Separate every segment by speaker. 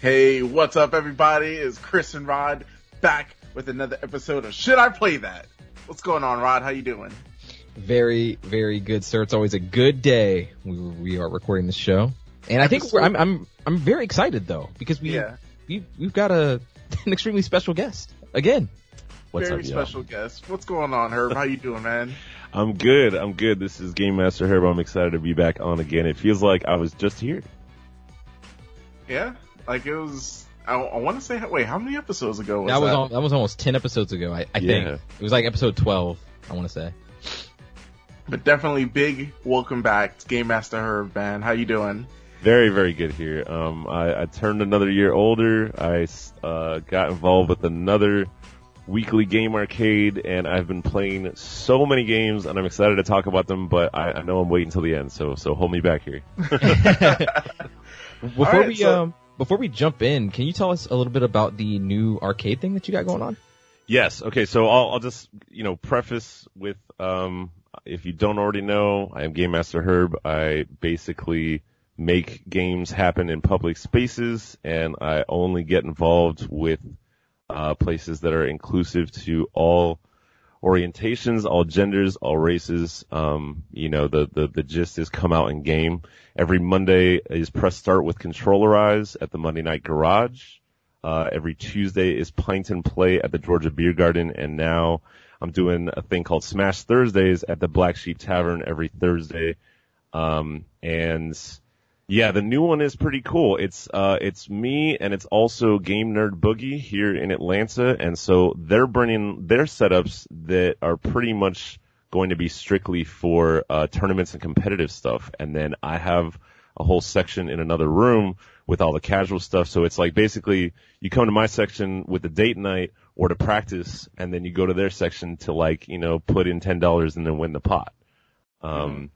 Speaker 1: Hey, what's up everybody? It's Chris and Rod back with another episode of Should I Play That? What's going on, Rod? How you doing?
Speaker 2: Very, very good, sir. It's always a good day. We, we are recording the show, and I think I'm I'm I'm very excited though because we
Speaker 1: Yeah.
Speaker 2: we we've got a an extremely special guest again.
Speaker 3: What's
Speaker 1: Very
Speaker 3: up,
Speaker 1: special guest. What's going on, Herb? How you doing, man?
Speaker 3: I'm good. I'm good. This is Game Master Herb. I'm excited to be back on again. It feels like I was just here.
Speaker 1: Yeah? Like it was, I, I want to say, wait, how many episodes ago was
Speaker 2: that
Speaker 1: that?
Speaker 2: was al- that was almost ten episodes ago. I, I think it was like episode twelve. I want to say.
Speaker 1: But definitely big welcome back to Game Master Herb, man. How you doing?
Speaker 3: Very, very good here. Um, I, I turned another year older. I uh, got involved with another weekly game arcade, and I've been playing so many games, and I'm excited to talk about them. But I, I know I'm waiting until the end, so so hold me back here.
Speaker 2: Before
Speaker 1: Alright,
Speaker 2: we
Speaker 1: so-
Speaker 2: um before we jump in, can you tell us a little bit about the new arcade thing that you got going on?
Speaker 3: Yes. Okay. So I'll, I'll just, you know, preface with, um, if you don't already know, I am Game Master Herb. I basically make games happen in public spaces and I only get involved with, uh, places that are inclusive to all orientations, all genders, all races. Um, you know, the, the, the gist is come out and game. Every Monday is press start with Controllerize at the Monday Night Garage. Uh, every Tuesday is Pint and Play at the Georgia Beer Garden, and now I'm doing a thing called Smash Thursdays at the Black Sheep Tavern every Thursday. Um, and yeah, the new one is pretty cool. It's uh, it's me and it's also Game Nerd Boogie here in Atlanta, and so they're bringing their setups that are pretty much going to be strictly for uh, tournaments and competitive stuff, and then I have a whole section in another room with all the casual stuff. So it's like basically you come to my section with the date night or to practice, and then you go to their section to like you know put in ten dollars and then win the pot. Um,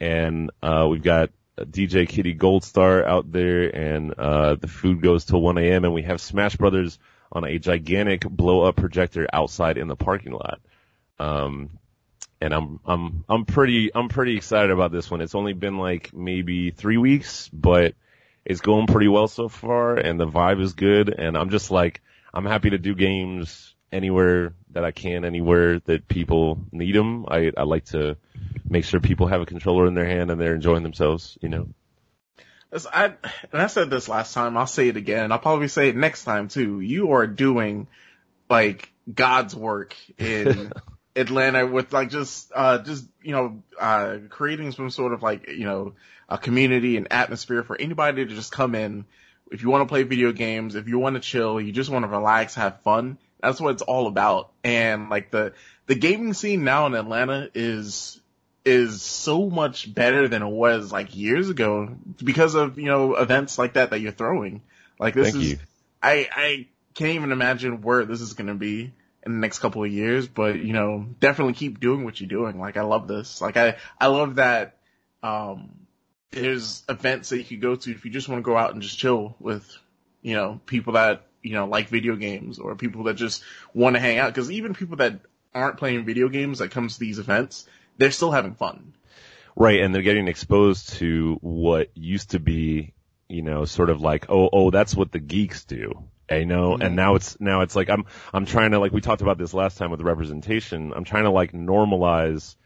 Speaker 3: and uh, we've got DJ Kitty Goldstar out there, and uh, the food goes till 1 a.m. And we have Smash Brothers on a gigantic blow up projector outside in the parking lot. Um, and I'm I'm I'm pretty I'm pretty excited about this one. It's only been like maybe three weeks, but it's going pretty well so far, and the vibe is good. And I'm just like I'm happy to do games anywhere that I can, anywhere that people need them. I I like to make sure people have a controller in their hand and they're enjoying themselves. You know.
Speaker 1: I, and I said this last time, I'll say it again, I'll probably say it next time too. You are doing, like, God's work in Atlanta with, like, just, uh, just, you know, uh, creating some sort of, like, you know, a community and atmosphere for anybody to just come in. If you want to play video games, if you want to chill, you just want to relax, have fun, that's what it's all about. And, like, the, the gaming scene now in Atlanta is, is so much better than it was like years ago because of you know events like that that you're throwing. Like this
Speaker 3: Thank
Speaker 1: is,
Speaker 3: you.
Speaker 1: I I can't even imagine where this is gonna be in the next couple of years. But you know, definitely keep doing what you're doing. Like I love this. Like I I love that. Um, there's events that you could go to if you just want to go out and just chill with, you know, people that you know like video games or people that just want to hang out. Because even people that aren't playing video games that comes to these events, they're still having fun.
Speaker 3: Right, and they're getting exposed to what used to be, you know, sort of like, oh, oh, that's what the geeks do. You know,
Speaker 1: Mhm.
Speaker 3: and now it's, now it's like, I'm, I'm trying to, like, we talked about this last time with representation. I'm trying to, like, normalize,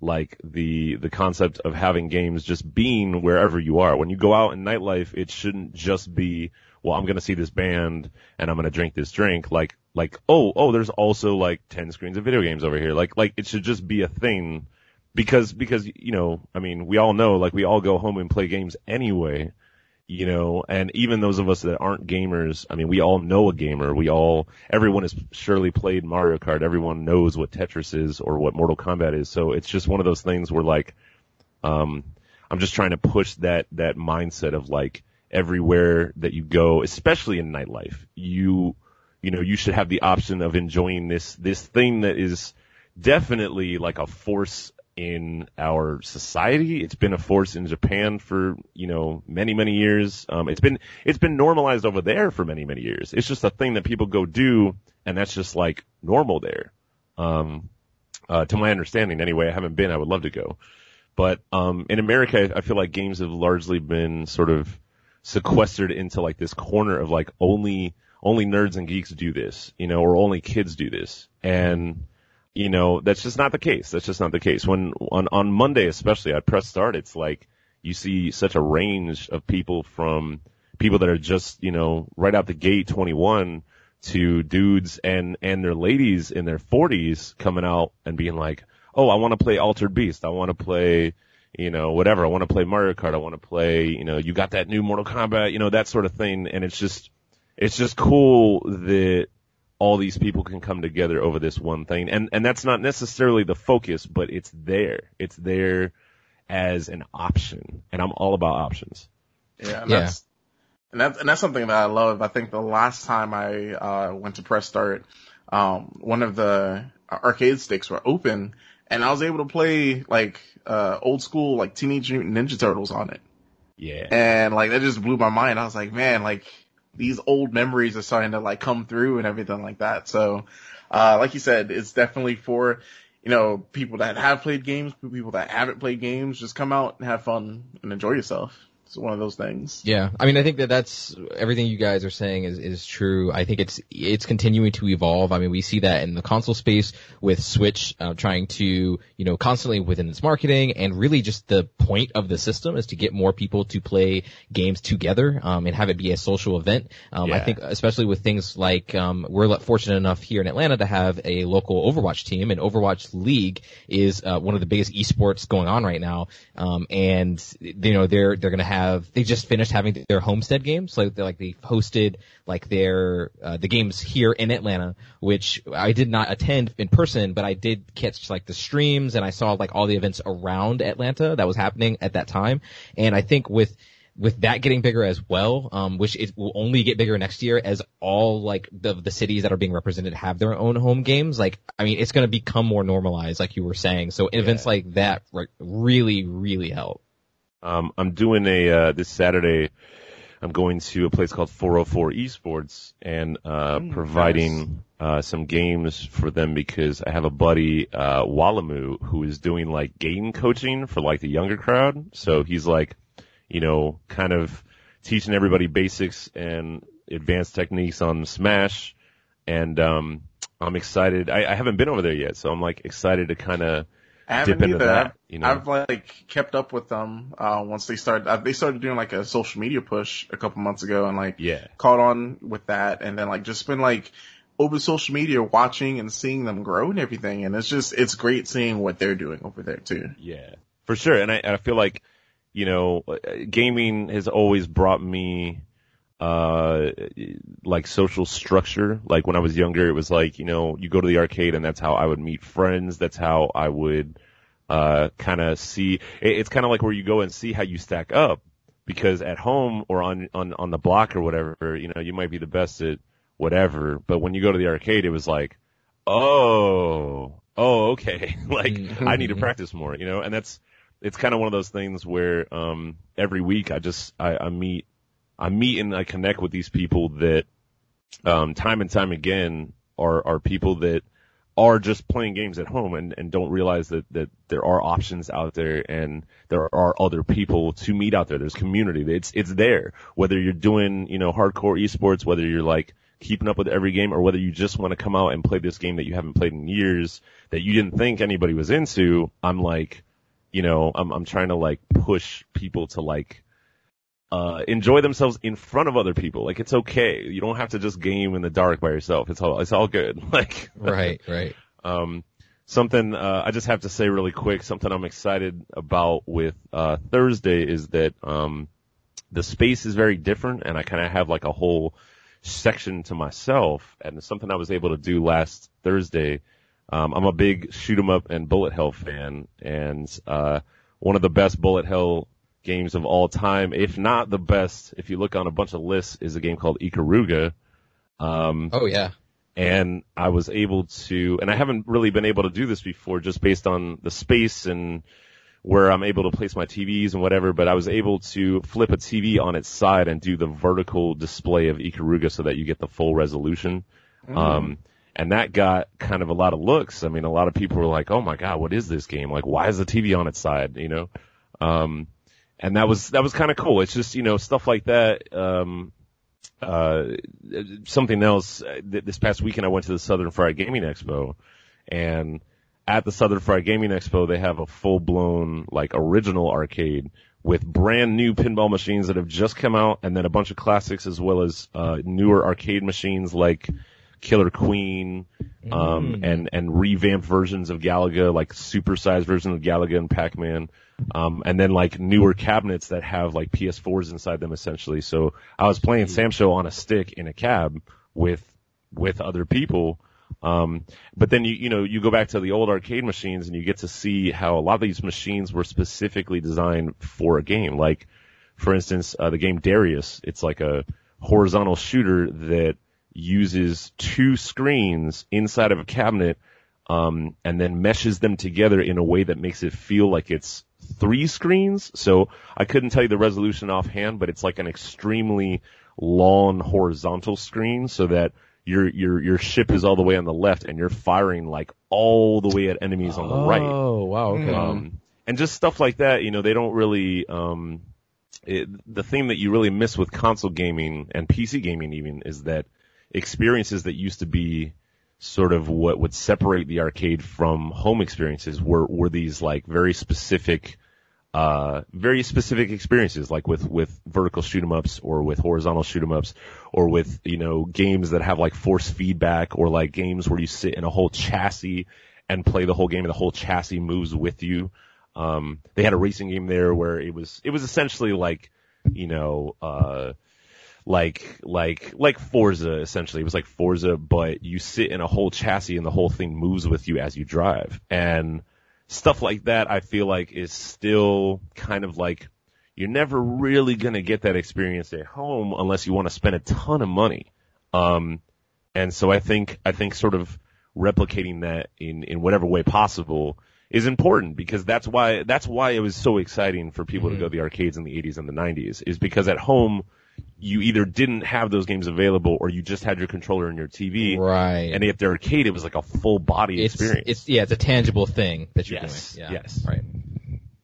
Speaker 3: like, the, the concept of having games just being wherever you are. When you go out in nightlife, it shouldn't just be, well, I'm gonna see this band and I'm gonna drink this drink. Like, like, oh, oh, there's also, like, 10 screens of video games over here. Like, like, it should just be a thing because because you know I mean we all know like we all go home and play games anyway you know and even those of us that aren't gamers I mean we all know a gamer we all everyone has surely played Mario Kart everyone knows what Tetris is or what Mortal Kombat is so it's just one of those things where like um I'm just trying to push that that mindset of like everywhere that you go especially in nightlife you you know you should have the option of enjoying this this thing that is definitely like a force in our society. It's been a force in Japan for, you know, many, many years. Um, it's been, it's been normalized over there for many, many years. It's just a thing that people go do and that's just like normal there. Um, uh, to my understanding anyway, I haven't been, I would love to go. But um, in America, I feel like games have largely been sort of sequestered into like this corner of like only only nerds and geeks do this, you know, or only kids do this, and you know that's just not the case. That's just not the case. When on on Monday, especially, I press start. It's like you see such a range of people from people that are just you know right out the gate 21 to dudes and and their ladies in their 40s coming out and being like, oh, I want to play Altered Beast. I want to play you know, whatever. I want to play Mario Kart. I want to play, you know, you got that new Mortal Kombat, you know, that sort of thing. And it's just, it's just cool that all these people can come together over this one thing. And, and that's not necessarily the focus, but it's there. It's there as an option. And I'm all about options.
Speaker 1: Yeah. And yeah. that's, and that's, and that's something that I love. I think the last time I, uh, went to press start, um, one of the arcade sticks were open and I was able to play like uh old school like Teenage Mutant Ninja Turtles on it.
Speaker 3: Yeah.
Speaker 1: And like that just blew my mind. I was like, man, like these old memories are starting to like come through and everything like that. So, uh, like you said, it's definitely for, you know, people that have played games, people that haven't played games, just come out and have fun and enjoy yourself. It's one of those things.
Speaker 2: Yeah, I mean, I think that that's everything you guys are saying is is true. I think it's it's continuing to evolve. I mean, we see that in the console space with Switch uh, trying to you know constantly within its marketing and really just the point of the system is to get more people to play games together um, and have it be a social event. Um, yeah. I think especially with things like um, we're fortunate enough here in Atlanta to have a local Overwatch team, and Overwatch League is uh, one of the biggest esports going on right now. Um, and you know they're they're going to have have they just finished having their homestead games like they like they hosted like their uh, the games here in Atlanta which I did not attend in person but I did catch like the streams and I saw like all the events around Atlanta that was happening at that time and I think with with that getting bigger as well, um, which it will only get bigger next year as all like the the cities that are being represented have their own home games. Like, I mean, it's going to become more normalized, like you were saying. So events like that really, really help.
Speaker 3: Um, I'm doing a uh, this Saturday. I'm going to a place called 404 Esports and uh, mm, providing nice. uh, some games for them because I have a buddy uh, Walamu who is doing like game coaching for like the younger crowd. So he's like, you know, kind of teaching everybody basics and advanced techniques on Smash. And um, I'm excited. I, I haven't been over there yet, so I'm like excited to kind of
Speaker 1: I haven't either. That, you know? I've like kept up with them uh, once they started. Uh, they started doing like a social media push a couple months ago, and like
Speaker 3: yeah,
Speaker 1: caught on with that, and then like just been like over social media watching and seeing them grow and everything, and it's just it's great seeing what they're doing over there too.
Speaker 3: Yeah, for sure, and I I feel like you know gaming has always brought me uh like social structure. Like when i was younger it was like you know you go to the arcade and that's how i would meet friends. That's how i would uh kind of see it's kind of like where you go and see how you stack up. Because at home or on on on the block or whatever you know you might be the best at whatever. But when you go to the arcade it was like oh oh okay. Like i need to mm-hmm. practice more you know? And that's it's kind of one of those things where um every week i just i, I meet I meet and I connect with these people that, um, time and time again are, are people that are just playing games at home and, and don't realize that, that there are options out there and there are other people to meet out there. There's community. It's, it's there. Whether you're doing, you know, hardcore esports, whether you're like keeping up with every game or whether you just want to come out and play this game that you haven't played in years that you didn't think anybody was into, I'm like, you know, I'm, I'm trying to like push people to like, uh, enjoy themselves in front of other people. Like it's okay. You don't have to just game in the dark by yourself. It's all, it's all good. Like,
Speaker 2: right, right.
Speaker 3: Um, something, uh, I just have to say really quick, something I'm excited about with, uh, Thursday is that, um, the space is very different and I kind of have like a whole section to myself and something I was able to do last Thursday. Um, I'm a big shoot 'em up and bullet hell fan and, uh, one of the best bullet hell games of all time, if not the best. If you look on a bunch of lists, is a game called Ikaruga. Um,
Speaker 2: oh yeah.
Speaker 3: And I was able to, and I haven't really been able to do this before, just based on the space and where I'm able to place my TVs and whatever. But I was able to flip a TV on its side and do the vertical display of Ikaruga so that you get the full resolution. Mm. Um, and that got kind of a lot of looks. I mean, a lot of people were like, "Oh my god, what is this game? Like, why is the TV on its side?" You know, um, and that was that was kind of cool. It's just you know stuff like that. Um, uh, something else. uh, This past weekend, I went to the Southern Fried Gaming Expo, and at the Southern Fried Gaming Expo, they have a full blown like original arcade with brand new pinball machines that have just come out, and then a bunch of classics as well as uh, newer arcade machines like Killer Queen, um,
Speaker 2: Mm.
Speaker 3: and and revamped versions of Galaga, like supersized versions of Galaga and Pac-Man, um, and then like newer cabinets that have like PS4s inside them essentially. So I was playing SamSho on a stick in a cab with with other people. Um, but then you, you know, you go back to the old arcade machines and you get to see how a lot of these machines were specifically designed for a game. Like, for instance, uh, the game Darius, it's like a horizontal shooter that uses two screens inside of a cabinet, um, and then meshes them together in a way that makes it feel like it's three screens. So I couldn't tell you the resolution offhand, but it's like an extremely long horizontal screen so that your your your ship is all the way on the left and you're firing like all the way at enemies on the right.
Speaker 2: Oh, wow. Okay.
Speaker 3: Um, and just stuff like that, you know, they don't really, um, it, the thing that you really miss with console gaming and PC gaming even is that experiences that used to be sort of what would separate the arcade from home experiences were, were these like very specific, uh, very specific experiences, like with, with vertical shoot 'em ups or with horizontal shoot 'em ups or with, you know, games that have like force feedback or like games where you sit in a whole chassis and play the whole game and the whole chassis moves with you. Um, they had a racing game there where it was, it was essentially like, you know, uh, like, like, like Forza essentially. It was like Forza, but you sit in a whole chassis and the whole thing moves with you as you drive. And stuff like that I feel like is still kind of like, you're never really gonna get that experience at home unless you want to spend a ton of money. Um, and so I think, I think sort of replicating that in, in whatever way possible is important because that's why, that's why it was so exciting for people to go to the arcades in the 80s and the 90s is because at home, you either didn't have those games available or you just had your controller and your TV.
Speaker 2: right.
Speaker 3: And if they're arcade, it was like a full body
Speaker 2: it's,
Speaker 3: experience.
Speaker 2: it's, yeah, it's a tangible thing that you're
Speaker 3: Yes,
Speaker 2: doing. Yeah.
Speaker 3: yes.
Speaker 2: Right.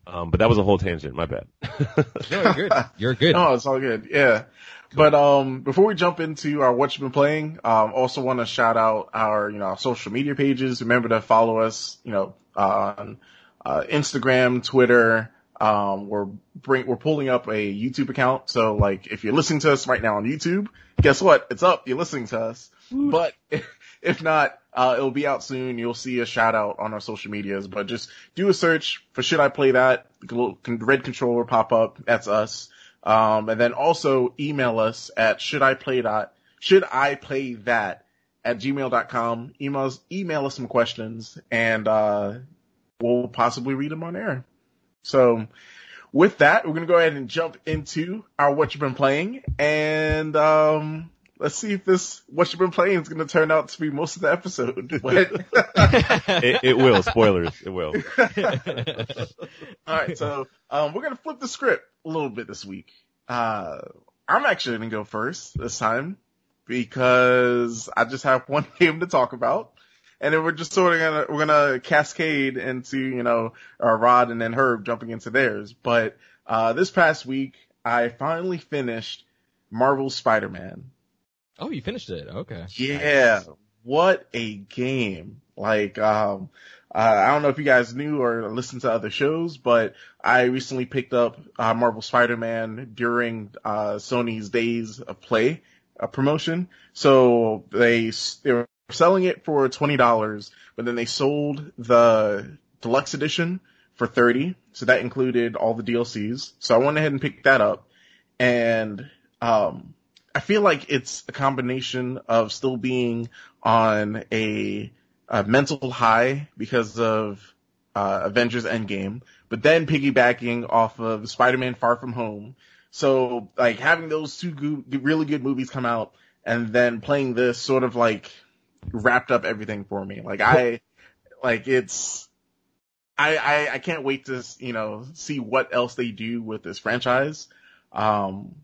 Speaker 3: um, but that was a whole tangent. My bad.
Speaker 2: No, you're good. You're good.
Speaker 1: No, it's all good. Yeah. But um before we jump into our what you've been playing, um also want to shout out our, you know, our social media pages. Remember to follow us, you know, on uh, Instagram, Twitter. Um we're bring we're pulling up a YouTube account. So like if you're listening to us right now on YouTube, guess what? It's up. You're listening to us. But if not, uh, it'll be out soon. You'll see a shout out on our social medias, but just do a search for should I play that? The little con- red controller pop up. That's us. Um, and then also email us at should I play that, should I play that at gmail.com. Email us, email us some questions and, uh, we'll possibly read them on air. So with that, we're going to go ahead and jump into our what you've been playing and, um, let's see if this what you've been playing is going to turn out to be most of the episode.
Speaker 3: It, it will. Spoilers. It will.
Speaker 1: all right, so um, we're gonna flip the script a little bit this week. Uh, I'm actually gonna go first this time because I just have one game to talk about, and then we're just sort of gonna we're gonna cascade into you know uh, Rod and then Herb jumping into theirs. But uh, this past week, I finally finished Marvel Spider-Man.
Speaker 2: Oh, you finished it. Okay.
Speaker 1: Yeah, what a game! Like, um, uh, I don't know if you guys knew or listened to other shows, but I recently picked up uh, Marvel Spider-Man during uh, Sony's Days of Play uh, promotion. So they they were selling it for twenty dollars, but then they sold the deluxe edition for thirty. So that included all the DLCs. So I went ahead and picked that up, and um, I feel like it's a combination of still being on a, a mental high because of uh, Avengers Endgame, but then piggybacking off of Spider-Man Far From Home. So like having those two good, really good movies come out and then playing this sort of like wrapped up everything for me. Like I, like it's, I, I, I can't wait to, you know, see what else they do with this franchise. Um,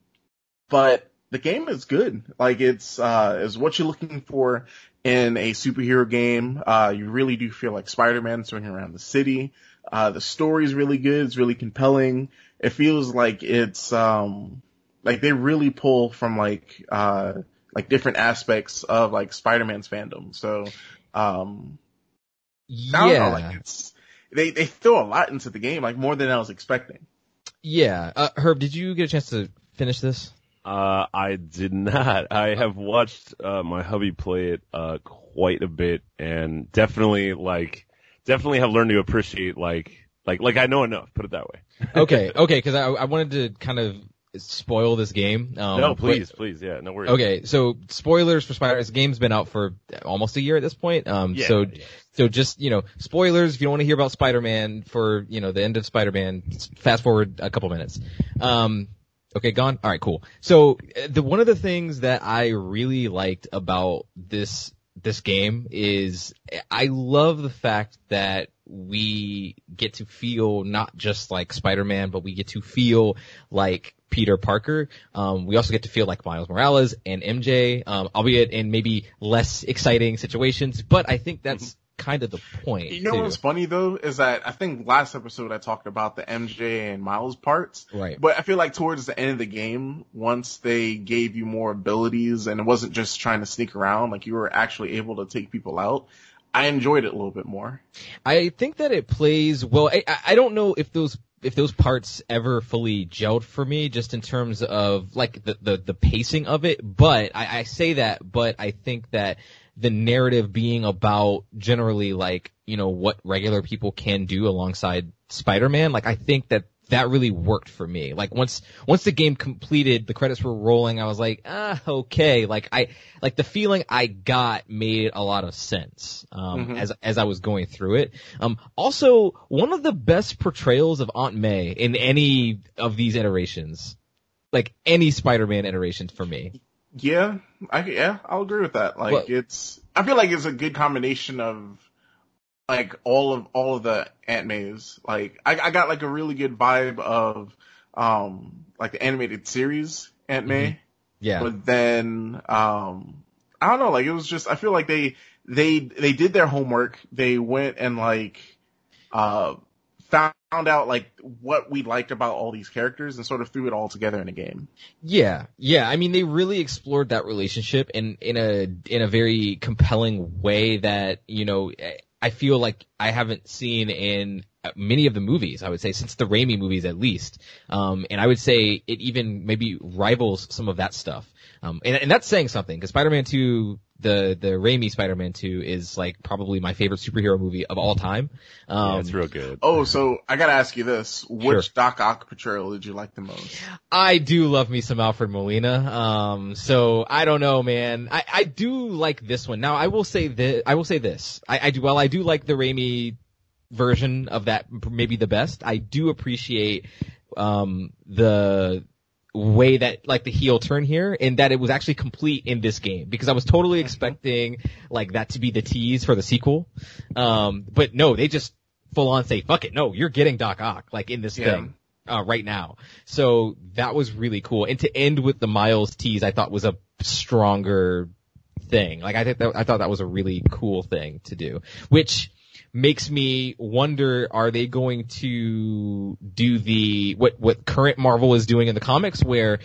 Speaker 1: but the game is good. Like it's, uh, is what you're looking for in a superhero game. Uh, you really do feel like Spider-Man swinging around the city. Uh, the story is really good. It's really compelling. It feels like it's, um, like they really pull from like, uh, like different aspects of like Spider-Man's fandom. So, um, I don't know,
Speaker 2: Yeah.
Speaker 1: like it's, they, they throw a lot into the game, like more than I was expecting.
Speaker 2: Yeah. Uh, Herb, did you get a chance to finish this?
Speaker 3: Uh, I did not. I have watched uh, my hubby play it uh, quite a bit, and definitely like, definitely have learned to appreciate like, like, like I know enough. Put it that way.
Speaker 2: Okay. Okay. Because I, I wanted to kind of spoil this game. Um,
Speaker 3: no,
Speaker 2: but-
Speaker 3: please, please, yeah, no worries.
Speaker 2: Okay, so spoilers for Spider. This game's been out for almost a year at this point. Um,
Speaker 3: Yeah,
Speaker 2: so
Speaker 3: yeah.
Speaker 2: so just you know, spoilers. If you don't want to hear about Spider-Man for you know the end of Spider-Man, fast forward a couple minutes. Um, okay, gone. All right, cool. So uh, the one of the things that I really liked about this this game is I love the fact that we get to feel not just like Spider-Man, but we get to feel like Peter Parker. Um, we also get to feel like Miles Morales and MJ, um, albeit in maybe less exciting situations, but I think that's kind of the point.
Speaker 1: You know
Speaker 2: too.
Speaker 1: what's funny though is that I think last episode I talked about the MJ and Miles parts.
Speaker 2: Right.
Speaker 1: But I feel like towards the end of the game, once they gave you more abilities and it wasn't just trying to sneak around, like you were actually able to take people out, I enjoyed it a little bit more.
Speaker 2: I think that it plays well. I, I- I don't know if those if those parts ever fully gelled for me, just in terms of like the the, the pacing of it. But I, I say that, but I think that the narrative being about generally like you know what regular people can do alongside Spider-Man, like I think that that really worked for me. Like once once the game completed, the credits were rolling. I was like, ah, okay. Like I like the feeling I got made a lot of sense um,
Speaker 1: Mhm.
Speaker 2: as as I was going through it. Um, also, one of the best portrayals of Aunt May in any of these iterations, like any Spider-Man iterations for me.
Speaker 1: Yeah, I yeah, I'll agree with that. Like
Speaker 2: Well-
Speaker 1: it's, I feel like it's a good combination of like all of all of the Aunt Mays. Like I, I got like a really good vibe of um like the animated series Aunt May.
Speaker 2: Yeah,
Speaker 1: But then, um, I don't know, like it was just, I feel like they, they, they did their homework. They went and like, uh, found out like what we liked about all these characters and sort of threw it all together in a game.
Speaker 2: Yeah, yeah. I mean, they really explored that relationship in in a in a very compelling way that you know I feel like I haven't seen in many of the movies. I would say since the Raimi movies at least, um, and I would say it even maybe rivals some of that stuff. Um, and, and that's saying something because Spider-Man 2, the the Raimi Spider-Man 2 is like probably my favorite superhero movie of all time. Um,
Speaker 3: yeah, it's real good.
Speaker 1: Oh, so I gotta ask you this. Which
Speaker 2: Sure.
Speaker 1: Doc Ock portrayal did you like the most?
Speaker 2: I do love me some Alfred Molina. Um, so I don't know, man. I, I do like this one. Now I will say this. I will say this. I, I do. Well, I do like the Raimi version of that, maybe the best. I do appreciate um the way that like the heel turn here and that it was actually complete in this game because I was totally expecting like that to be the tease for the sequel. Um, but no, they just full on say, fuck it. No, you're getting Doc Ock like in this
Speaker 1: Yeah.
Speaker 2: thing uh, right now. So that was really cool. And to end with the Miles tease, I thought was a stronger thing. Like I think that, I thought that was a really cool thing to do, which makes me wonder, are they going to do the, what, what current Marvel is doing in the comics where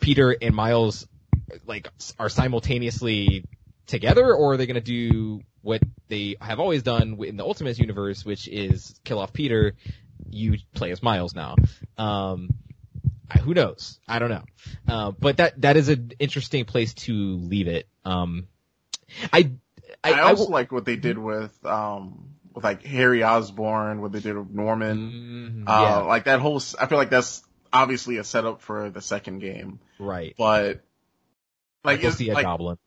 Speaker 2: Peter and Miles like are simultaneously together or are they going to do what they have always done in the Ultimates universe, which is kill off Peter, you play as Miles now. Um, who knows? I don't know. Uh, but that, that is an interesting place to leave it. Um, I, I,
Speaker 1: I,
Speaker 2: I
Speaker 1: also
Speaker 2: will-
Speaker 1: like what they did with, um, with like Harry Osborn, what they did with Norman.
Speaker 2: Mm,
Speaker 1: Uh,
Speaker 2: yeah,
Speaker 1: like that whole, I feel like that's obviously a setup for the second game,
Speaker 2: right.
Speaker 1: but like,
Speaker 2: Like we'll see a
Speaker 1: like,
Speaker 2: goblin.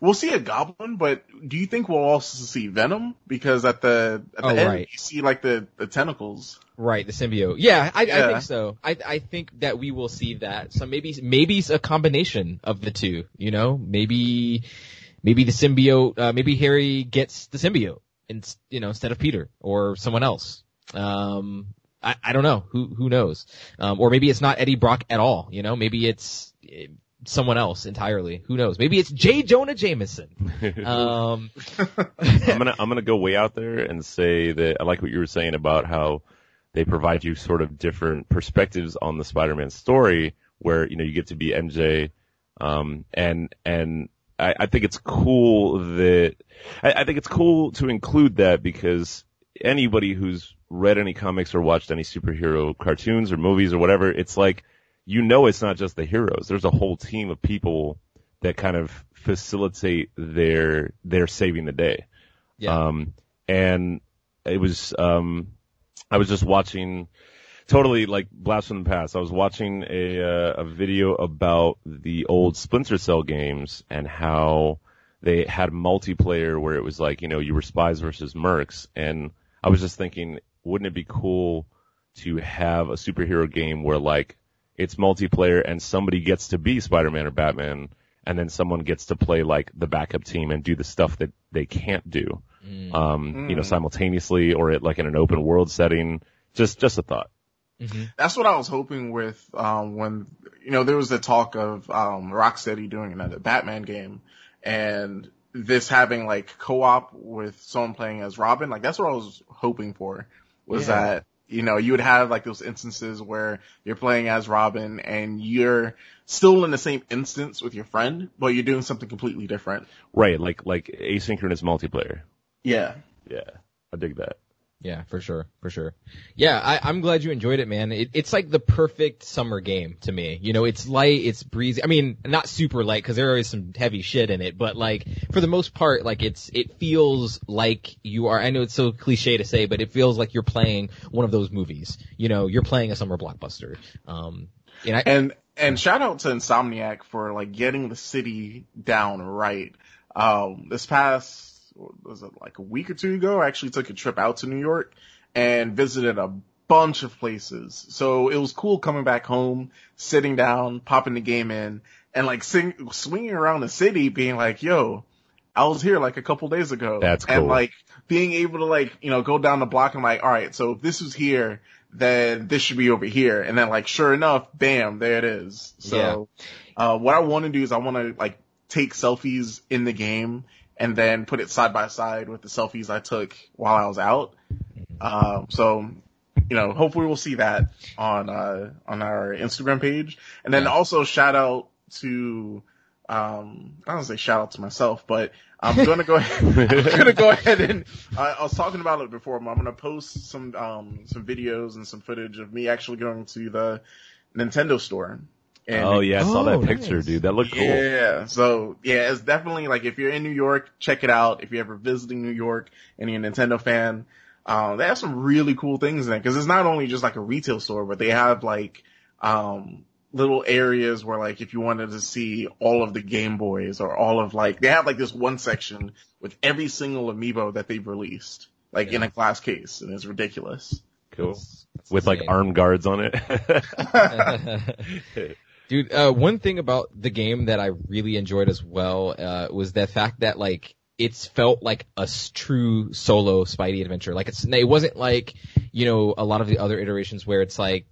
Speaker 1: We'll see a goblin, but do you think we'll also see Venom? Because at the at the
Speaker 2: Oh,
Speaker 1: end
Speaker 2: right.
Speaker 1: you see like the the tentacles.
Speaker 2: Right, the symbiote. Yeah, I, I think so. I, I think that we will see that. So maybe, maybe it's a combination of the two, you know? Maybe, maybe the symbiote, uh, maybe Harry gets the symbiote, and, you know, instead of Peter, or someone else. Um, I, I don't know. Who, who knows? Um, or maybe it's not Eddie Brock at all, you know? Maybe it's, someone else entirely. Who knows? Maybe it's J. Jonah Jameson. Um,
Speaker 3: I'm gonna I'm gonna go way out there and say that I like what you were saying about how they provide you sort of different perspectives on the Spider-Man story, where you know you get to be MJ, um, and and I, I think it's cool that I, I think it's cool to include that because anybody who's read any comics or watched any superhero cartoons or movies or whatever, it's like you know it's not just the heroes. There's a whole team of people that kind of facilitate their their saving the day.
Speaker 2: yeah.
Speaker 3: Um, and it was, um, I was just watching, totally like blast from the past. I was watching a, uh, a video about the old Splinter Cell games and how they had multiplayer where it was like, you know, you were spies versus mercs. And I was just thinking, wouldn't it be cool to have a superhero game where like it's multiplayer and somebody gets to be Spider-Man or Batman and then someone gets to play like the backup team and do the stuff that they can't do
Speaker 2: Mm.
Speaker 3: um, you know,
Speaker 1: Mm.
Speaker 3: simultaneously or at like in an open world setting. Just, just a thought.
Speaker 2: Mhm.
Speaker 1: That's what I was hoping with, um, when, you know, there was the talk of, um, Rocksteady doing another Batman game and this having like co-op with someone playing as Robin. Like that's what I was hoping for was
Speaker 3: Yeah.
Speaker 1: that, you know, you would have like those instances where you're playing as Robin and you're still in the same instance with your friend, but you're doing something completely different.
Speaker 3: Right. Like, like asynchronous multiplayer.
Speaker 1: Yeah.
Speaker 3: Yeah. I dig that.
Speaker 2: Yeah, for sure, for sure. Yeah, I, I'm glad you enjoyed it, man. It, it's like the perfect summer game to me. You know, it's light, it's breezy. I mean, not super light because there is some heavy shit in it, but like for the most part, like it's it feels like you are. I know it's so cliche to say, but it feels like you're playing one of those movies. You know, you're playing a summer blockbuster. Um, and I,
Speaker 1: And and shout out to Insomniac for like getting the city down right. Um, this past was it like a week or two ago? I actually took a trip out to New York and visited a bunch of places. So it was cool coming back home, sitting down, popping the game in, and like sing, swinging around the city, being like, "Yo, I was here like a couple days ago."
Speaker 3: That's cool.
Speaker 1: And like being able to like you know go down the block and like, all right, so if this was here, then this should be over here, and then like sure enough, bam, there it is. So, uh, what I want to do is I want to like take selfies in the game and then put it side by side with the selfies I took while I was out. Um, so, you know, hopefully we'll see that on, uh, on our Instagram page. And then also shout out to, um, I don't say shout out to myself, but I'm gonna go ahead, I'm gonna go ahead and, I I was talking about it before, but I'm gonna post some, um, some videos and some footage of me actually going to the Nintendo store. And
Speaker 3: oh yeah. I saw
Speaker 2: Oh,
Speaker 3: that picture,
Speaker 2: nice.
Speaker 3: dude. That looked cool.
Speaker 1: yeah. So yeah, it's definitely like if you're in New York, check it out. If you're ever visiting New York and you're a Nintendo fan, um, they have some really cool things in it because it's not only just like a retail store, but they have like um little areas where like if you wanted to see all of the Game Boys or all of like they have like this one section with every single amiibo that they've released, like in a glass case, and it's ridiculous.
Speaker 3: Cool.
Speaker 2: That's- that's
Speaker 3: With like
Speaker 2: insane.
Speaker 3: armed guards on it.
Speaker 2: Dude, uh, one thing about the game that I really enjoyed as well, uh, was the fact that like, it's felt like a true solo Spidey adventure. Like it's, it wasn't like, you know, a lot of the other iterations where it's like,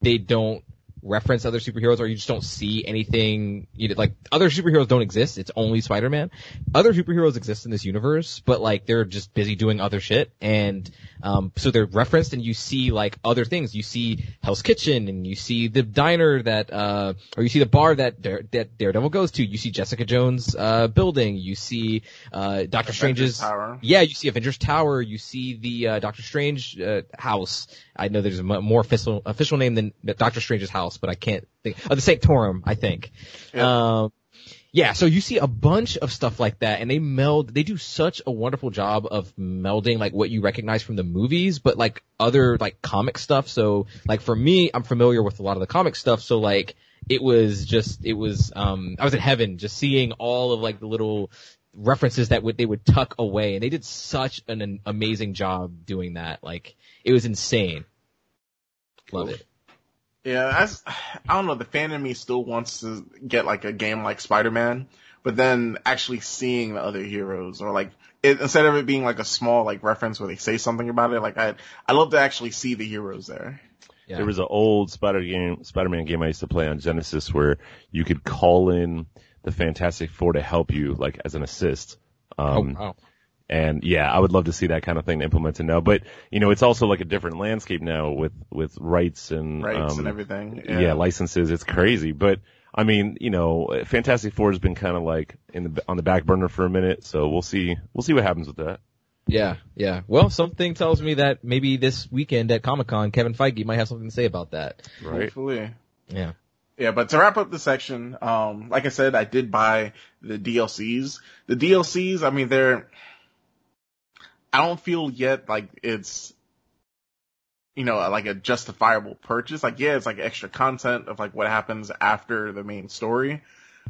Speaker 2: they don't reference other superheroes or you just don't see anything, you know, like other superheroes don't exist. It's only Spider-Man. Other superheroes exist in this universe, but like they're just busy doing other shit. And, um, so they're referenced and you see like other things. You see Hell's Kitchen and you see the diner that, uh, or you see the bar that, Dare, that Daredevil goes to. You see Jessica Jones, uh, building. You see, uh, Doctor
Speaker 1: Avengers
Speaker 2: Strange's,
Speaker 1: Tower.
Speaker 2: yeah, you see Avengers Tower. You see the uh, Doctor Strange uh, house. I know there's a m- more official official name than Doctor Strange's house, but I can't think. Oh, the Sanctorum, I think.
Speaker 1: Yeah.
Speaker 2: Um, yeah, so you see a bunch of stuff like that, and they meld. They do such a wonderful job of melding like what you recognize from the movies, but like other like comic stuff. So like for me, I'm familiar with a lot of the comic stuff. So like it was just it was um I was in heaven just seeing all of like the little references that would they would tuck away, and they did such an, an amazing job doing that. Like it was insane. Love
Speaker 1: Cool.
Speaker 2: it.
Speaker 1: Yeah, that's, I don't know, the fan in me still wants to get like a game like Spider-Man, but then actually seeing the other heroes or like, it, instead of it being like a small like reference where they say something about it, like I, I love to actually see the heroes there.
Speaker 2: Yeah.
Speaker 3: There was an old Spider game, Spider-Man game I used to play on Genesis where you could call in the Fantastic Four to help you, like as an assist. Um,
Speaker 2: oh, wow.
Speaker 3: And yeah, I would love to see that kind of thing implemented now. But you know, it's also like a different landscape now with with rights and
Speaker 1: rights
Speaker 3: um,
Speaker 1: and everything.
Speaker 3: yeah.
Speaker 1: Yeah.
Speaker 3: licenses. It's crazy, but I mean, you know, Fantastic Four has been kind of like in the on the back burner for a minute, so we'll see we'll see what happens with that.
Speaker 2: Yeah, yeah. Well, something tells me that maybe this weekend at Comic Con, Kevin Feige might have something to say about that.
Speaker 3: Right?
Speaker 1: Hopefully.
Speaker 2: Yeah.
Speaker 1: Yeah, but to wrap up the section, um, like I said, I did buy the DLCs. The DLCs, I mean, they're, I don't feel yet like it's, you know, like a justifiable purchase. Like, yeah, it's like extra content of like what happens after the main story.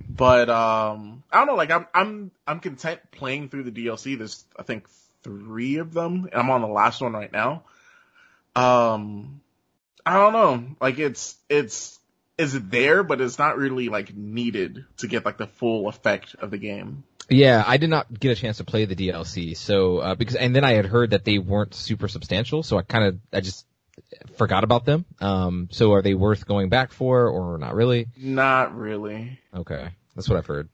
Speaker 1: But, um, I don't know, like I'm, I'm, I'm content playing through the DLC. There's, I think, three of them. And I'm on the last one right now. Um, I don't know. Like it's, it's, is there, but it's not really like needed to get like the full effect of the game.
Speaker 2: Yeah, I did not get a chance to play the DLC, so uh, because and then I had heard that they weren't super substantial, so I kind of I just forgot about them. Um, so are they worth going back for or not really?
Speaker 1: Not really.
Speaker 2: Okay, that's what I've heard.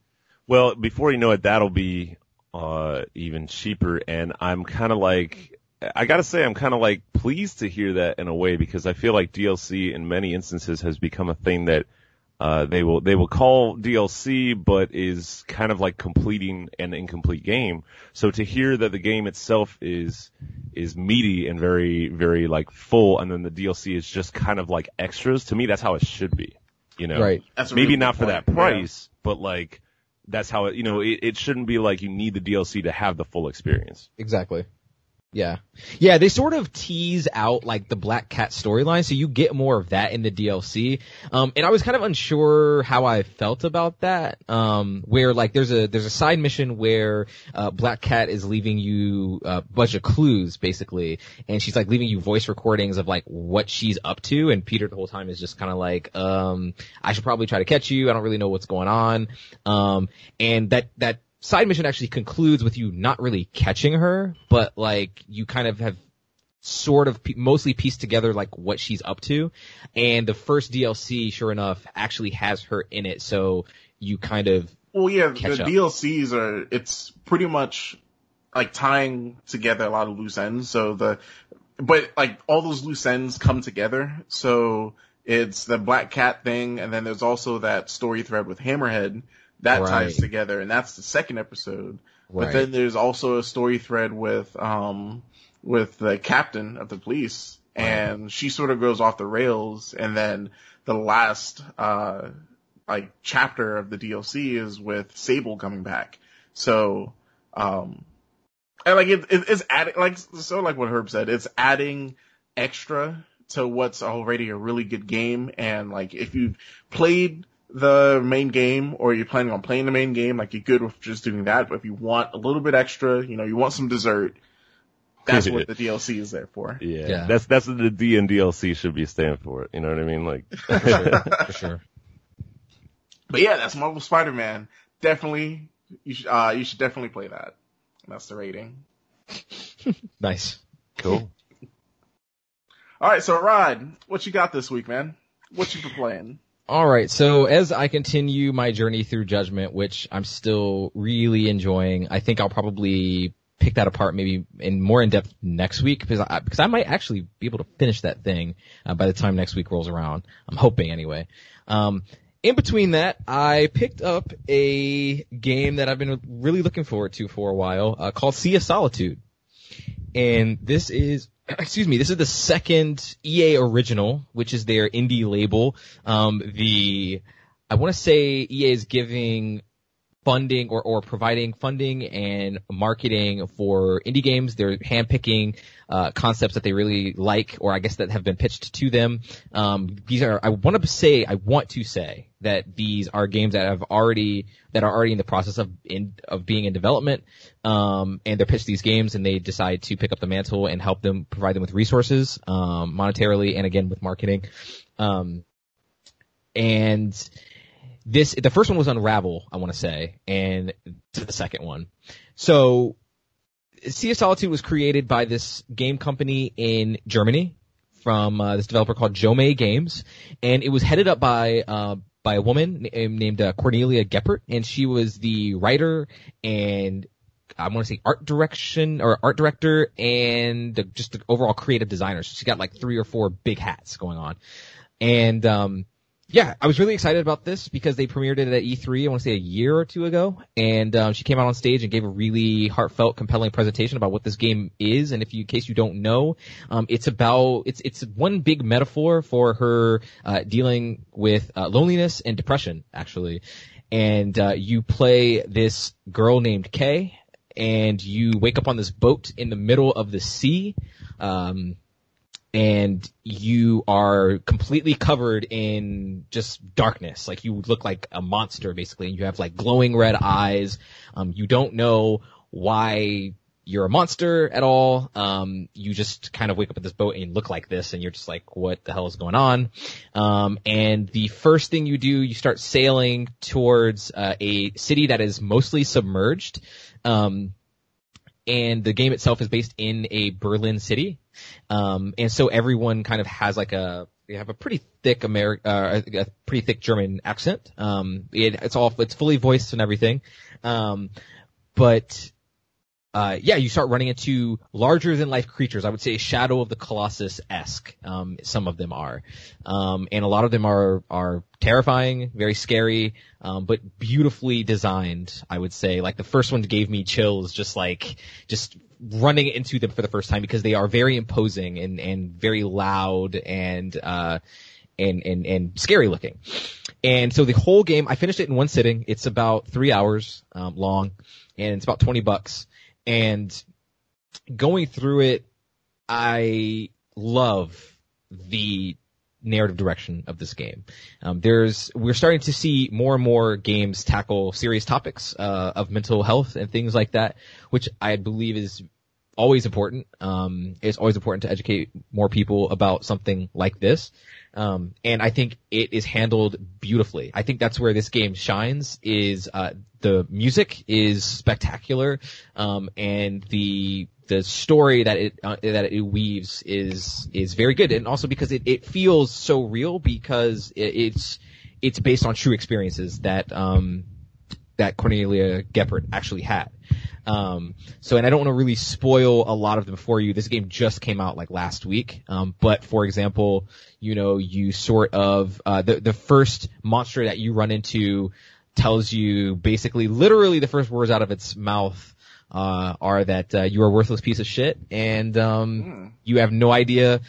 Speaker 3: Well, before you know it, that'll be uh even cheaper, and I'm kind of like. I gotta say, I'm kind of like pleased to hear that in a way because I feel like DLC in many instances has become a thing that uh, they will they will call DLC, but is kind of like completing an incomplete game. So to hear that the game itself is is meaty and very very like full, and then the DLC is just kind of like extras. To me, that's how it should be. You know,
Speaker 2: Right.
Speaker 1: That's
Speaker 3: maybe
Speaker 1: really
Speaker 3: not
Speaker 1: good
Speaker 3: for that
Speaker 1: point.
Speaker 3: price, but like that's how it. You know, it, it shouldn't be like you need the DLC to have the full experience.
Speaker 2: Exactly. Yeah. Yeah, they sort of tease out like the Black Cat storyline, so you get more of that in the DLC. Um, and I was kind of unsure how I felt about that. Um, where like there's a, there's a side mission where, uh, Black Cat is leaving you a bunch of clues basically, and she's like leaving you voice recordings of like what she's up to, and Peter the whole time is just kind of like, um, I should probably try to catch you, I don't really know what's going on. Um, and that, that, side mission actually concludes with you not really catching her, but like you kind of have sort of mostly pieced together like what she's up to. And the first DLC, sure enough, actually has her in it. So you kind of,
Speaker 1: Well, yeah, the
Speaker 2: up.
Speaker 1: DLCs are, it's pretty much like tying together a lot of loose ends. So the, but like all those loose ends come together. So it's the Black Cat thing, and then there's also that story thread with Hammerhead that
Speaker 2: Right.
Speaker 1: ties together, and that's the second episode. But then there's also a story thread with, um, with the captain of the police, and she sort of goes off the rails, and then the last, uh, like chapter of the DLC is with Sable coming back. So, um, and like it, it it's adding like so like what Herb said, it's adding extra to what's already a really good game. And like if you've played the main game or you're planning on playing the main game, like you're good with just doing that. But if you want a little bit extra, you know, you want some dessert, that's what the DLC is there for.
Speaker 3: Yeah,
Speaker 2: Yeah.
Speaker 3: that's that's what the D and DLC should be standing for. You know what I mean? Like,
Speaker 2: for sure.
Speaker 1: But yeah, that's Marvel Spider-Man. Definitely, you should, uh, you should definitely play that. That's the rating.
Speaker 2: Nice.
Speaker 3: cool.
Speaker 1: All right, so Rod, what you got this week, man? What you been playing?
Speaker 2: All right. So as I continue my journey through Judgment, which I'm still really enjoying, I think I'll probably pick that apart maybe in more in depth next week because I, because I might actually be able to finish that thing uh, by the time next week rolls around. I'm hoping anyway. Um, in between that, I picked up a game that I've been really looking forward to for a while, uh, called Sea of Solitude. And this is, excuse me, this is the second EA original, which is their indie label. Um, the, I want to say EA is giving funding or, or providing funding and marketing for indie games. They're handpicking uh, concepts that they really like, or I guess that have been pitched to them. Um, these are, I want to say, I want to say that these are games that have already, that are already in the process of in, of being in development. Um, and they're pitched these games and they decide to pick up the mantle and help them provide them with resources, um, monetarily and again with marketing. Um, and this the first one was Unravel, I want to say, and to the second one. So, Sea of Solitude was created by this game company in Germany from uh, this developer called Jo-Mei Games, and it was headed up by uh, by a woman named uh, Cornelia Geppert, and she was the writer and I want to say art direction or art director and the, just the overall creative designer. So she got like three or four big hats going on, and um, yeah, I was really excited about this because they premiered it at E3. I want to say a year or two ago, and um, she came out on stage and gave a really heartfelt, compelling presentation about what this game is. And if you, in case you don't know, um, it's about it's it's one big metaphor for her uh, dealing with uh, loneliness and depression, actually. And uh, you play this girl named Kay, and you wake up on this boat in the middle of the sea. Um, and you are completely covered in just darkness. Like you look like a monster basically. And you have like glowing red eyes. Um, you don't know why you're a monster at all. Um, you just kind of wake up at this boat and look like this and you're just like, what the hell is going on? Um, and the first thing you do, you start sailing towards, uh, a city that is mostly submerged. Um, and the game itself is based in a Berlin city. Um, and so everyone kind of has like a, they have a pretty thick Ameri- uh, a pretty thick German accent. Um, it, it's all, it's fully voiced and everything. Um, but, uh, yeah, you start running into larger than life creatures. I would say Shadow of the Colossus-esque. Um, some of them are. Um, and a lot of them are, are terrifying, very scary, um, but beautifully designed, I would say. Like the first one gave me chills, just like, just running into them for the first time because they are very imposing and, and very loud and, uh, and, and, and scary looking. And so the whole game, I finished it in one sitting. It's about three hours, um, long and it's about 20 bucks. And going through it, I love the narrative direction of this game. Um, there's we're starting to see more and more games tackle serious topics uh, of mental health and things like that, which I believe is always important. Um, it's always important to educate more people about something like this. Um, and I think it is handled beautifully. I think that's where this game shines. Is uh, the music is spectacular, um, and the the story that it uh, that it weaves is is very good, and also because it, it feels so real because it, it's it's based on true experiences that um, that Cornelia Geppert actually had. Um, so, and I don't want to really spoil a lot of them for you. This game just came out like last week. Um, but for example, you know, you sort of, uh, the, the first monster that you run into tells you basically, literally the first words out of its mouth, uh, are that, uh, you are a worthless piece of shit and, um, mm. you have no idea,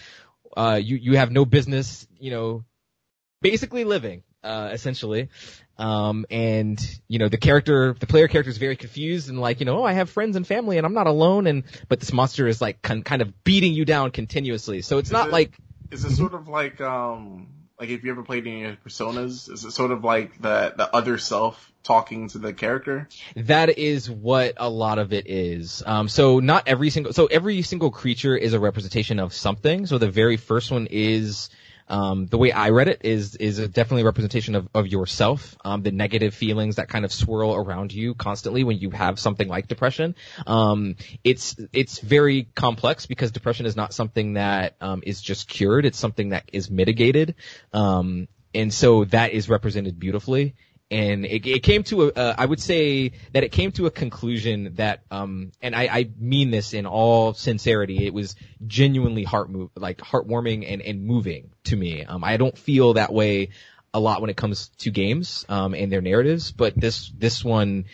Speaker 2: uh, you, you have no business, you know, basically living, uh, essentially. Um, and, you know, the character, the player character is very confused and like, you know, oh, I have friends and family and I'm not alone and, but this monster is like con- kind of beating you down continuously. So it's
Speaker 1: is
Speaker 2: not
Speaker 1: it,
Speaker 2: like.
Speaker 1: Is it sort of like, um, like if you ever played any of Personas, is it sort of like the, the other self talking to the character?
Speaker 2: That is what a lot of it is. Um, so not every single, so every single creature is a representation of something. So the very first one is, um, the way I read it is is a definitely a representation of, of yourself, um, the negative feelings that kind of swirl around you constantly when you have something like depression. Um, it's it's very complex because depression is not something that um, is just cured; it's something that is mitigated, um, and so that is represented beautifully and it, it came to a, uh, I would say that it came to a conclusion that, um, and I, I mean this in all sincerity, it was genuinely heart move, like heartwarming and, and moving to me. Um, I don't feel that way a lot when it comes to games, um, and their narratives, but this, this one,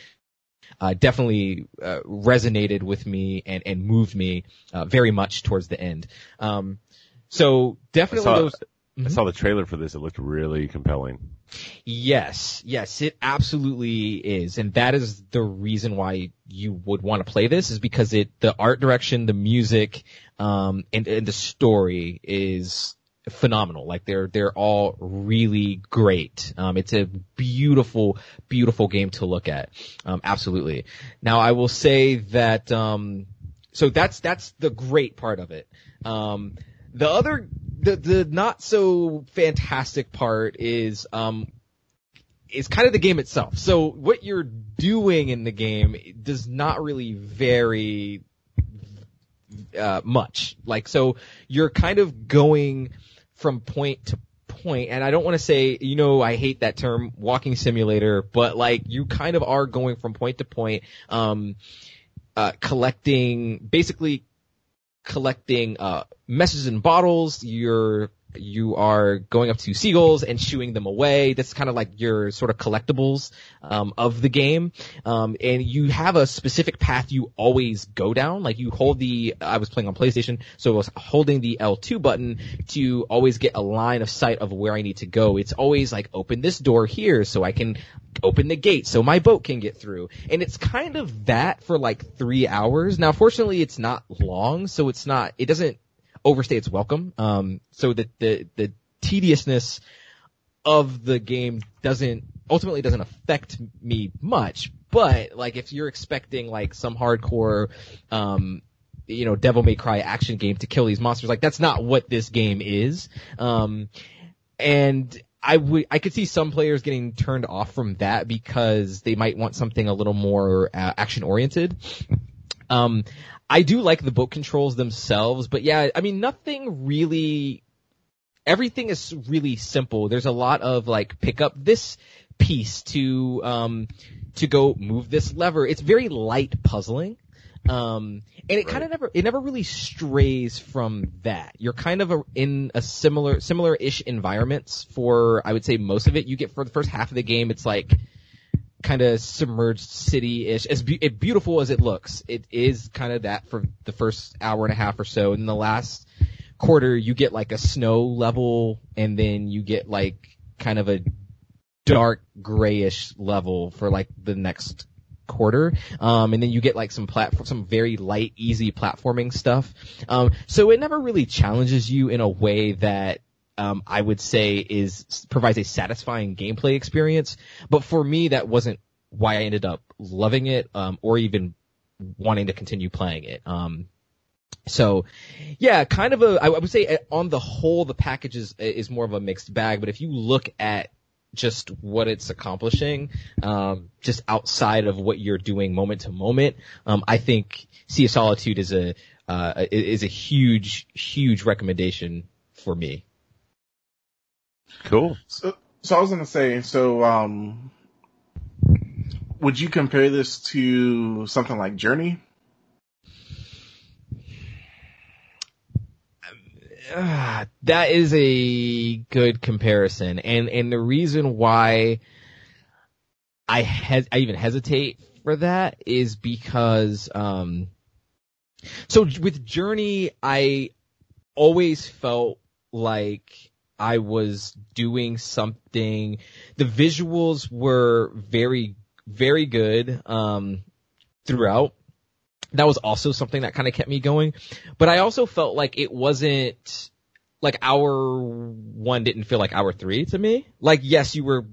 Speaker 2: uh, definitely uh, resonated with me and, and moved me uh, very much towards the end. Um, so definitely
Speaker 3: I saw,
Speaker 2: those.
Speaker 3: I saw the trailer for this. It looked really compelling.
Speaker 2: Yes, yes, it absolutely is. And that is the reason why you would want to play this is because it, the art direction, the music, um, and, and the story is phenomenal. Like they're, they're all really great. Um, it's a beautiful, beautiful game to look at. Um, absolutely. Now I will say that, um, so that's, that's the great part of it. Um, the other, the, the not so fantastic part is, um, is kind of the game itself. So what you're doing in the game does not really vary uh, much. Like so, you're kind of going from point to point, and I don't want to say, you know, I hate that term, walking simulator, but like you kind of are going from point to point, um, uh, collecting, basically collecting, uh, messages in bottles, you're you are going up to seagulls and shooing them away. That's kind of like your sort of collectibles um, of the game. Um, and you have a specific path you always go down. Like you hold the, I was playing on PlayStation, so I was holding the L2 button to always get a line of sight of where I need to go. It's always like open this door here so I can open the gate so my boat can get through. And it's kind of that for like three hours. Now, fortunately, it's not long, so it's not, it doesn't overstay its welcome. Um, so that the, the tediousness of the game doesn't, ultimately doesn't affect me much. But, like, if you're expecting, like, some hardcore, um, you know, Devil May Cry action game to kill these monsters, like, that's not what this game is. Um, and I would, I could see some players getting turned off from that because they might want something a little more uh, action oriented. Um, I do like the boat controls themselves, but yeah, I mean, nothing really, everything is really simple. There's a lot of like, pick up this piece to, um, to go move this lever. It's very light puzzling. Um, and it kind of never, it never really strays from that. You're kind of a, in a similar, similar-ish environments for, I would say most of it. You get for the first half of the game, it's like, kind of submerged city-ish. As be- beautiful as it looks, it is kind of that for the first hour and a half or so. In the last quarter, you get like a snow level, and then you get like kind of a dark grayish level for like the next quarter. Um, and then you get like some platform, some very light, easy platforming stuff. Um, so it never really challenges you in a way that um, I would say is provides a satisfying gameplay experience. But for me, that wasn't why I ended up loving it, um, or even wanting to continue playing it. Um, so, yeah, kind of a, I would say uh, on the whole, the package is, is more of a mixed bag, but if you look at just what it's accomplishing, um, just outside of what you're doing moment to moment, um, I think Sea of Solitude is a, uh, is a huge, huge recommendation for me.
Speaker 3: Cool.
Speaker 1: So, so I was gonna say, so um, would you compare this to something like Journey?
Speaker 2: That is a good comparison, and and the reason why I hes- I even hesitate for that is because um, so with Journey, I always felt like I was doing something. The visuals were very, very good, um, throughout. That was also something that kind of kept me going. But I also felt like it wasn't, like hour one didn't feel like hour three to me. Like yes, you were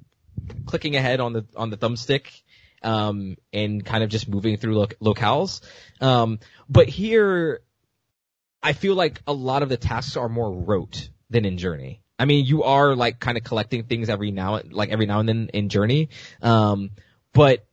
Speaker 2: clicking ahead on the, on the thumbstick, um, and kind of just moving through loc- locales. Um, but here, I feel like a lot of the tasks are more rote than in Journey. I mean, you are like kind of collecting things every now, like every now and then in Journey. Um, but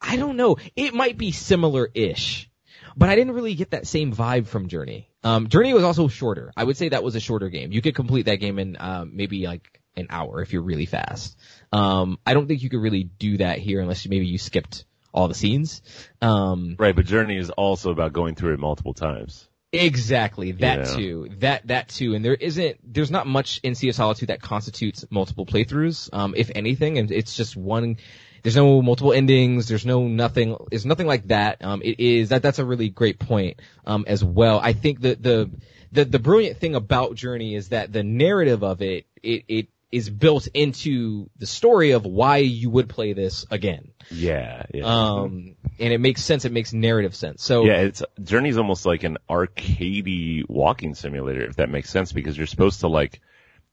Speaker 2: I don't know. It might be similar-ish, but I didn't really get that same vibe from Journey. Um, Journey was also shorter. I would say that was a shorter game. You could complete that game in, um, maybe like an hour if you're really fast. Um, I don't think you could really do that here unless you, maybe you skipped all the scenes. Um,
Speaker 3: right, but Journey is also about going through it multiple times.
Speaker 2: Exactly. That
Speaker 3: Yeah.
Speaker 2: too. That, that too. And there isn't, there's not much in Sea of Solitude that constitutes multiple playthroughs, um, if anything, and it's just one, there's no multiple endings, there's no nothing, there's nothing like that. Um, it is, that, that's a really great point, um, as well. I think that the, the, the brilliant thing about Journey is that the narrative of it, it, it is built into the story of why you would play this again.
Speaker 3: Yeah, yeah.
Speaker 2: Um, and it makes sense, it makes narrative sense. So,
Speaker 3: yeah, it's Journey's almost like an arcadey walking simulator, if that makes sense, because you're supposed to like,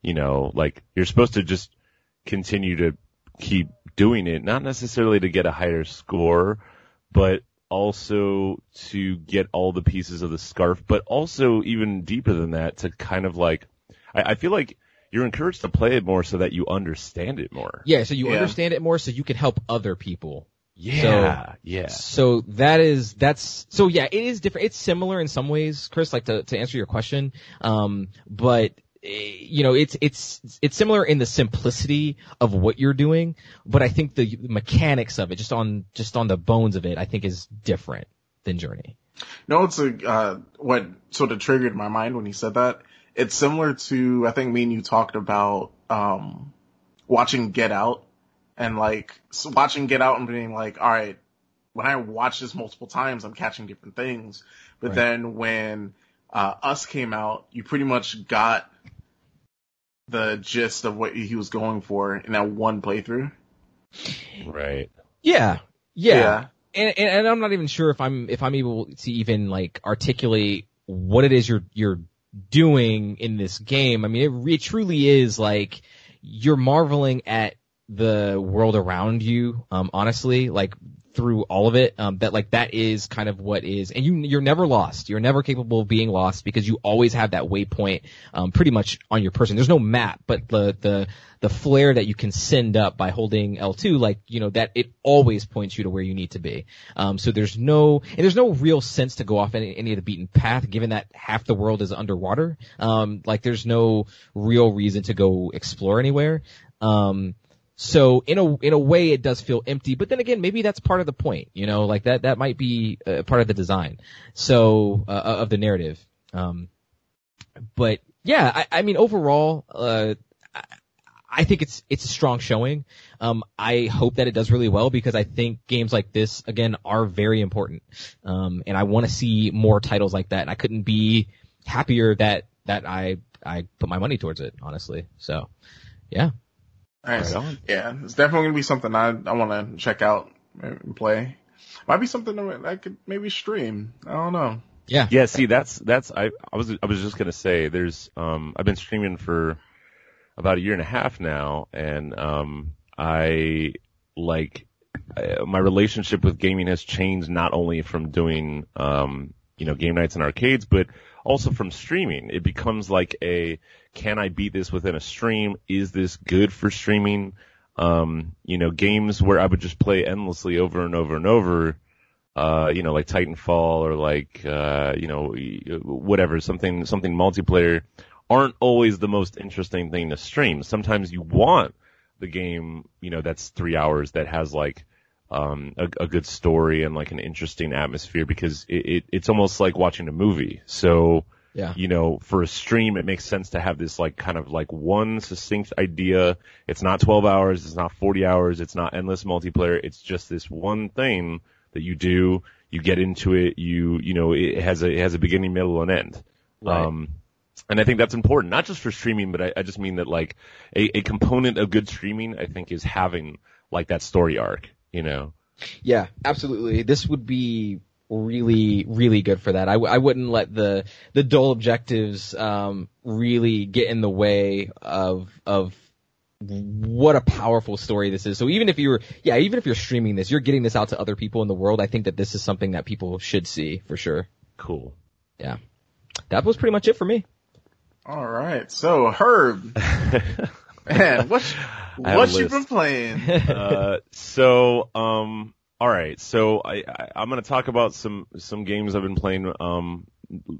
Speaker 3: you know, like you're supposed to just continue to keep doing it, not necessarily to get a higher score, but also to get all the pieces of the scarf, but also even deeper than that to kind of like, I, I feel like you're encouraged to play it more so that you understand it more.
Speaker 2: Yeah, so you
Speaker 1: Yeah.
Speaker 2: understand it more so you can help other people
Speaker 3: Yeah, so, yeah.
Speaker 2: So that is that's so yeah, it is different. It's similar in some ways, Chris. Like to to answer your question, um, but you know, it's it's it's similar in the simplicity of what you're doing, but I think the mechanics of it, just on just on the bones of it, I think is different than Journey.
Speaker 1: No, it's a uh, what sort of triggered my mind when he said that. It's similar to I think me and you talked about um, watching Get Out and like watching Get Out and being like, all right, when I watch this multiple times, I'm catching different things. But
Speaker 2: Right.
Speaker 1: then when uh, Us came out, you pretty much got the gist of what he was going for in that one playthrough.
Speaker 3: Right.
Speaker 2: Yeah, yeah.
Speaker 1: Yeah.
Speaker 2: And, and and I'm not even sure if I'm if I'm able to even like articulate what it is you're you're doing in this game. I mean, it, re- truly is like you're marveling at the world around you. Um, honestly, like through all of it, um, that like that is kind of what is, and you you're never lost. You're never capable of being lost because you always have that waypoint, um, pretty much on your person. There's no map, but the the the flare that you can send up by holding L2, like, you know, that it always points you to where you need to be. Um, so there's no, and there's no real sense to go off any, any of the beaten path, given that half the world is underwater. Um, like there's no real reason to go explore anywhere. Um, so in a in a way, it does feel empty. But then again, maybe that's part of the point. You know, like that that might be uh, part of the design. So uh, of the narrative. Um, but yeah, I, I mean overall, uh, I, I think it's it's a strong showing. Um, I hope that it does really well because I think games like this again are very important. Um, and I want to see more titles like that. And I couldn't be happier that that I I put my money towards it. Honestly, so yeah.
Speaker 1: Nice.
Speaker 3: Right.
Speaker 1: Yeah, it's definitely gonna be something I I want to check out and play. Might be something that I could maybe stream. I don't know.
Speaker 2: Yeah.
Speaker 3: Yeah, see, that's that's I I was I was just gonna say there's um I've been streaming for about a year and a half now, and um I like uh, my relationship with gaming has changed not only from doing um you know game nights and arcades, but also from streaming. It becomes like a can I beat this within a stream? Is this good for streaming? Um, you know, games where I would just play endlessly over and over and over uh, you know, like Titanfall or like, uh, you know, whatever, something, something multiplayer aren't always the most interesting thing to stream. Sometimes you want the game, you know, that's three hours that has like, um, a, a good story and like an interesting atmosphere because it, it, it's almost like watching a movie. So,
Speaker 2: Yeah.
Speaker 3: you know, for a stream, it makes sense to have this like kind of like one succinct idea. It's not 12 hours. It's not 40 hours. It's not endless multiplayer. It's just this one thing that you do. You get into it. You, you know, it has a, it has a beginning, middle, and end.
Speaker 2: Right.
Speaker 3: Um, and I think that's important, not just for streaming, but I, I just mean that like a, a component of good streaming, I think is having like that story arc, you know?
Speaker 2: Yeah, absolutely. This would be really, really good for that. I, w- I wouldn't let the the dull objectives um, really get in the way of of what a powerful story this is. So even if you're, yeah, even if you're streaming this, you're getting this out to other people in the world. I think that this is something that people should see for sure.
Speaker 3: Cool.
Speaker 2: Yeah, that was pretty much it for me.
Speaker 1: All right, so Herb, man, what
Speaker 3: I have
Speaker 1: what you
Speaker 3: list.
Speaker 1: been playing?
Speaker 3: uh, so, um, all right. So I, I I'm going to talk about some some games I've been playing. Um,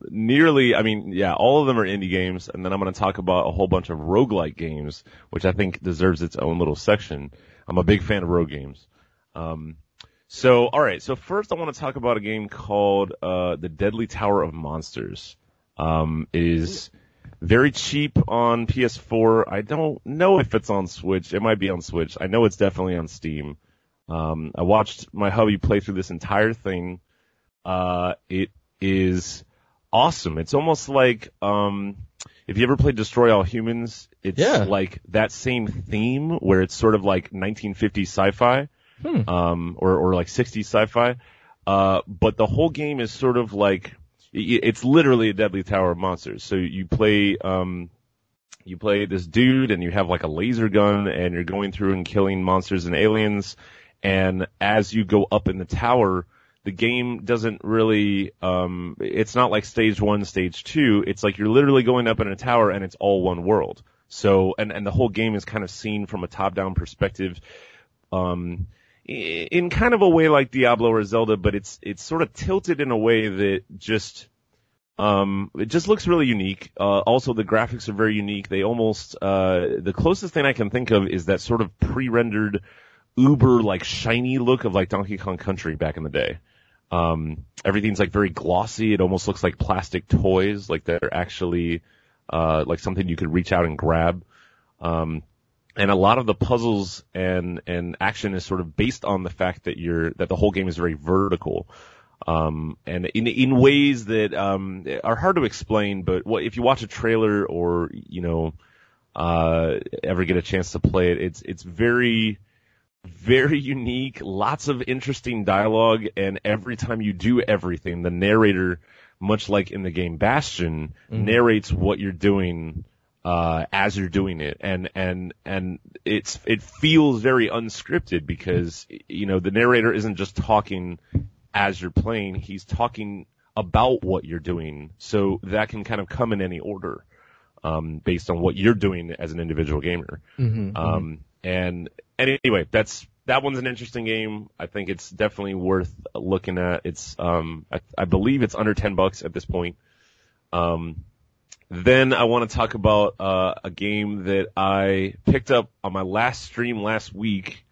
Speaker 3: nearly, I mean, yeah, all of them are indie games, and then I'm going to talk about a whole bunch of roguelike games, which I think deserves its own little section. I'm a big fan of rogue games. Um, so, all right. So first, I want to talk about a game called uh, The Deadly Tower of Monsters. Um, it is very cheap on PS4. I don't know if it's on Switch. It might be on Switch. I know it's definitely on Steam. Um, I watched my hubby play through this entire thing. Uh, it is awesome. It's almost like, um, if you ever played Destroy All Humans, it's
Speaker 2: Yeah.
Speaker 3: like that same theme where it's sort of like 1950s sci-fi,
Speaker 2: Hmm.
Speaker 3: um, or, or like 60s sci-fi. Uh, but the whole game is sort of like, it's literally a deadly tower of monsters. So you play, um, you play this dude and you have like a laser gun and you're going through and killing monsters and aliens. And as you go up in the tower, the game doesn't really, um, it's not like stage one, stage two. It's like you're literally going up in a tower and it's all one world. So, and, and the whole game is kind of seen from a top down perspective. Um, in kind of a way like Diablo or Zelda, but it's it's sort of tilted in a way that just um it just looks really unique. Uh, also the graphics are very unique. They almost uh the closest thing I can think of is that sort of pre-rendered uber like shiny look of like Donkey Kong Country back in the day. Um everything's like very glossy. It almost looks like plastic toys, like they're actually uh like something you could reach out and grab. Um and a lot of the puzzles and and action is sort of based on the fact that you're that the whole game is very vertical um and in in ways that um are hard to explain but what if you watch a trailer or you know uh ever get a chance to play it it's it's very very unique lots of interesting dialogue and every time you do everything the narrator much like in the game bastion
Speaker 2: Mhm.
Speaker 3: narrates what you're doing uh, as you're doing it, and and and it's it feels very unscripted because you know the narrator isn't just talking as you're playing; he's talking about what you're doing, so that can kind of come in any order um, based on what you're doing as an individual gamer.
Speaker 2: Mm-hmm.
Speaker 3: Um, and, and anyway, that's, that one's an interesting game. I think it's definitely worth looking at. It's, um, I, I believe it's under 10 bucks at this point. Um, then I want to talk about, uh, a game that I picked up on my last stream last week,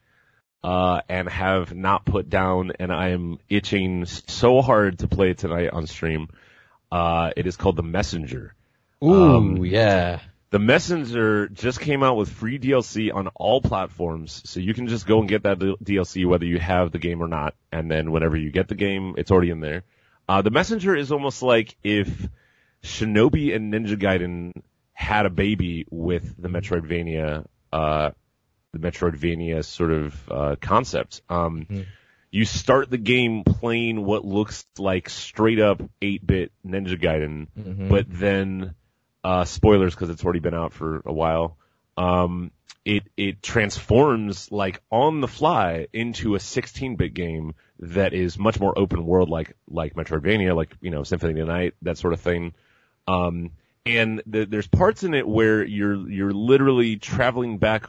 Speaker 3: uh, and have not put down and I am itching so hard to play it tonight on stream. Uh, it is called The Messenger.
Speaker 2: Ooh,
Speaker 3: um,
Speaker 2: yeah.
Speaker 3: The Messenger just came out with free DLC on all platforms, so you can just go and get that DLC whether you have the game or not, and then whenever you get the game, it's already in there. Uh, the Messenger is almost like if Shinobi and Ninja Gaiden had a baby with the Metroidvania, uh, the Metroidvania sort of, uh, concept. Um,
Speaker 2: Mhm.
Speaker 3: you start the game playing what looks like straight up 8-bit Ninja Gaiden,
Speaker 2: Mhm.
Speaker 3: but then uh spoilers because it's already been out for a while um it it transforms like on the fly into a 16-bit game that is much more open world like like Metroidvania like you know Symphony of the Night that sort of thing um and the, there's parts in it where you're you're literally traveling back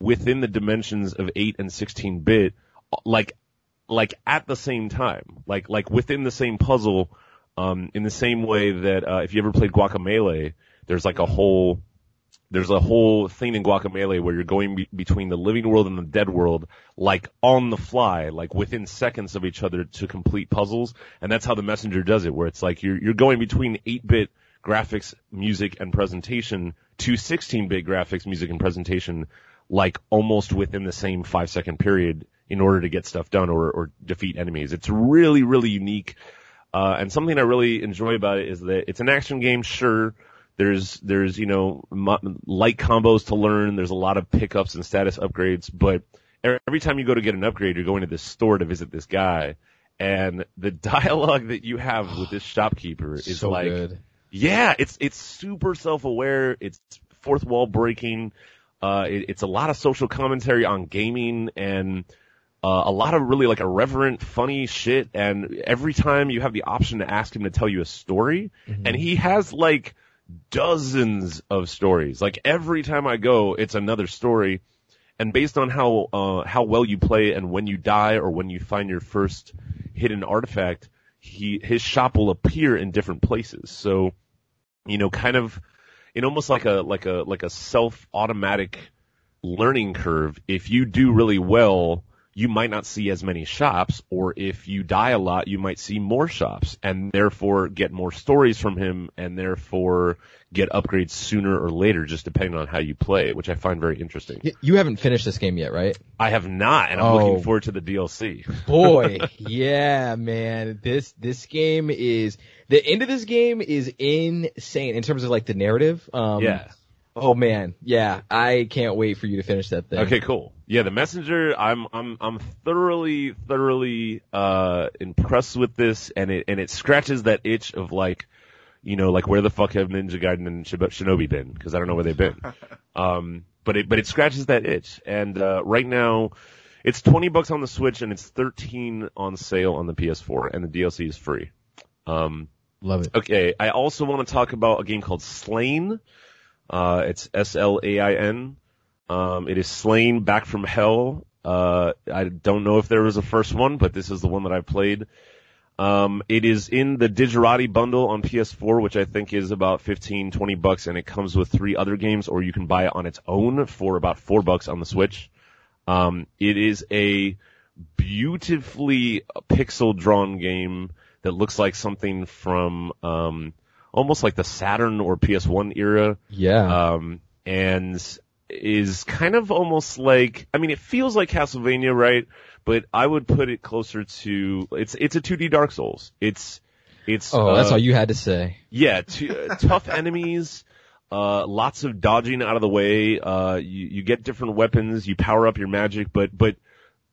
Speaker 3: within the dimensions of 8 and 16 bit like like at the same time like like within the same puzzle um, in the same way that uh, if you ever played Guacamelee, there's like a whole there's a whole thing in Guacamelee where you're going be- between the living world and the dead world, like on the fly, like within seconds of each other to complete puzzles, and that's how the messenger does it, where it's like you're you're going between 8-bit graphics, music, and presentation to 16-bit graphics, music, and presentation, like almost within the same five second period in order to get stuff done or, or defeat enemies. It's really, really unique. Uh, and something I really enjoy about it is that it's an action game, sure. There's, there's, you know, light combos to learn. There's a lot of pickups and status upgrades, but every time you go to get an upgrade, you're going to this store to visit this guy. And the dialogue that you have with this shopkeeper is
Speaker 2: so
Speaker 3: like,
Speaker 2: good.
Speaker 3: yeah, it's it's super self-aware. It's fourth wall breaking. Uh, it, it's a lot of social commentary on gaming and uh, a lot of really like irreverent, funny shit. And every time you have the option to ask him to tell you a story,
Speaker 2: Mhm.
Speaker 3: and he has like dozens of stories. Like every time I go, it's another story. And based on how uh, how well you play and when you die or when you find your first hidden artifact, he his shop will appear in different places. So, you know, kind of in almost like a like a like a self automatic learning curve. If you do really well, you might not see as many shops, or if you die a lot, you might see more shops, and therefore get more stories from him, and therefore get upgrades sooner or later, just depending on how you play it, which I find very interesting.
Speaker 2: You haven't finished this game yet, right?
Speaker 3: I have not, and I'm
Speaker 2: Oh.
Speaker 3: looking forward to the DLC.
Speaker 2: Boy, yeah, man. This this game is the end of this game is insane in terms of like the narrative. Um,
Speaker 3: yeah.
Speaker 2: Oh man, yeah. I can't wait for you to finish that thing.
Speaker 3: Okay, cool. Yeah, the messenger. I'm I'm I'm thoroughly thoroughly uh impressed with this, and it and it scratches that itch of like, you know, like where the fuck have Ninja Gaiden and Shib- Shinobi been? Because I don't know where they've been. um, but it but it scratches that itch, and uh right now. It's 20 bucks on the Switch and it's 13 on sale on the PS4 and the DLC is free. Um,
Speaker 2: Love it.
Speaker 3: Okay, I also want to talk about a game called Slain. Uh, it's S-L-A-I-N. Um, it is Slain Back from Hell. Uh, I don't know if there was a first one, but this is the one that I played. Um, it is in the Digerati bundle on PS4, which I think is about 15, 20 bucks, and it comes with three other games, or you can buy it on its own for about four bucks on the Switch. Um, it is a beautifully pixel drawn game that looks like something from, um, almost like the Saturn or PS1 era.
Speaker 2: Yeah.
Speaker 3: Um, and is kind of almost like, I mean, it feels like Castlevania, right? But I would put it closer to, it's, it's a 2D Dark Souls. It's, it's,
Speaker 2: oh, that's
Speaker 3: uh,
Speaker 2: all you had to say.
Speaker 3: yeah, t- uh, tough enemies, uh, lots of dodging out of the way, uh, you, you get different weapons, you power up your magic, but, but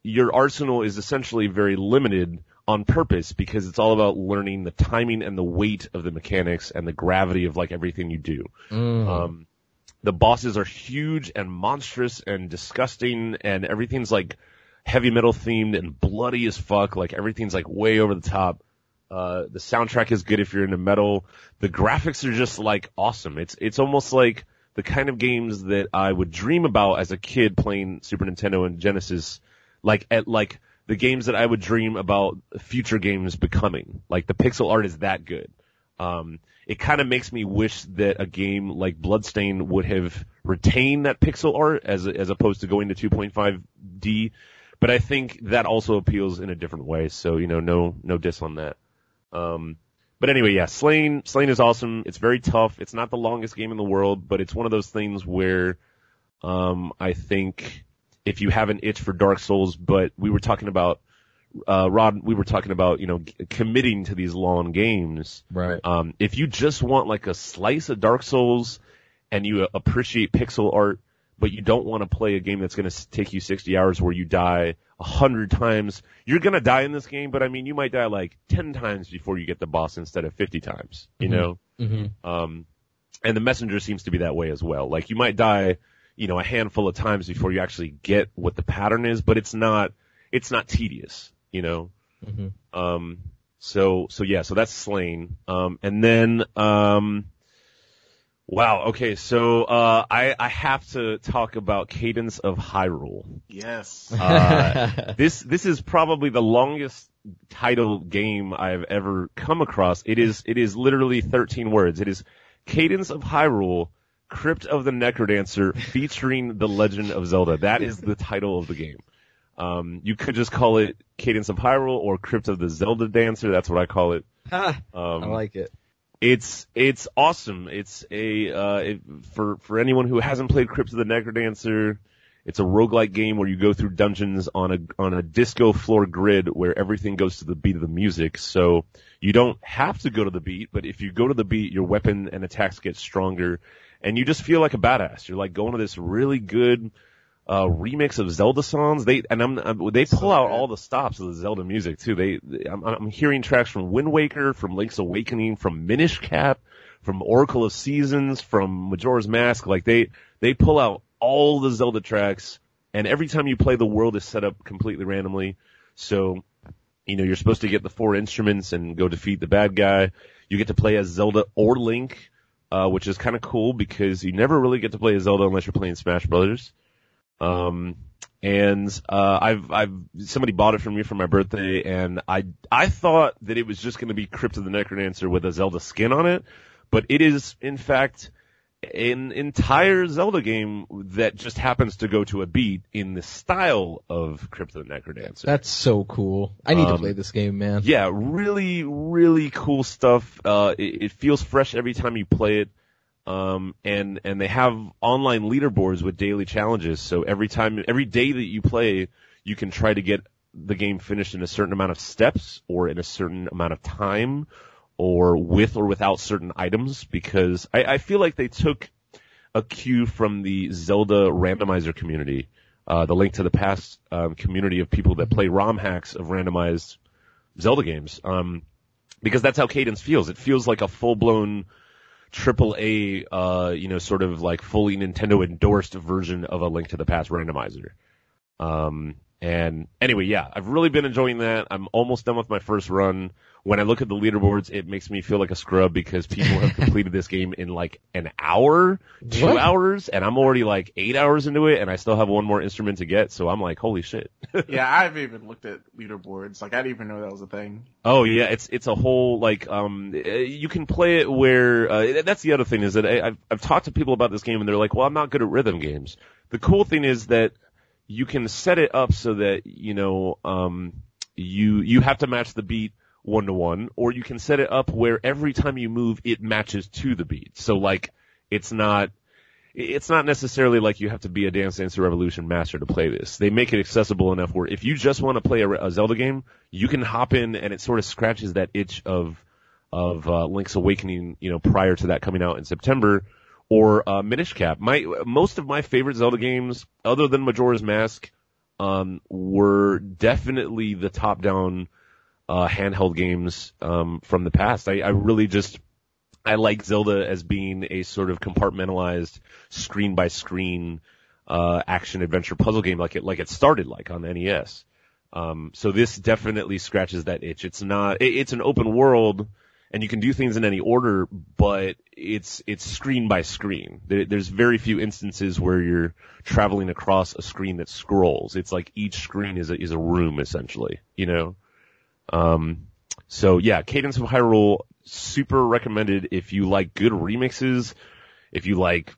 Speaker 3: your arsenal is essentially very limited on purpose because it's all about learning the timing and the weight of the mechanics and the gravity of like everything you do.
Speaker 2: Mm.
Speaker 3: Um, the bosses are huge and monstrous and disgusting and everything's like heavy metal themed and bloody as fuck. Like everything's like way over the top. Uh, the soundtrack is good if you're into metal. The graphics are just like awesome. It's, it's almost like the kind of games that I would dream about as a kid playing Super Nintendo and Genesis. Like at, like the games that I would dream about future games becoming. Like the pixel art is that good. Um, it kind of makes me wish that a game like Bloodstain would have retained that pixel art as as opposed to going to 2.5D. But I think that also appeals in a different way. So you know, no no diss on that. Um, but anyway, yeah, Slain Slain is awesome. It's very tough. It's not the longest game in the world, but it's one of those things where um, I think if you have an itch for Dark Souls, but we were talking about uh, Rod, we were talking about, you know, g- committing to these long games.
Speaker 2: Right.
Speaker 3: Um, if you just want like a slice of Dark Souls and you appreciate pixel art, but you don't want to play a game that's going to take you 60 hours where you die a hundred times, you're going to die in this game, but I mean, you might die like 10 times before you get the boss instead of 50 times, you
Speaker 2: Mhm.
Speaker 3: know?
Speaker 2: Mm-hmm.
Speaker 3: Um, and the messenger seems to be that way as well. Like you might die, you know, a handful of times before you actually get what the pattern is, but it's not, it's not tedious, you know?
Speaker 2: Mm-hmm.
Speaker 3: Um, so, so yeah, so that's Slain. Um, and then, um, wow, okay, so, uh, I, I have to talk about Cadence of Hyrule.
Speaker 1: Yes.
Speaker 3: Uh, this, this is probably the longest title game I've ever come across. It is, it is literally 13 words. It is Cadence of Hyrule, Crypt of the Necrodancer featuring The Legend of Zelda. That is the title of the game. Um, you could just call it Cadence of Hyrule or Crypt of the Zelda Dancer. That's what I call it.
Speaker 2: I
Speaker 3: Um,
Speaker 2: like it.
Speaker 3: it's it's awesome. It's a uh, it, for for anyone who hasn't played Crypt of the Necrodancer, it's a roguelike game where you go through dungeons on a on a disco floor grid where everything goes to the beat of the music. So you don't have to go to the beat, but if you go to the beat, your weapon and attacks get stronger, and you just feel like a badass. You're like going to this really good uh, remix of Zelda songs. They and I'm, I'm they pull
Speaker 1: So
Speaker 3: out all the stops of the Zelda music too. They, they- I'm, I'm hearing tracks from Wind Waker, from Link's Awakening, from Minish Cap, from Oracle of Seasons, from Majora's Mask. Like they they pull out all the Zelda tracks, and every time you play, the world is set up completely randomly. So you know you're supposed to get the four instruments and go defeat the bad guy. You get to play as Zelda or Link. Uh, which is kind of cool because you never really get to play Zelda unless you're playing Smash Brothers. Um, and uh, I've I've somebody bought it for me for my birthday, and I I thought that it was just going to be Crypt of the Necrodancer with a Zelda skin on it, but it is in fact an entire Zelda game that just happens to go to a beat in the style of Crypt of the Necrodancer.
Speaker 2: That's so cool. I need to
Speaker 3: Um,
Speaker 2: play this game, man.
Speaker 3: Yeah, really, really cool stuff. Uh, it, it feels fresh every time you play it. Um, and, and they have online leaderboards with daily challenges. So every time, every day that you play, you can try to get the game finished in a certain amount of steps or in a certain amount of time or with or without certain items because I, I feel like they took a cue from the Zelda randomizer community, uh, the Link to the Past um, community of people that play ROM hacks of randomized Zelda games. Um, because that's how Cadence feels. It feels like a full blown triple A, uh, you know, sort of like fully Nintendo endorsed version of a Link to the Past randomizer. Um, and anyway, yeah, I've really been enjoying that. I'm almost done with my first run. When I look at the leaderboards, it makes me feel like a scrub because people have completed this game in like an hour, two
Speaker 2: What?
Speaker 3: hours, and I'm already like eight hours into it, and I still have one more instrument to get. So I'm like, holy shit.
Speaker 1: yeah, I've even looked at leaderboards. Like I didn't even know that was a thing.
Speaker 3: Oh yeah, it's it's a whole like um you can play it where uh, that's the other thing is that I, I've I've talked to people about this game and they're like, well, I'm not good at rhythm games. The cool thing is that you can set it up so that you know um you you have to match the beat one to one, or you can set it up where every time you move it matches to the beat. So like it's not it's not necessarily like you have to be a Dance Dance Revolution master to play this. They make it accessible enough where if you just want to play a, a Zelda game, you can hop in and it sort of scratches that itch of of uh, Link's Awakening, you know, prior to that coming out in September, or uh, Minish Cap. My most of my favorite Zelda games, other than Majora's Mask, um, were definitely the top-down uh, handheld games um, from the past. I, I really just I like Zelda as being a sort of compartmentalized screen by screen uh, action adventure puzzle game like it like it started like on NES. Um, so this definitely scratches that itch. It's not it, it's an open world and you can do things in any order, but it's it's screen by screen. There, there's very few instances where you're traveling across a screen that scrolls. It's like each screen is a is a room essentially, you know. Um, so yeah, Cadence of Hyrule, super recommended if you like good remixes, if you like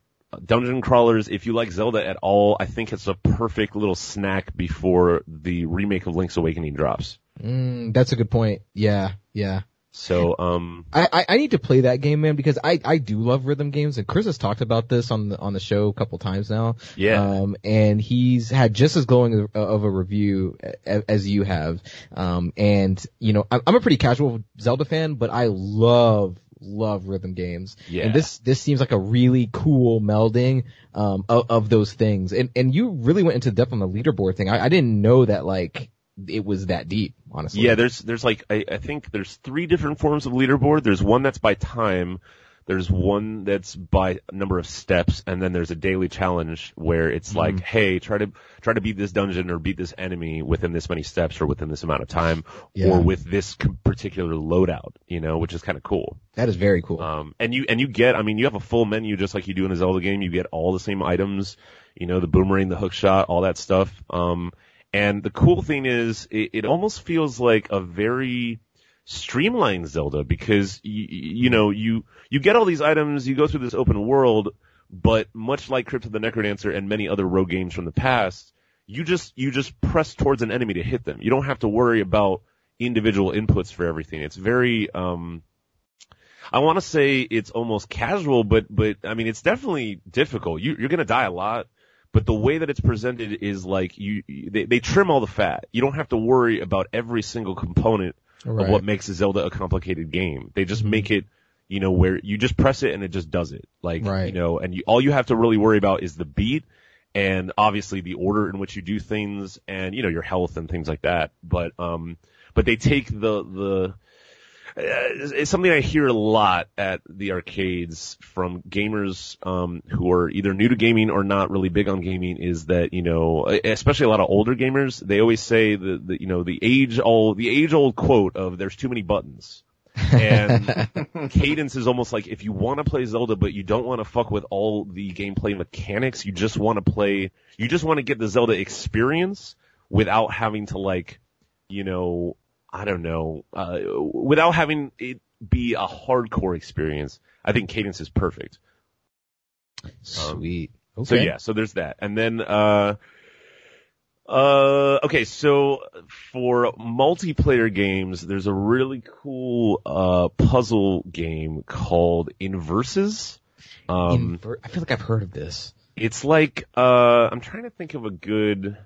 Speaker 3: dungeon crawlers, if you like Zelda at all, I think it's a perfect little snack before the remake of Link's Awakening drops.
Speaker 2: Mm, that's a good point. Yeah, yeah.
Speaker 3: So, um,
Speaker 2: I, I, I need to play that game, man, because I, I do love rhythm games, and Chris has talked about this on the on the show a couple times now.
Speaker 3: yeah.
Speaker 2: Um, and he's had just as glowing of a review as you have. Um, and you know, I'm I'm a pretty casual Zelda fan, but I love love rhythm games.
Speaker 3: Yeah.
Speaker 2: And this this seems like a really cool melding um of, of those things. And and you really went into depth on the leaderboard thing. I, I didn't know that like it was that deep, honestly.
Speaker 3: Yeah, there's there's like I, I think there's three different forms of leaderboard. There's one that's by time, there's one that's by number of steps, and then there's a daily challenge where it's like, hey, try to try to beat this dungeon or beat this enemy within this many steps or within this amount of time,
Speaker 2: Yeah.
Speaker 3: or with this particular loadout, you know, which is kind of cool.
Speaker 2: That is very cool.
Speaker 3: Um, and you and you get, I mean, you have a full menu just like you do in a Zelda game. You get all the same items, you know, the boomerang, the hook shot, all that stuff. Um, and the cool thing is, it, it almost feels like a very streamlined Zelda because you, you know you you get all these items, you go through this open world, but much like Crypt of the Necrodancer and many other rogue games from the past, you just you just press towards an enemy to hit them. You don't have to worry about individual inputs for everything. It's very um I want to say it's almost casual, but but I mean it's definitely difficult. You, you're gonna die a lot, but the way that it's presented is like you they, they trim all the fat. You don't have to worry about every single component
Speaker 2: Right.
Speaker 3: of what makes a Zelda a complicated game. They just
Speaker 2: Mhm.
Speaker 3: make it, you know, where you just press it and it just does it. Like
Speaker 2: Right.
Speaker 3: you know, and you, all you have to really worry about is the beat and obviously the order in which you do things and you know your health and things like that. But um, but they take the the it's something I hear a lot at the arcades from gamers um, who are either new to gaming or not really big on gaming is that you know, especially a lot of older gamers, they always say the, the you know the age old the age old quote of "there's too many buttons." and Cadence is almost like if you want to play Zelda, but you don't want to fuck with all the gameplay mechanics, you just want to play, you just want to get the Zelda experience without having to like, you know, I don't know, uh, without having it be a hardcore experience. I think Cadence is perfect.
Speaker 2: Sweet. Okay.
Speaker 3: So yeah, so there's that. And then, uh, uh, okay, so for multiplayer games, there's a really cool, uh, puzzle game called Inversus. Um,
Speaker 2: Inver- I feel like I've heard of this.
Speaker 3: it's like, uh, I'm trying to think of a good,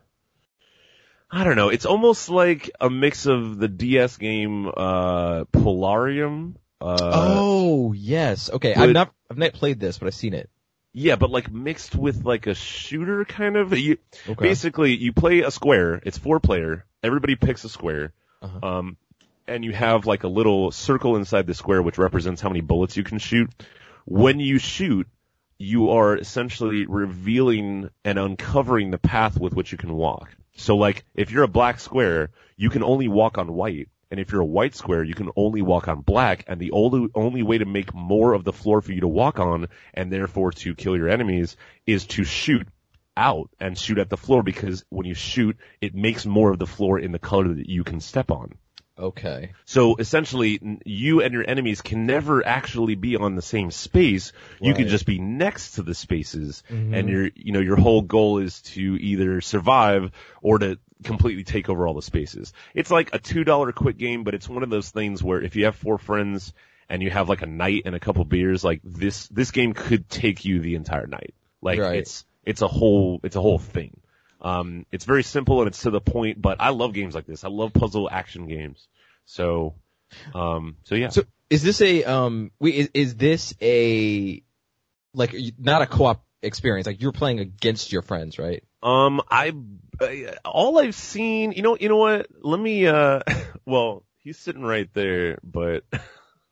Speaker 3: I don't know, it's almost like a mix of the DS game, uh, Polarium. Uh,
Speaker 2: oh yes. Okay.
Speaker 3: but-
Speaker 2: I've not I've not played this, but I've seen it.
Speaker 3: yeah, but like mixed with like a shooter kind of. You,
Speaker 2: Okay.
Speaker 3: Basically, you play a square. It's four player. Everybody picks a square.
Speaker 2: Uh-huh.
Speaker 3: Um, and you have like a little circle inside the square which represents how many bullets you can shoot. When you shoot, you are essentially revealing and uncovering the path with which you can walk. So like, if you're a black square, you can only walk on white. And if you're a white square, you can only walk on black, and the only, only way to make more of the floor for you to walk on, and therefore to kill your enemies, is to shoot out and shoot at the floor because when you shoot, it makes more of the floor in the color that you can step on.
Speaker 2: Okay.
Speaker 3: So essentially, you and your enemies can never actually be on the same space. You can just be next to the spaces,
Speaker 2: Mhm.
Speaker 3: and your, you know, your whole goal is to either survive or to completely take over all the spaces. It's like a two dollar quick game, but it's one of those things where if you have four friends and you have like a night and a couple beers, like this, this game could take you the entire night. Like
Speaker 2: Right.
Speaker 3: it's, it's a whole, it's a whole thing. Um, it's very simple and it's to the point, but I love games like this. I love puzzle action games. So, um, so yeah.
Speaker 2: So is this a um? Wait, is, is this a like not a co-op experience? Like you're playing against your friends, right?
Speaker 3: Um, I, I all I've seen, you know, you know what? Let me, uh, well, he's sitting right there, but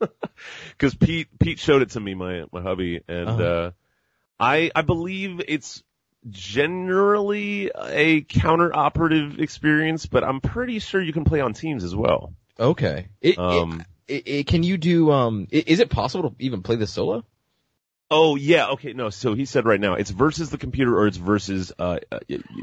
Speaker 3: because Pete Pete showed it to me, my my hubby, and
Speaker 2: Uh-huh.
Speaker 3: uh, I I believe it's generally a counter operative experience, but I'm pretty sure you can play on teams as well.
Speaker 2: Okay. It,
Speaker 3: Um,
Speaker 2: it, it, it- can you do um? Is it possible to even play this solo?
Speaker 3: Oh yeah, okay, no. So he said right now it's versus the computer or it's versus uh, uh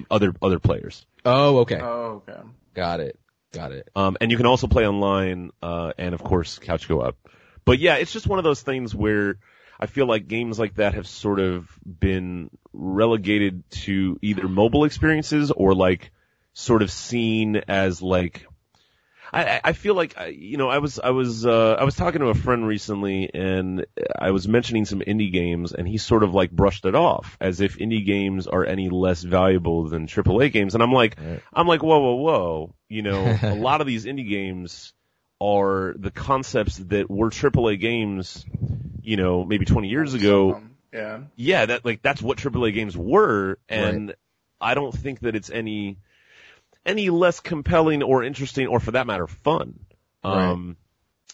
Speaker 3: other other players.
Speaker 2: Oh, okay.
Speaker 1: Oh, okay.
Speaker 2: Got it. Got it.
Speaker 3: Um, and you can also play online, uh, and of course, couch co-op. But yeah, it's just one of those things where I feel like games like that have sort of been relegated to either mobile experiences or like sort of seen as like, I, I- feel like, I- you know, I was, I was, uh, I was talking to a friend recently and I was mentioning some indie games and he sort of like brushed it off as if indie games are any less valuable than AAA games. And I'm like,
Speaker 2: Right.
Speaker 3: I'm like, whoa, whoa, whoa. You know, a lot of these indie games are the concepts that were AAA games, you know, maybe 20 years ago.
Speaker 1: Yeah.
Speaker 3: Yeah, that, like, that's what AAA games were. And I don't think that it's any, any less compelling or interesting or for that matter, fun.
Speaker 2: Right.
Speaker 3: Um,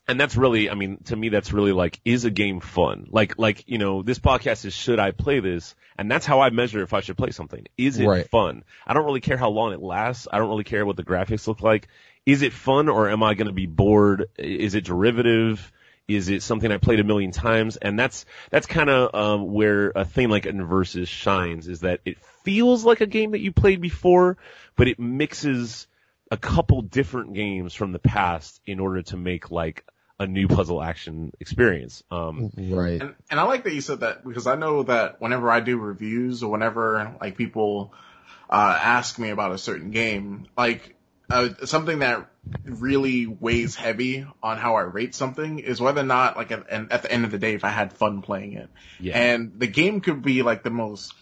Speaker 3: and that's really, I mean, to me, that's really like, is a game fun? Like, like, you know, this podcast is, should I play this? And that's how I measure if I should play something. Is it
Speaker 2: Right.
Speaker 3: fun? I don't really care how long it lasts. I don't really care what the graphics look like. Is it fun or am I going to be bored? Is it derivative? Is it something I played a million times? And that's, that's kind of, um, where a thing like Inversus shines is that it feels like a game that you played before, but it mixes a couple different games from the past in order to make like a new puzzle action experience. Um,
Speaker 2: Right.
Speaker 1: And, and I like that you said that because I know that whenever I do reviews or whenever like people uh, ask me about a certain game, like uh, something that really weighs heavy on how I rate something is whether or not like at, and at the end of the day if I had fun playing it.
Speaker 3: yeah.
Speaker 1: And the game could be like the most,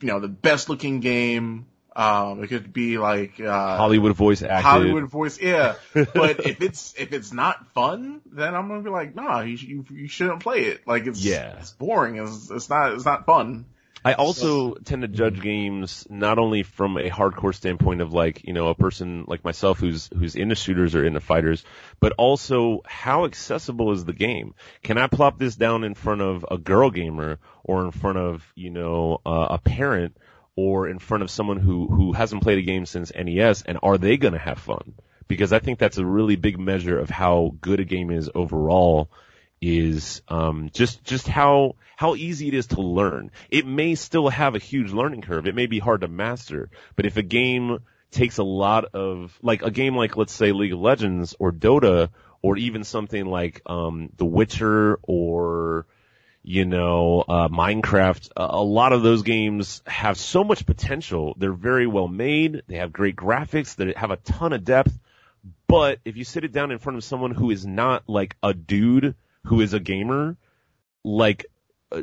Speaker 1: you know, the best looking game. Um, it could be like uh,
Speaker 3: Hollywood voice acted.
Speaker 1: Hollywood voice, yeah. But if it's if it's not fun, then I'm gonna be like, nah, you you, you shouldn't play it. Like it's
Speaker 3: Yeah.
Speaker 1: it's boring. It's it's not it's not fun.
Speaker 3: I also tend to judge games not only from a hardcore standpoint of like, you know, a person like myself who's, who's into shooters or into fighters, but also how accessible is the game? Can I plop this down in front of a girl gamer or in front of, you know, uh, a parent or in front of someone who, who hasn't played a game since NES and are they gonna have fun? Because I think that's a really big measure of how good a game is overall is um, just just how how easy it is to learn. It may still have a huge learning curve. It may be hard to master, but if a game takes a lot of like a game like let's say League of Legends or Dota or even something like um, The Witcher or you know uh, Minecraft, a, a lot of those games have so much potential. They're very well made. They have great graphics. They have a ton of depth. But if you sit it down in front of someone who is not like a dude who is a gamer, like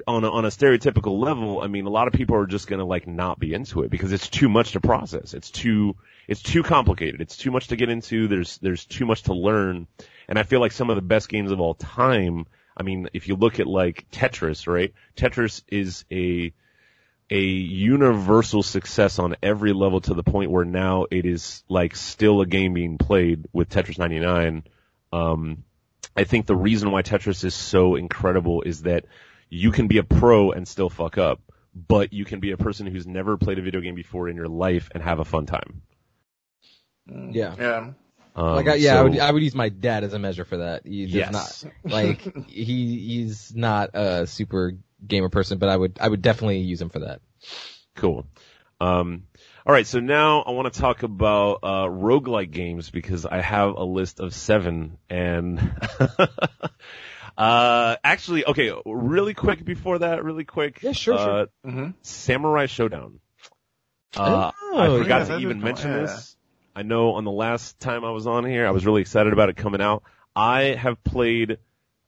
Speaker 3: on a, on a stereotypical level, I mean, a lot of people are just gonna like not be into it because it's too much to process. It's too, it's too complicated. It's too much to get into. There's, there's too much to learn. And I feel like some of the best games of all time, I mean, if you look at like Tetris, right? Tetris is a, a universal success on every level to the point where now it is like still a game being played with Tetris 99. Um, I think the reason why Tetris is so incredible is that you can be a pro and still fuck up, but you can be a person who's never played a video game before in your life and have a fun time.
Speaker 1: Mm,
Speaker 2: Yeah.
Speaker 1: Yeah.
Speaker 3: Um,
Speaker 2: Like, I, yeah, I would, I would use my dad as a measure for that. He does
Speaker 3: Yes.
Speaker 2: not, like, he, he's not a super gamer person, but I would, I would definitely use him for that.
Speaker 3: Cool. Um, all right, so now I want to talk about uh, roguelike games because I have a list of seven, and uh, actually, okay, really quick before that, really quick.
Speaker 2: Yeah, sure,
Speaker 3: uh,
Speaker 2: sure.
Speaker 1: hmm
Speaker 3: Samurai Shodown. Uh,
Speaker 2: Oh,
Speaker 3: I forgot
Speaker 1: yeah,
Speaker 3: to even mention
Speaker 1: yeah.
Speaker 3: this. I know on the last time I was on here, I was really excited about it coming out. I have played,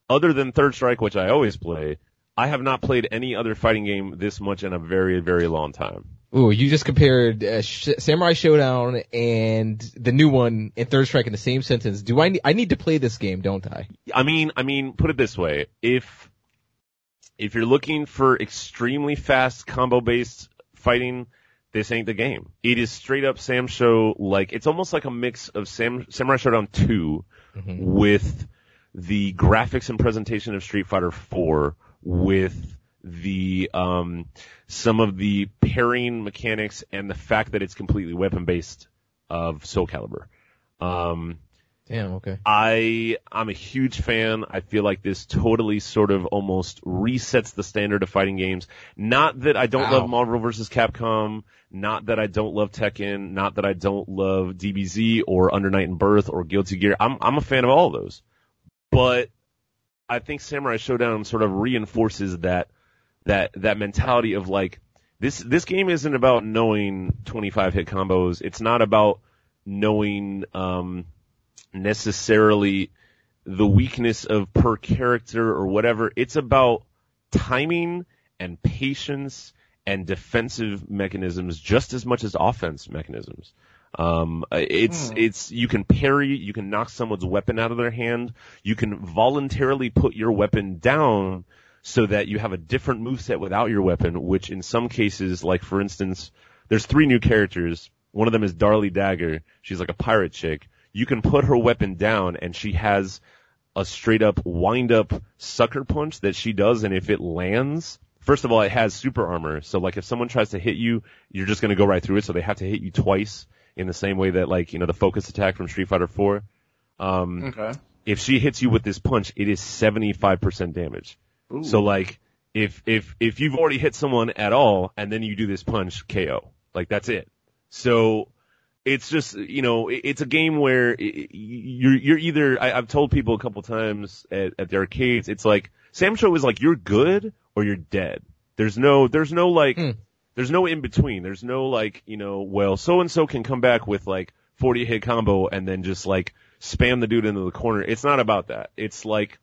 Speaker 3: other than Third Strike, which I always play, I have not played any other fighting game this much in a very, very long time.
Speaker 2: Ooh, you just compared uh, Sh- Samurai Shodown and the new one in Third Strike in the same sentence. Do I need, I need to play this game, don't I?
Speaker 3: I mean, I mean, put it this way: if if you're looking for extremely fast combo based fighting, this ain't the game. It is straight up SamSho. Like it's almost like a mix of Sam Samurai Shodown 2 with the graphics and presentation of Street Fighter 4 with the um some of the pairing mechanics and the fact that it's completely weapon based of Soul Calibur. Um
Speaker 2: Damn, okay.
Speaker 3: I I'm a huge fan. I feel like this totally sort of almost resets the standard of fighting games. Not that I don't
Speaker 2: Wow.
Speaker 3: love Marvel vs. Capcom, not that I don't love Tekken, not that I don't love DBZ or Under Night In-Birth or Guilty Gear. I'm I'm a fan of all of those. But I think Samurai Shodown sort of reinforces that that that mentality of like this this game isn't about knowing 25 hit combos. It's not about knowing um necessarily the weakness of per character or whatever. It's about timing and patience and defensive mechanisms just as much as offense mechanisms. Um, it's,
Speaker 1: Hmm.
Speaker 3: it's, you can parry, you can knock someone's weapon out of their hand, you can voluntarily put your weapon down so that you have a different moveset without your weapon, which in some cases, like for instance, there's three new characters. One of them is Darli Dagger. She's like a pirate chick. You can put her weapon down and she has a straight up wind up sucker punch that she does and if it lands, first of all, it has super armor. So like if someone tries to hit you, you're just gonna go right through it. So they have to hit you twice in the same way that like, you know, the focus attack from Street Fighter 4. Um,
Speaker 1: Okay.
Speaker 3: if she hits you with this punch, it is 75% damage.
Speaker 1: Ooh.
Speaker 3: So like, if, if, if you've already hit someone at all and then you do this punch, KO. Like that's it. So, it's just, you know, it's a game where you're, you're either, I, I've told people a couple times at, at the arcades, it's like, SamSho is like, you're good or you're dead. There's no, there's no like,
Speaker 2: Hmm.
Speaker 3: there's no in between. There's no like, you know, well, so and so can come back with like 40 hit combo and then just like spam the dude into the corner. It's not about that. It's like,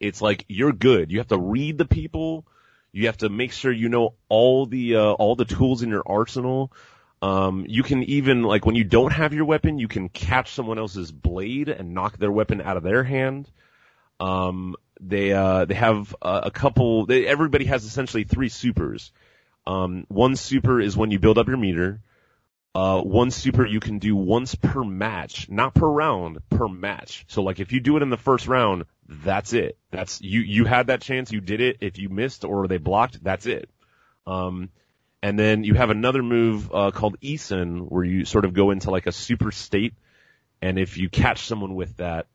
Speaker 3: it's like you're good. You have to read the people. You have to make sure you know all the, uh, all the tools in your arsenal. Um, you can even, like, when you don't have your weapon, you can catch someone else's blade and knock their weapon out of their hand. Um, they, uh, they have a, a couple, they, everybody has essentially three supers. Um, one super is when you build up your meter. Uh, one super you can do once per match, not per round, per match. So like if you do it in the first round, that's it. That's, you, you had that chance, you did it. If you missed or they blocked, that's it. Um, and then you have another move uh, called Issen, where you sort of go into like a super state, and if you catch someone with that,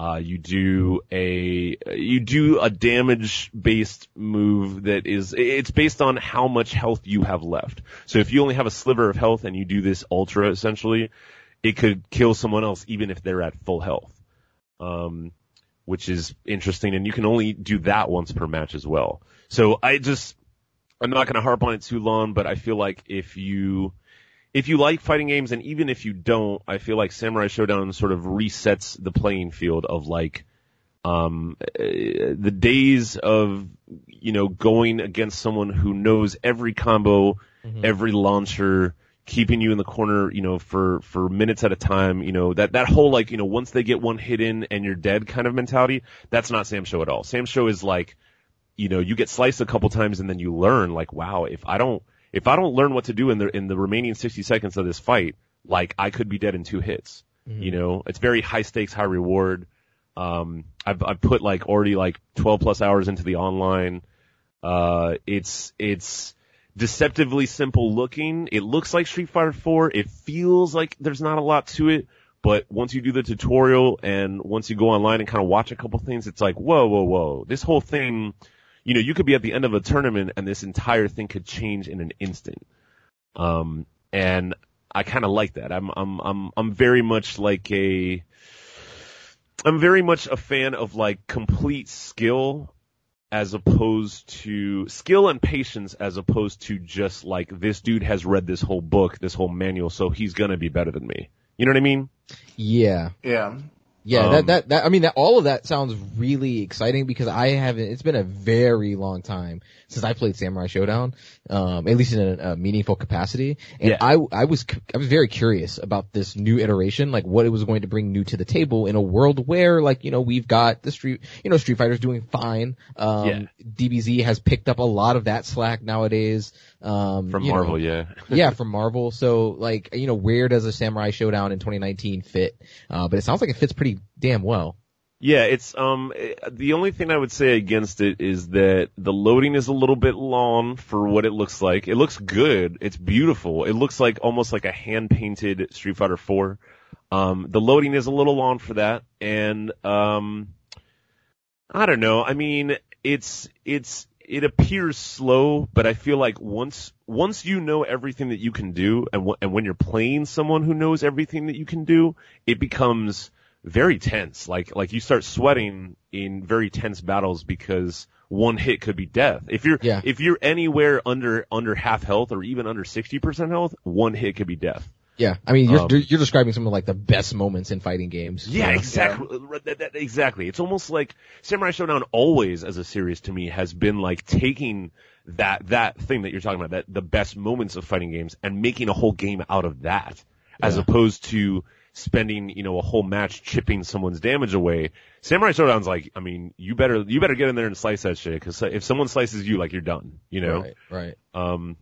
Speaker 3: uh, you do a you do a damage based move that is it's based on how much health you have left. So if you only have a sliver of health and you do this ultra essentially, it could kill someone else even if they're at full health. Um, which is interesting, and you can only do that once per match as well. So I just I'm not going to harp on it too long, but I feel like if you if you like fighting games, and even if you don't, I feel like Samurai Shodown sort of resets the playing field of like um uh, the days of you know going against someone who knows every combo, every launcher, keeping you in the corner, you know, for for minutes at a time, you know, that that whole like, you know, once they get one hit in and you're dead kind of mentality, that's not SamSho at all. SamSho is like you know, you get sliced a couple times and then you learn like, wow, if I don't, if I don't learn what to do in the, in the remaining 60 seconds of this fight, like I could be dead in two hits. You know, it's very high stakes, high reward. Um, I've, I've put like already like 12 plus hours into the online. Uh, it's, it's deceptively simple looking. It looks like Street Fighter 4. It feels like there's not a lot to it, But once you do the tutorial and once you go online and kind of watch a couple things, it's like, whoa, whoa, whoa. This whole thing, you know, you could be at the end of a tournament and this entire thing could change in an instant. Um, and I kind of like that. I'm, I'm, I'm, I'm very much like a, I'm very much a fan of like complete skill as opposed to skill and patience as opposed to just like this dude has read this whole book, this whole manual, so he's gonna be better than me. You know what I mean?
Speaker 2: Yeah.
Speaker 1: Yeah.
Speaker 2: Yeah,
Speaker 3: Um,
Speaker 2: that, that, that, I mean, that, all of that sounds really exciting because I haven't, it's been a very long time since I played Samurai Shodown, um, at least in a, a meaningful capacity. And
Speaker 3: Yeah.
Speaker 2: I, I was, I was very curious about this new iteration, like what it was going to bring new to the table in a world where, like, you know, we've got the street, you know, Street Fighter's doing fine. Um,
Speaker 3: Yeah.
Speaker 2: DBZ has picked up a lot of that slack nowadays. Um,
Speaker 3: From
Speaker 2: you know,
Speaker 3: Marvel, yeah.
Speaker 2: yeah, from Marvel. So like, you know, where does a Samurai Shodown in 2019 fit? Uh, but it sounds like it fits pretty damn well.
Speaker 3: Yeah, it's um eh, the only thing I would say against it is that the loading is a little bit long for what it looks like. It looks good. It's beautiful. It looks like almost like a hand painted Street Fighter 4. Um the loading is a little long for that and um I don't know. I mean, it's it's it appears slow, but I feel like once once you know everything that you can do and wh- and when you're playing someone who knows everything that you can do, it becomes very tense. Like like you start sweating in very tense battles because one hit could be death. If you're
Speaker 2: Yeah.
Speaker 3: if you're anywhere under under half health or even under sixty percent health, one hit could be death.
Speaker 2: Yeah, I mean, you're
Speaker 3: Um,
Speaker 2: you're describing some of like the best moments in fighting games.
Speaker 3: Yeah,
Speaker 2: you know?
Speaker 3: exactly. That, that, exactly. It's almost like Samurai Shodown always as a series to me has been like taking that that thing that you're talking about, that the best moments of fighting games and making a whole game out of that. As opposed to spending, you know, a whole match chipping someone's damage away. Samurai Shodown's like, I mean, you better you better get in there and slice that shit cuz if someone slices you like you're done, you know.
Speaker 2: Right, right.
Speaker 3: Um,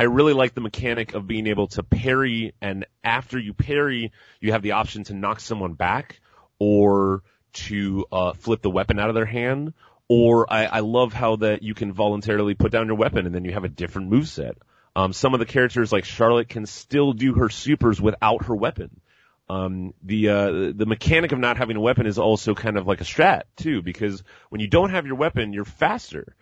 Speaker 3: I really like the mechanic of being able to parry, and after you parry, you have the option to knock someone back, or to uh, flip the weapon out of their hand. Or I, I love how that you can voluntarily put down your weapon, and then you have a different moveset. Um, some of the characters like Charlotte can still do her supers without her weapon. Um, the uh, the mechanic of not having a weapon is also kind of like a strat too, because when you don't have your weapon, you're faster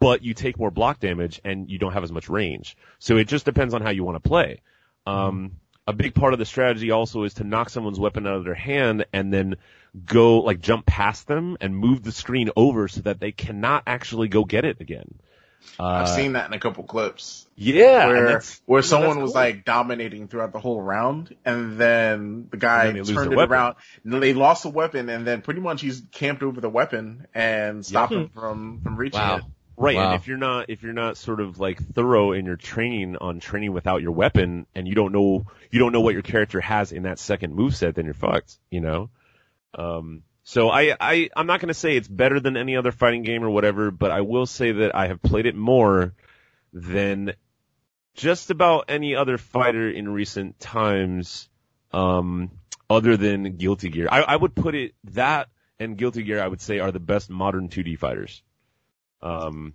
Speaker 3: but you take more block damage and you don't have as much range. So it just depends on how you want to play. Um, a big part of the strategy also is to knock someone's weapon out of their hand and then go like jump past them and move the screen over so that they cannot actually go get it again. Uh,
Speaker 1: I've seen that in a couple clips.
Speaker 3: yeah,
Speaker 1: where where
Speaker 3: you
Speaker 1: someone
Speaker 3: that's
Speaker 1: was
Speaker 3: cool.
Speaker 1: like dominating throughout the whole round, and then the guy
Speaker 3: then they
Speaker 1: turned
Speaker 3: the
Speaker 1: it
Speaker 3: weapon.
Speaker 1: around. And then they lost the weapon, and then pretty much he's camped over the weapon and stopped him from from reaching
Speaker 2: Wow.
Speaker 1: it.
Speaker 3: Right,
Speaker 2: Wow.
Speaker 3: and if you're not if you're not sort of like thorough in your training on training without your weapon, and you don't know you don't know what your character has in that second moveset, then you're fucked. You know. Um. So I I I'm not gonna say it's better than any other fighting game or whatever, but I will say that I have played it more than just about any other fighter in recent times. Um. Other than Guilty Gear, I I would put it that and Guilty Gear I would say are the best modern 2D fighters. Um,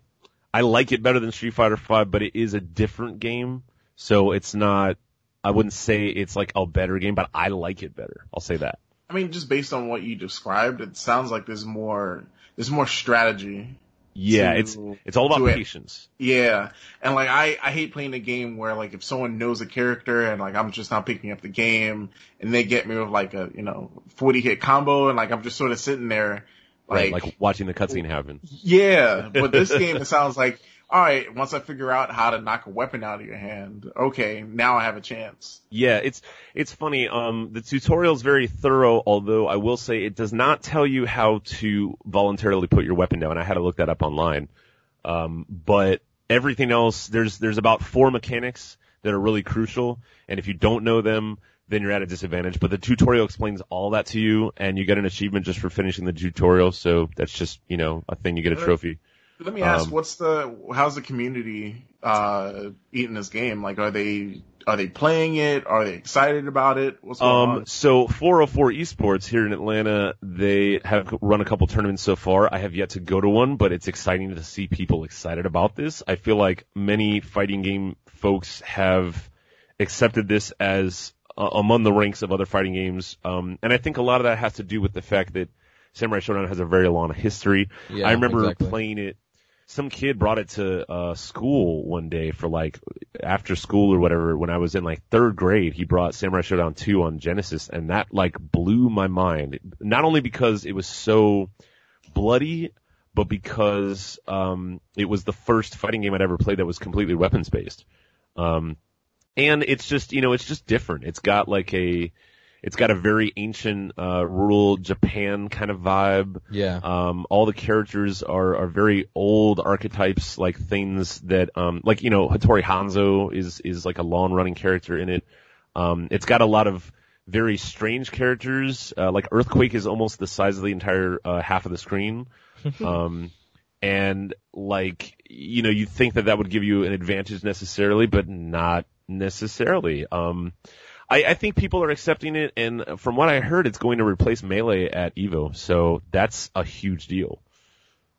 Speaker 3: I like it better than Street Fighter Five, but it is a different game, so it's not. I wouldn't say it's like a better game, but I like it better. I'll say that.
Speaker 1: I mean, just based on what you described, it sounds like there's more there's more strategy.
Speaker 3: Yeah,
Speaker 1: to-
Speaker 3: it's it's all about
Speaker 1: to it.
Speaker 3: patience.
Speaker 1: Yeah, and like I I hate playing a game where like if someone knows a character and like I'm just not picking up the game and they get me with like a you know 40 hit combo and like I'm just sort of sitting there
Speaker 3: Right,
Speaker 1: like,
Speaker 3: like watching the cutscene happen.
Speaker 1: yeah, but this game it sounds like all right once I figure out how to knock a weapon out of your hand, okay now I have a chance.
Speaker 3: Yeah, it's it's funny. Um, the tutorial is very thorough, although I will say it does not tell you how to voluntarily put your weapon down. I had to look that up online. Um, but everything else, there's there's about four mechanics that are really crucial, and if you don't know them, then you're at a disadvantage. But the tutorial explains all that to you, and you get an achievement just for finishing the tutorial. So that's just you know a thing. You get a trophy.
Speaker 1: Let me ask,
Speaker 3: Um,
Speaker 1: what's the how's the community uh eating this game? Like, are they are they playing it? Are they excited about it? What's going
Speaker 3: Um,
Speaker 1: on?
Speaker 3: so 404 Esports here in Atlanta, they have run a couple tournaments so far. I have yet to go to one, but it's exciting to see people excited about this. I feel like many fighting game folks have accepted this as uh, among the ranks of other fighting games. Um, and I think a lot of that has to do with the fact that Samurai Shodown has a very long history.
Speaker 2: Yeah,
Speaker 3: I remember
Speaker 2: exactly.
Speaker 3: playing it. Some kid brought it to uh, school one day for like after school or whatever. When I was in like third grade, he brought Samurai Shodown 2 on Genesis, and that like blew my mind. Not only because it was so bloody, but because um, it was the first fighting game I'd ever played that was completely weapons based. Um, and it's just you know it's just different. It's got like a it's got a very ancient uh, rural Japan kind of vibe.
Speaker 2: Yeah.
Speaker 3: Um, all the characters are are very old archetypes, like things that um, like you know Hattori Hanzo is is like a long running character in it. Um, it's got a lot of very strange characters. Uh, like Earthquake is almost the size of the entire uh, half of the screen. um, and like you know you think that that would give you an advantage necessarily, but not necessarily. Um, I, I think people are accepting it, and from what I heard, it's going to replace Melee at Evo, so that's a huge deal.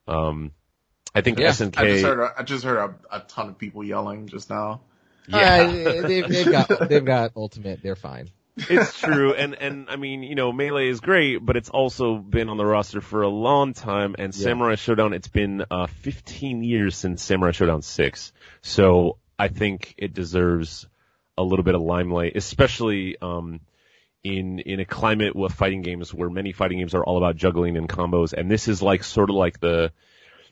Speaker 3: Um, I think
Speaker 2: Yeah,
Speaker 3: SNK.
Speaker 1: I just heard a, I just heard a, a ton of people yelling just now.
Speaker 3: yeah.
Speaker 2: Uh, they've, they've got they've got ultimate. They're fine.
Speaker 3: it's true, and and I mean, you know, melee is great, but it's also been on the roster for a long time. And
Speaker 2: Yeah.
Speaker 3: Samurai Shodown, it's been uh 15 years since Samurai Shodown 6, so I think it deserves a little bit of limelight, especially um in in a climate with fighting games where many fighting games are all about juggling and combos, and this is like sort of like the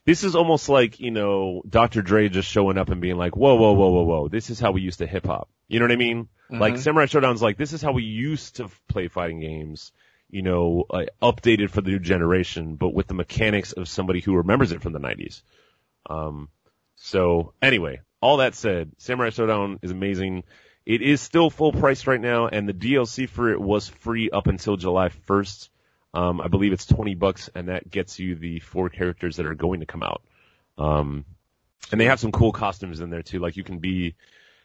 Speaker 3: this is almost like, you know, Dr. Dre just showing up and being like, whoa, whoa, whoa, whoa, whoa, this is how we used to hip hop. You know what I mean? Like
Speaker 1: Mhm.
Speaker 3: Samurai Shodown's like, this is how we used to play fighting games, you know, uh, updated for the new generation, but with the mechanics of somebody who remembers it from the 90s. Um, so anyway, all that said, Samurai Shodown is amazing. It is still full price right now, and the DLC for it was free up until July 1st. Um, I believe it's 20 bucks, and that gets you the four characters that are going to come out. Um, and they have some cool costumes in there too, like you can be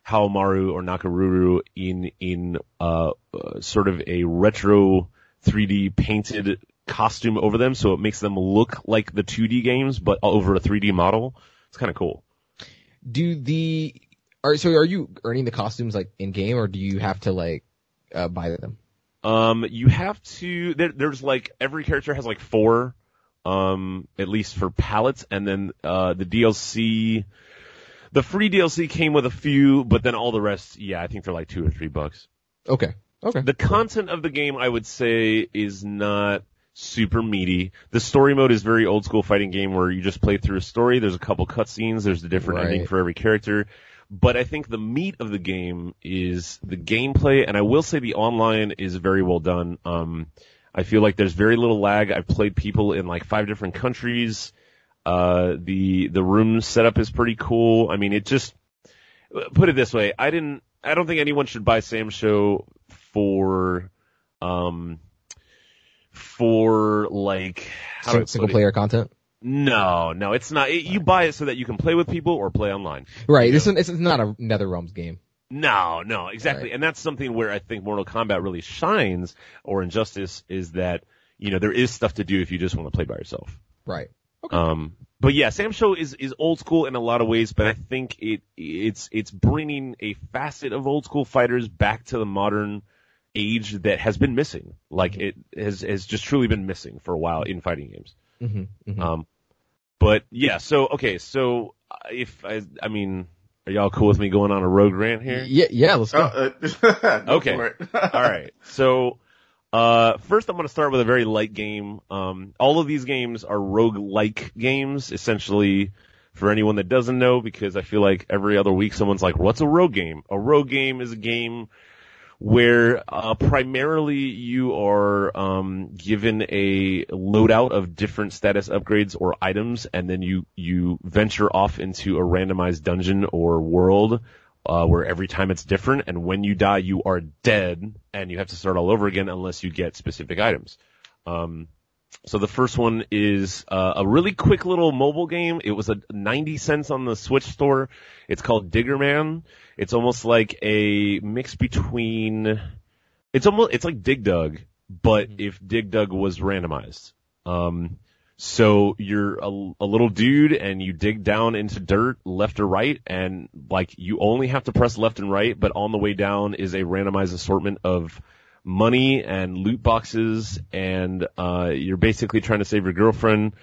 Speaker 3: Haomaru or Nakoruru in, in, uh, uh, sort of a retro 3D painted costume over them, so it makes them look like the 2D games, but over a 3D model. It's kind of cool.
Speaker 2: Do the are so are you earning the costumes like in game or do you have to like uh, buy them?
Speaker 3: Um, you have to. There, there's like every character has like four, um, at least for palettes, and then uh, the DLC, the free DLC came with a few, but then all the rest, yeah, I think they're like two or three bucks.
Speaker 2: Okay. Okay.
Speaker 3: The content of the game, I would say, is not super meaty. The story mode is very old school fighting game where you just play through a story. There's a couple cutscenes. There's a different
Speaker 2: Right.
Speaker 3: ending for every character. But I think the meat of the game is the gameplay, and I will say the online is very well done. Um, I feel like there's very little lag. I've played people in like five different countries. Uh, the the room setup is pretty cool. I mean, it just put it this way. I didn't. I don't think anyone should buy SamSho for, um, for like how do I
Speaker 2: Sing-
Speaker 3: put
Speaker 2: single player content.
Speaker 3: No, no, it's not. It, you buy it so that you can play with people or play online.
Speaker 2: Right. This is not a NetherRealms game.
Speaker 3: No, no, exactly.
Speaker 2: Right.
Speaker 3: And that's something where I think Mortal Kombat really shines, or Injustice, is that you know there is stuff to do if you just want to play by yourself.
Speaker 2: Right.
Speaker 3: Um, but yeah, SamSho is is old school in a lot of ways, but I think it it's it's bringing a facet of old school fighters back to the modern age that has been missing. Like it has has just truly been missing for a while in fighting games.
Speaker 2: Mm-hmm, mm-hmm.
Speaker 3: Um, but yeah, so okay, so uh, if I, I mean, are y'all cool with me going on a rogue rant here?
Speaker 2: yeah. Yeah. Let's go.
Speaker 1: Uh, uh, go
Speaker 3: Okay.
Speaker 1: for it.
Speaker 3: All right. So, uh, first I'm going to start with a very light game. Um, all of these games are rogue-like games, essentially, for anyone that doesn't know, because I feel like every other week someone's like, what's a rogue game? A rogue game is a game where, uh, primarily you are, um, given a loadout of different status upgrades or items, and then you, you venture off into a randomized dungeon or world uh, where every time it's different, and when you die, you are dead, and you have to start all over again unless you get specific items. Um, so the first one is uh, a really quick little mobile game. It was a 90 cents on the Switch store. It's called Digger Man. It's almost like a mix between. It's almost it's like Dig Dug, but if Dig Dug was randomized. Um, So you're a, a little dude and you dig down into dirt left or right and like you only have to press left and right, but on the way down is a randomized assortment of money and loot boxes and, uh, you're basically trying to save your girlfriend.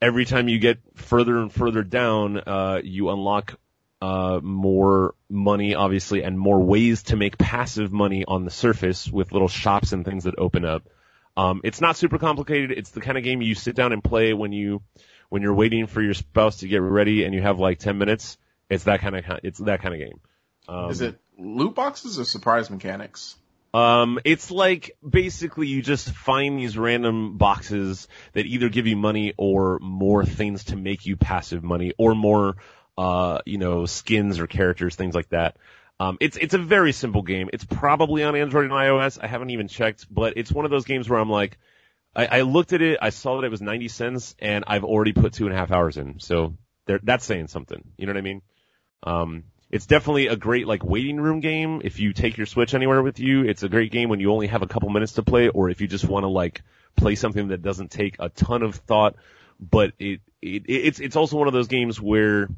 Speaker 3: Every time you get further and further down, uh, you unlock uh, more money, obviously, and more ways to make passive money on the surface with little shops and things that open up. Um, it's not super complicated. It's the kind of game you sit down and play when you, when you're waiting for your spouse to get ready and you have like 10 minutes. It's that kind of, it's that kind of game.
Speaker 1: Um, Is it loot boxes or surprise mechanics?
Speaker 3: Um, it's like basically you just find these random boxes that either give you money or more things to make you passive money or more, uh, you know, skins or characters, things like that. Um, it's it's a very simple game. It's probably on Android and iOS. I haven't even checked, but it's one of those games where I'm like, I, I looked at it, I saw that it was 90 cents, and I've already put two and a half hours in. So that's saying something. You know what I mean? Um, it's definitely a great like waiting room game. If you take your Switch anywhere with you, it's a great game when you only have a couple minutes to play, or if you just want to like play something that doesn't take a ton of thought. But it, it it's it's also one of those games where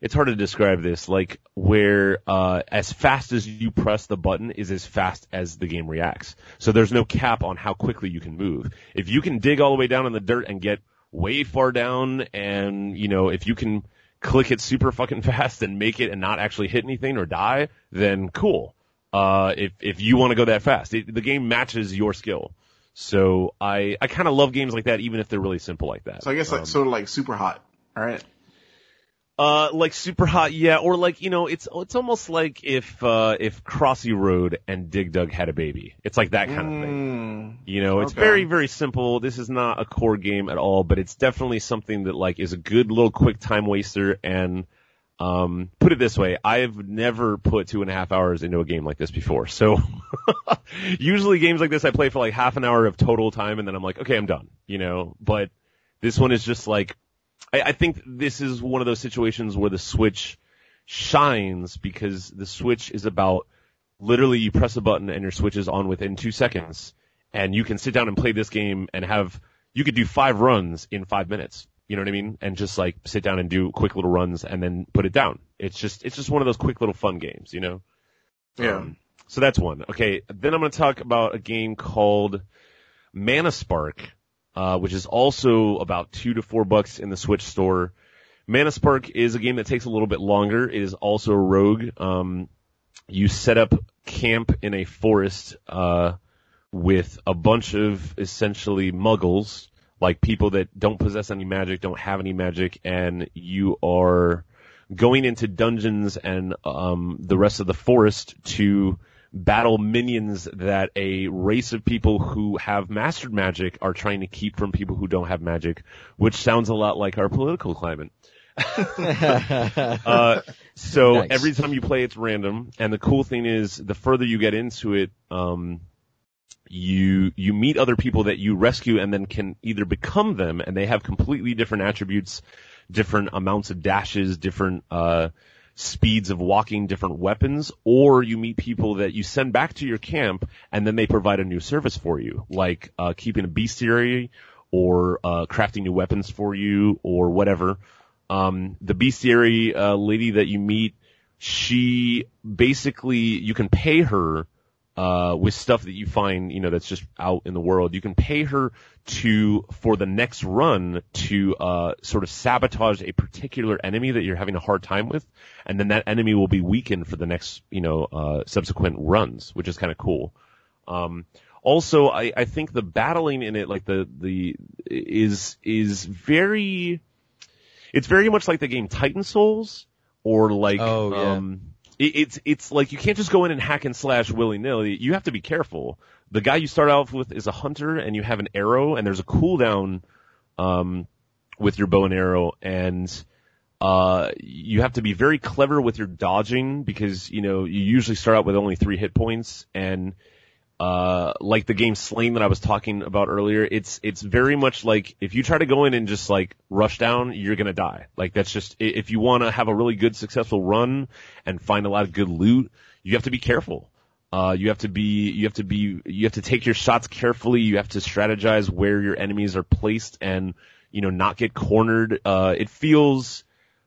Speaker 3: it's hard to describe this, like where uh, as fast as you press the button is as fast as the game reacts. So there's no cap on how quickly you can move. If you can dig all the way down in the dirt and get way far down, and you know if you can click it super fucking fast and make it and not actually hit anything or die, then cool. Uh, if if you want to go that fast, it, the game matches your skill. So I I kind of love games like that, even if they're really simple like that.
Speaker 1: So I guess like um, sort of like Superhot. All right.
Speaker 3: Uh, like Superhot, yeah, or like you know, it's it's almost like if uh if Crossy Road and Dig Dug had a baby. It's like that kind mm, of thing. You know, it's okay. very very simple. This is not a core game at all, but it's definitely something that like is a good little quick time waster. And um, put it this way, I've never put two and a half hours into a game like this before. So usually games like this, I play for like half an hour of total time, and then I'm like, okay, I'm done. You know, but this one is just like I, I think this is one of those situations where the Switch shines because the Switch is about literally you press a button and your Switch is on within two seconds and you can sit down and play this game and have, you could do five runs in five minutes. You know what I mean? And just like sit down and do quick little runs and then put it down. It's just, it's just one of those quick little fun games, you know?
Speaker 1: Yeah. Um,
Speaker 3: so that's one. Okay. Then I'm going to talk about a game called Mana Spark, uh, which is also about two to four bucks in the Switch store. Mana Spark is a game that takes a little bit longer. It is also a rogue. Um, you set up camp in a forest, uh, with a bunch of essentially muggles, like people that don't possess any magic, don't have any magic, and you are going into dungeons and, um, the rest of the forest to battle minions that a race of people who have mastered magic are trying to keep from people who don't have magic, which sounds a lot like our political climate. uh, so nice. every time you play, it's random, and the cool thing is, the further you get into it, um, you you meet other people that you rescue, and then can either become them, and they have completely different attributes, different amounts of dashes, different uh, speeds of walking different weapons, or you meet people that you send back to your camp and then they provide a new service for you, like uh, keeping a bestiary or uh, crafting new weapons for you or whatever. Um, the bestiary uh, lady that you meet, she basically you can pay her uh, with stuff that you find, you know, that's just out in the world. You can pay her to, for the next run, to, uh, sort of sabotage a particular enemy that you're having a hard time with, and then that enemy will be weakened for the next, you know, uh, subsequent runs, which is kind of cool. Um, also, I, I think the battling in it, like the, the, is, is very, it's very much like the game Titan Souls, or like,
Speaker 2: oh, yeah.
Speaker 3: um, it's it's like you can't just go in and hack and slash willy nilly. You have to be careful. The guy you start off with is a hunter, and you have an arrow, and there's a cooldown um, with your bow and arrow, and uh, you have to be very clever with your dodging because you know you usually start out with only three hit points, and uh, like the game Slain that I was talking about earlier, it's, it's very much like if you try to go in and just like rush down, you're gonna die. Like that's just, if you wanna have a really good successful run and find a lot of good loot, you have to be careful. Uh, you have to be, you have to be, you have to take your shots carefully. You have to strategize where your enemies are placed and, you know, not get cornered. Uh, it feels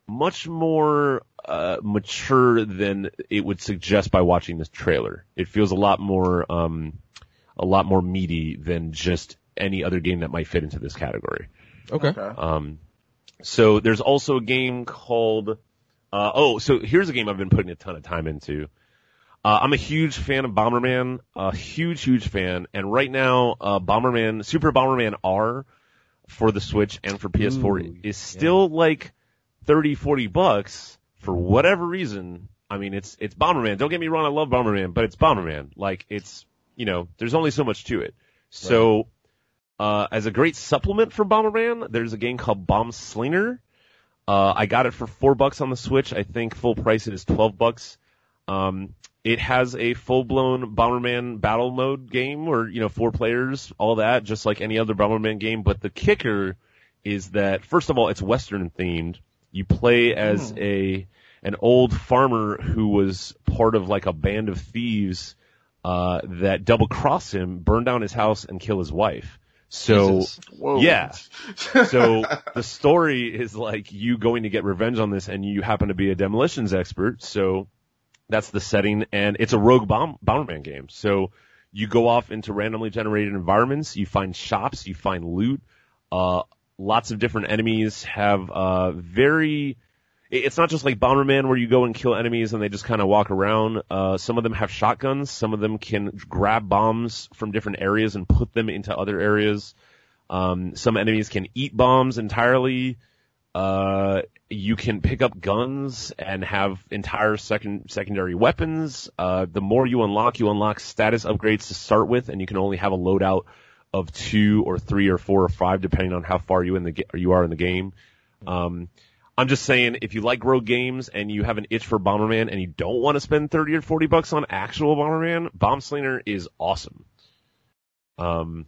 Speaker 3: much more, uh, mature than it would suggest by watching this trailer. It feels a lot more, um, a lot more meaty than just any other game that might fit into this category.
Speaker 2: Okay.
Speaker 1: Okay.
Speaker 3: Um, so there's also a game called, uh, oh, so here's a game I've been putting a ton of time into. Uh, I'm a huge fan of Bomberman, a huge, huge fan, and right now, uh, Bomberman, Super Bomberman R for the Switch and for PS4
Speaker 2: Ooh,
Speaker 3: is still like 30, 40 bucks for whatever reason. I mean, it's, it's Bomberman. Don't get me wrong, I love Bomberman, but it's Bomberman. Like, it's, you know, there's only so much to it. So, uh, as a great supplement for Bomberman, there's a game called Bomb Slinger. Uh, I got it for four bucks on the Switch. I think full price it is 12 bucks. Um, it has a full-blown Bomberman battle mode game where, you know, four players, all that, just like any other Bomberman game. But the kicker is that, first of all, it's Western themed. You play as
Speaker 1: Hmm.
Speaker 3: a, an old farmer who was part of like a band of thieves, uh, that double cross him, burn down his house and kill his wife. So. Yeah. so the story is like you going to get revenge on this and you happen to be a demolitions expert. So that's the setting and it's a rogue bomb, Bomberman game. So you go off into randomly generated environments, you find shops, you find loot, uh, lots of different enemies have, uh, very, it's not just like Bomberman where you go and kill enemies and they just kind of walk around. Uh, some of them have shotguns. Some of them can grab bombs from different areas and put them into other areas. Um, some enemies can eat bombs entirely. Uh, you can pick up guns and have entire second, secondary weapons. Uh, the more you unlock, you unlock status upgrades to start with, and you can only have a loadout of two or three or four or five, depending on how far you in the you are in the game. Um, I'm just saying, if you like rogue games and you have an itch for Bomberman and you don't want to spend 30 or 40 bucks on actual Bomberman, Bomb Slinger is awesome. Um,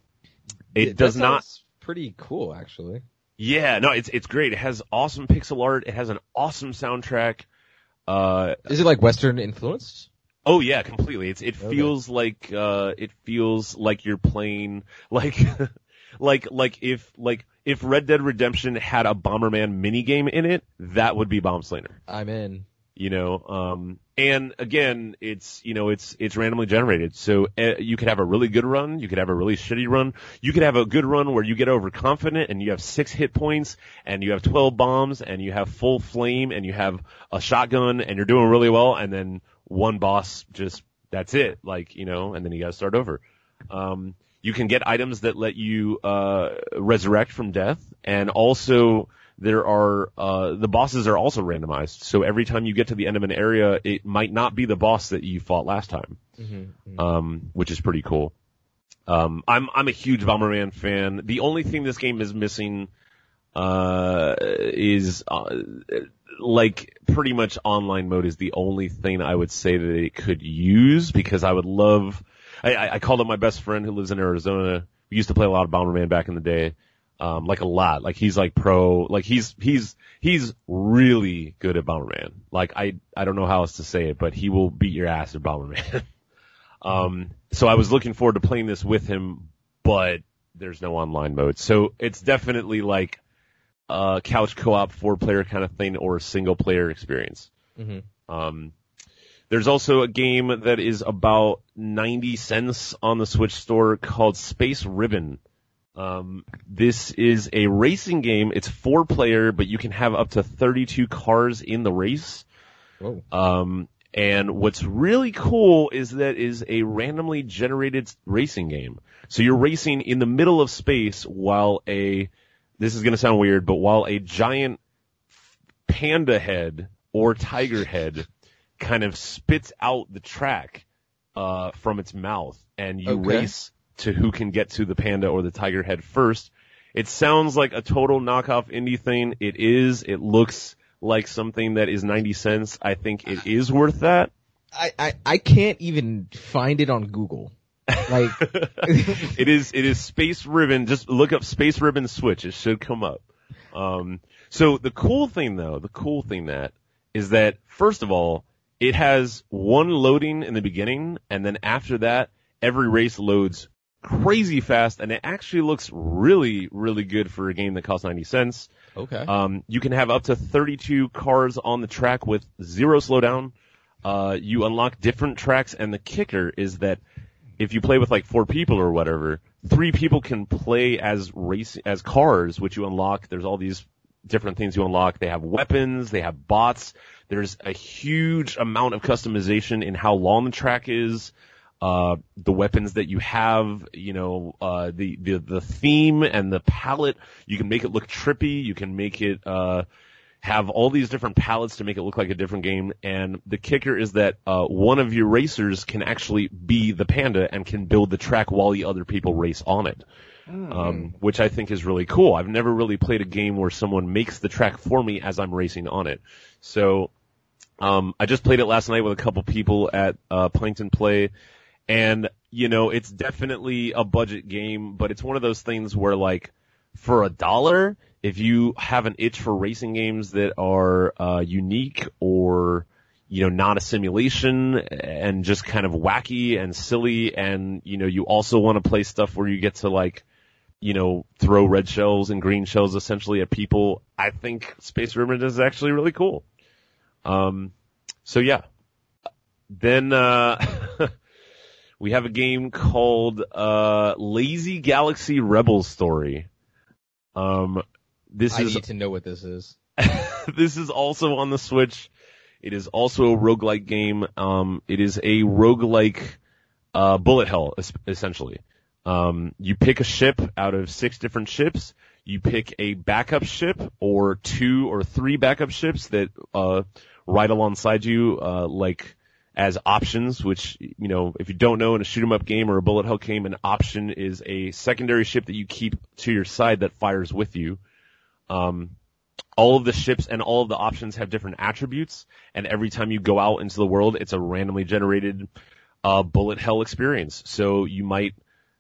Speaker 3: it does not,
Speaker 2: Pretty cool, actually.
Speaker 3: yeah, no, it's, it's great. It has awesome pixel art. It has an awesome soundtrack. Uh,
Speaker 2: Is it like Western influenced?
Speaker 3: Oh yeah, completely. It's, it
Speaker 2: Okay.
Speaker 3: feels like, uh, it feels like you're playing, like, like, like if, like, if Red Dead Redemption had a Bomberman minigame in it, that would be Bomb Slinger.
Speaker 2: I'm in.
Speaker 3: you know um and again it's you know it's it's randomly generated so uh, you could have a really good run you could have a really shitty run you could have a good run where you get overconfident and you have six hit points and you have 12 bombs and you have full flame and you have a shotgun and you're doing really well and then one boss just that's it like you know and then you got to start over um you can get items that let you uh resurrect from death and also there are uh the bosses are also randomized. So every time you get to the end of an area, it might not be the boss that you fought last time.
Speaker 2: Mm-hmm.
Speaker 3: Um which is pretty cool. Um I'm I'm a huge Bomberman fan. The only thing this game is missing uh is uh, like pretty much online mode is the only thing I would say that it could use because I would love I, I, called up my best friend who lives in Arizona. We used to play a lot of Bomberman back in the day um, like a lot. Like he's like pro, like he's, he's, he's really good at Bomberman. Like I, I don't know how else to say it, but he will beat your ass at Bomberman. um, so I was looking forward to playing this with him, but there's no online mode. So it's definitely like a couch co-op four player kind of thing or a single player experience.
Speaker 2: Mm-hmm.
Speaker 3: Um, there's also a game that is about 90 cents on the Switch store called Space Ribbon. Um, this is a racing game. It's four player, but you can have up to 32 cars in the race.
Speaker 2: Whoa.
Speaker 3: Um, and what's really cool is that is a randomly generated racing game. So you're racing in the middle of space while a, this is going to sound weird, but while a giant panda head or tiger head kind of spits out the track, uh, from its mouth and you
Speaker 2: Okay.
Speaker 3: race to who can get to the panda or the tiger head first. It sounds like a total knockoff indie thing. It is. It looks like something that is 90 cents. I think it is worth that.
Speaker 2: I, I, I can't even find it on Google. Like,
Speaker 3: it is it is Space Ribbon. Just look up Space Ribbon Switch. It should come up. Um, so the cool thing though, the cool thing that is that first of all, it has one loading in the beginning, and then after that, every race loads crazy fast, and it actually looks really, really good for a game that costs 90 cents.
Speaker 2: Okay.
Speaker 3: Um, you can have up to 32 cars on the track with zero slowdown. Uh, you unlock different tracks, and the kicker is that if you play with like four people or whatever, three people can play as race as cars, which you unlock. There's all these different things you unlock. They have weapons, they have bots. There's a huge amount of customization in how long the track is uh, the weapons that you have, you know, uh, the, the, the theme and the palette, you can make it look trippy, you can make it, uh, have all these different palettes to make it look like a different game, and the kicker is that, uh, one of your racers can actually be the panda and can build the track while the other people race on it. Um, which I think is really cool. I've never really played a game where someone makes the track for me as I'm racing on it. So, um, I just played it last night with a couple people at, uh, Plankton Play, and, you know, it's definitely a budget game, but it's one of those things where like, for a dollar, if you have an itch for racing games that are, uh, unique or, you know, not a simulation and just kind of wacky and silly and, you know, you also want to play stuff where you get to like, you know, throw red shells and green shells essentially at people, I think Space Remnant is actually really cool. Um, so yeah. Then, uh, we have a game called, uh, Lazy Galaxy Rebel Story. Um, this
Speaker 2: I
Speaker 3: is,
Speaker 2: need to know what this is.
Speaker 3: this is also on the Switch. It is also a roguelike game. Um, it is a roguelike, uh, bullet hell, es- essentially. Um, you pick a ship out of six different ships. You pick a backup ship or two or three backup ships that, uh, ride alongside you, uh, like, as options, which, you know, if you don't know in a shoot 'em up game or a bullet hell game, an option is a secondary ship that you keep to your side that fires with you. Um, all of the ships and all of the options have different attributes, and every time you go out into the world, it's a randomly generated uh, bullet hell experience. So you might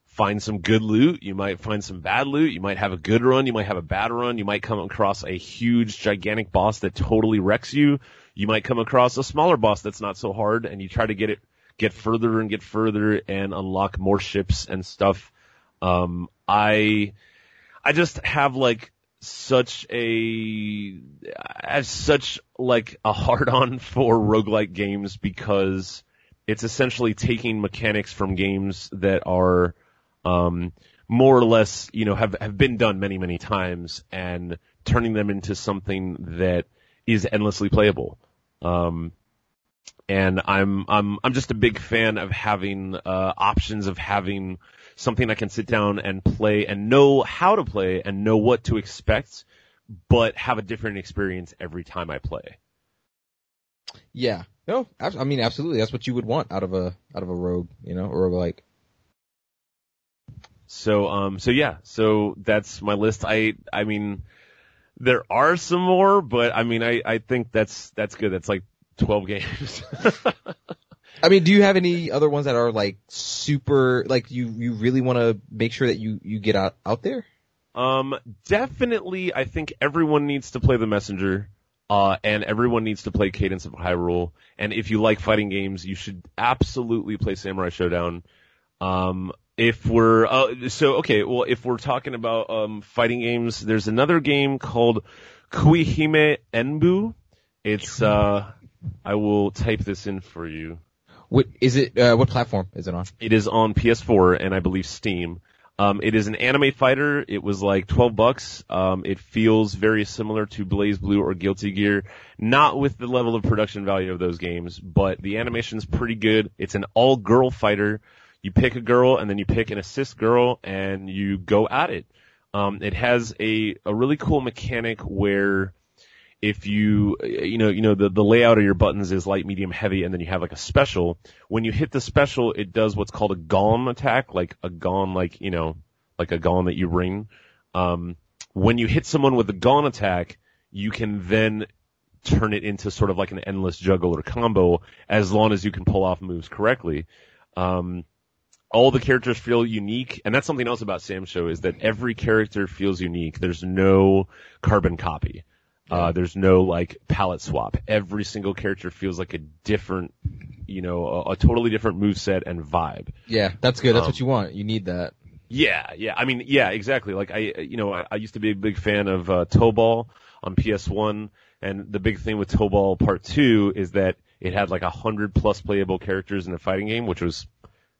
Speaker 3: find some good loot, you might find some bad loot, you might have a good run, you might have a bad run, you might come across a huge, gigantic boss that totally wrecks you, you might come across a smaller boss that's not so hard, and you try to get it, get further and get further and unlock more ships and stuff. Um, I, I just have like such a have such like a hard on for roguelike games because it's essentially taking mechanics from games that are um more or less, you know, have have been done many many times and turning them into something that is endlessly playable. Um and I'm I'm I'm just a big fan of having uh options of having something I can sit down and play and know how to play and know what to expect, but have a different experience every time I play.
Speaker 2: Yeah. No, I mean absolutely. That's what you would want out of a out of a rogue, you know, or like.
Speaker 3: So um so yeah, so that's my list. I I mean there are some more, but I mean I I think that's that's good. That's like 12 games.
Speaker 2: I mean, do you have any other ones that are like super like you you really want to make sure that you you get out out there?
Speaker 3: Um, definitely, I think everyone needs to play the messenger, uh, and everyone needs to play Cadence of Hyrule. And if you like fighting games, you should absolutely play Samurai Shodown. Um, if we're, uh, so, okay, well, if we're talking about, um, fighting games, there's another game called Koihime Enbu. It's, uh, I will type this in for you.
Speaker 2: What is it? Uh, what platform is it on?
Speaker 3: It is on PS4 and I believe Steam. Um, it is an anime fighter. It was like 12 bucks. Um, it feels very similar to BlazBlue or Guilty Gear. Not with the level of production value of those games, but the animation's pretty good. It's an all girl fighter. You pick a girl and then you pick an assist girl and you go at it. Um, it has a, a really cool mechanic where if you, you know, you know, the, the layout of your buttons is light, medium, heavy, and then you have like a special. When you hit the special, it does what's called a gong attack, like a gong, like, you know, like a gong that you ring. Um, when you hit someone with a gong attack, you can then turn it into sort of like an endless juggle or combo as long as you can pull off moves correctly. Um, all the characters feel unique, and that's something else about SamSho is that every character feels unique. There's no carbon copy. Uh, there's no like palette swap. Every single character feels like a different, you know, a, a totally different move set and vibe.
Speaker 2: Yeah, that's good. That's
Speaker 3: Um,
Speaker 2: what you want. You need that.
Speaker 3: Yeah, yeah. I mean, yeah, exactly. Like I, you know, I, I used to be a big fan of uh, Tobal on PS1, and the big thing with Tobal Part Two is that it had like a hundred plus playable characters in a fighting game, which was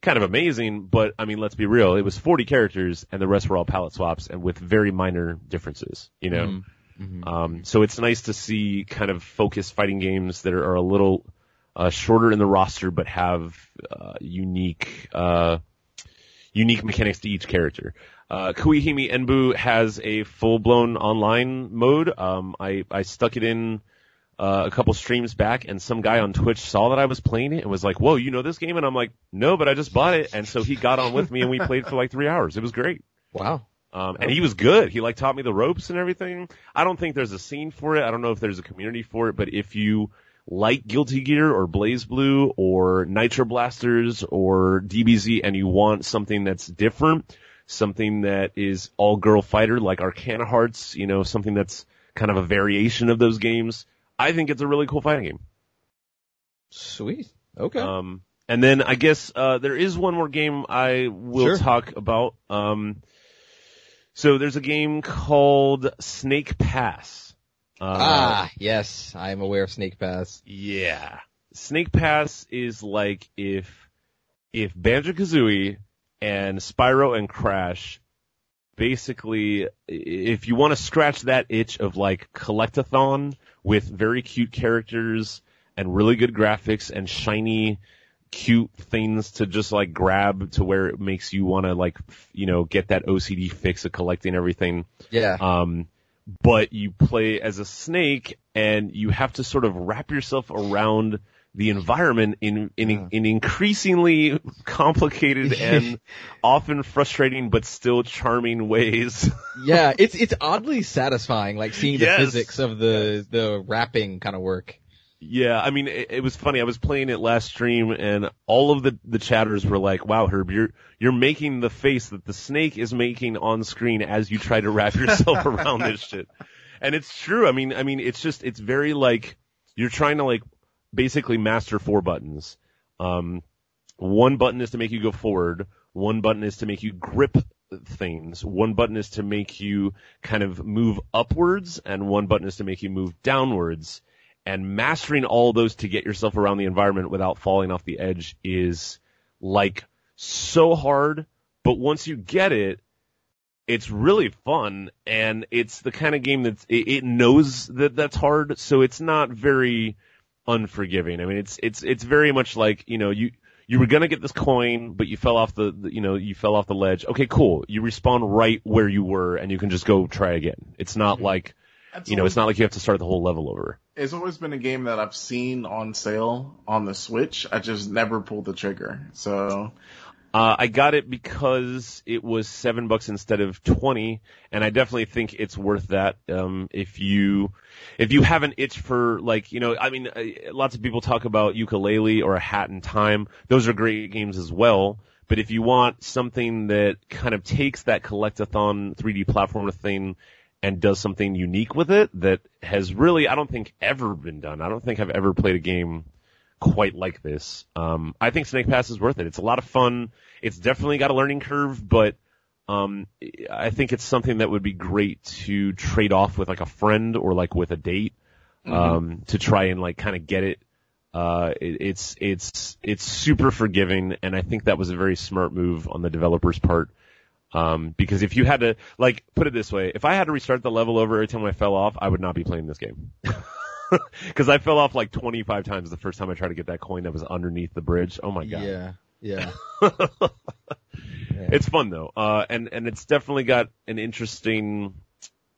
Speaker 3: kind of amazing. But I mean, let's be real, it was 40 characters, and the rest were all palette swaps, and with very minor differences. You know,
Speaker 2: Mhm. Mhm.
Speaker 3: um, so it's nice to see kind of focused fighting games that are, are a little uh, shorter in the roster, but have uh, unique uh, unique mechanics to each character. Uh, Koihime Enbu has a full-blown online mode. Um, I, I stuck it in uh, a couple streams back, and some guy on Twitch saw that I was playing it and was like, "Whoa, you know this game?" And I'm like, "No, but I just bought it." And so he got on with me, and we played for like three hours. It was great.
Speaker 2: Wow.
Speaker 3: Um, and he was good. He like taught me the ropes and everything. I don't think there's a scene for it. I don't know if there's a community for it, but if you like Guilty Gear or BlazBlue or Nitro Blasters or DBZ and you want something that's different, something that is all girl fighter like Arcana Hearts, you know, something that's kind of a variation of those games, I think it's a really cool fighting game.
Speaker 2: Sweet. Okay.
Speaker 3: Um, and then I guess uh, there is one more game I will
Speaker 2: Sure.
Speaker 3: talk about. Um, so there's a game called Snake Pass. Uh,
Speaker 2: ah, yes, I am aware of Snake Pass.
Speaker 3: yeah. Snake Pass is like if if Banjo Kazooie and Spyro and Crash basically if you want to scratch that itch of like collectathon with very cute characters and really good graphics and shiny cute things to just like grab to where it makes you want to like you know get that OCD fix of collecting everything
Speaker 2: Yeah.
Speaker 3: um, but you play as a snake and you have to sort of wrap yourself around the environment in in,
Speaker 2: Yeah.
Speaker 3: in increasingly complicated and often frustrating but still charming ways.
Speaker 2: yeah, it's it's oddly satisfying, like seeing the
Speaker 3: Yes.
Speaker 2: physics of the the wrapping kind of work.
Speaker 3: Yeah, I mean it, it was funny. I was playing it last stream and all of the the chatters were like, "Wow, Herb, you're you're making the face that the snake is making on screen as you try to wrap yourself around this shit." And it's true. I mean, I mean, it's just it's very like you're trying to like basically master four buttons. Um, one button is to make you go forward. One button is to make you grip things. One button is to make you kind of move upwards, and one button is to make you move downwards. And mastering all those to get yourself around the environment without falling off the edge is like so hard. But once you get it, it's really fun, and it's the kind of game that it, it knows that that's hard, so it's not very unforgiving. I mean, it's it's it's very much like you know you you were gonna get this coin, but you fell off the, the you know you fell off the ledge. Okay, cool. You respawn right where you were, and you can just go try again. It's not mm-hmm. like you know it's not like you have to start the whole level over.
Speaker 1: It's always been a game that I've seen on sale on the Switch. I just never pulled the trigger. So
Speaker 3: Uh, I got it because it was seven bucks instead of twenty, and I definitely think it's worth that. Um, if you, if you have an itch for like, you know, I mean, uh, lots of people talk about Yooka-Laylee or a hat in time. Those are great games as well. But if you want something that kind of takes that collectathon 3D platformer thing and does something unique with it that has really, I don't think ever been done. I don't think I've ever played a game quite like this. Um, I think Snake Pass is worth it. It's a lot of fun. It's definitely got a learning curve, but um, I think it's something that would be great to trade off with like a friend or like with a date um, to try and like kind of get it. Uh, it, it's it's it's super forgiving, and I think that was a very smart move on the developer's part. Um, because if you had to, like, put it this way, if I had to restart the level over every time I fell off, I would not be playing this game. Cause I fell off like 25 times the first time I tried to get that coin that was underneath the bridge. Oh my god.
Speaker 2: Yeah, yeah.
Speaker 3: It's fun though. Uh, and, and it's definitely got an interesting,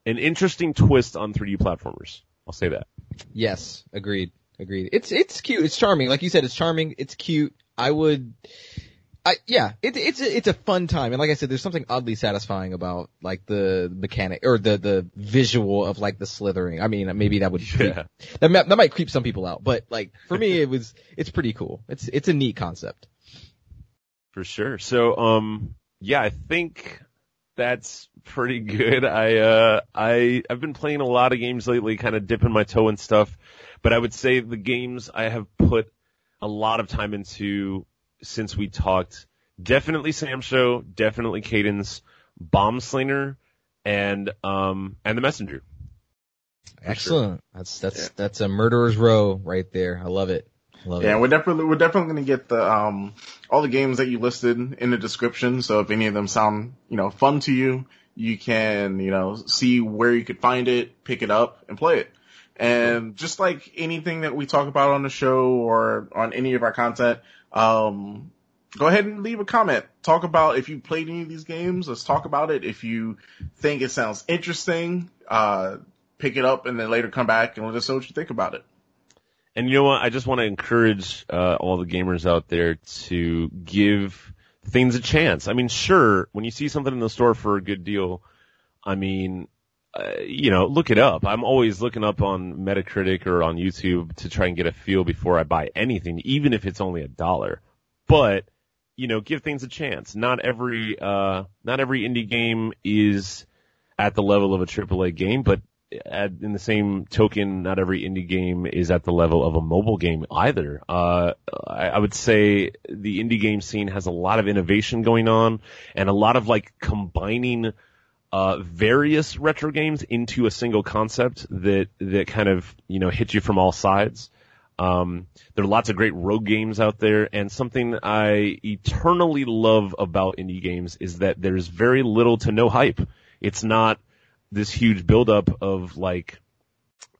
Speaker 3: an interesting twist on 3D platformers. I'll say that.
Speaker 2: Yes, agreed, agreed. It's it's cute. It's charming. Like you said, it's charming. It's cute. I would. I yeah, it, it's a, it's a fun time, and like I said, there's something oddly satisfying about like the mechanic or the the visual of like the slithering. I mean, maybe that would creep,
Speaker 3: Yeah.
Speaker 2: that that might creep some people out, but like for me, it was it's pretty cool. It's it's a neat concept.
Speaker 3: For sure. So, um, yeah, I think that's pretty good. I uh I I've been playing a lot of games lately, kind of dipping my toe in stuff, but I would say the games I have put a lot of time into since we talked, definitely SamSho, definitely Cadence, Bombslinger, and um and the Messenger.
Speaker 2: Excellent. That's that's yeah. that's a murderer's row right there. I love it. Love
Speaker 1: yeah,
Speaker 2: it.
Speaker 1: we're definitely we're definitely gonna get the um all the games that you listed in the description. So if any of them sound you know fun to you, you can you know see where you could find it, pick it up, and play it. And just like anything that we talk about on the show or on any of our content, um, go ahead and leave a comment. Talk about if you played any of these games. Let's talk about it. If you think it sounds interesting, uh, pick it up and then later come back and let us know what you think about it.
Speaker 3: And you know what? I just want to encourage uh, all the gamers out there to give things a chance. I mean, sure, when you see something in the store for a good deal, I mean, uh, you know, look it up. I'm always looking up on Metacritic or on YouTube to try and get a feel before I buy anything, even if it's only a dollar. But you know, give things a chance. Not every uh, not every indie game is at the level of a AAA game, but at, in the same token, not every indie game is at the level of a mobile game either. Uh, I, I, would say the indie game scene has a lot of innovation going on and a lot of like combining, uh, various retro games into a single concept that, that kind of, you know, hit you from all sides. Um, there are lots of great rogue games out there, and something I eternally love about indie games is that there's very little to no hype. It's not this huge buildup of like,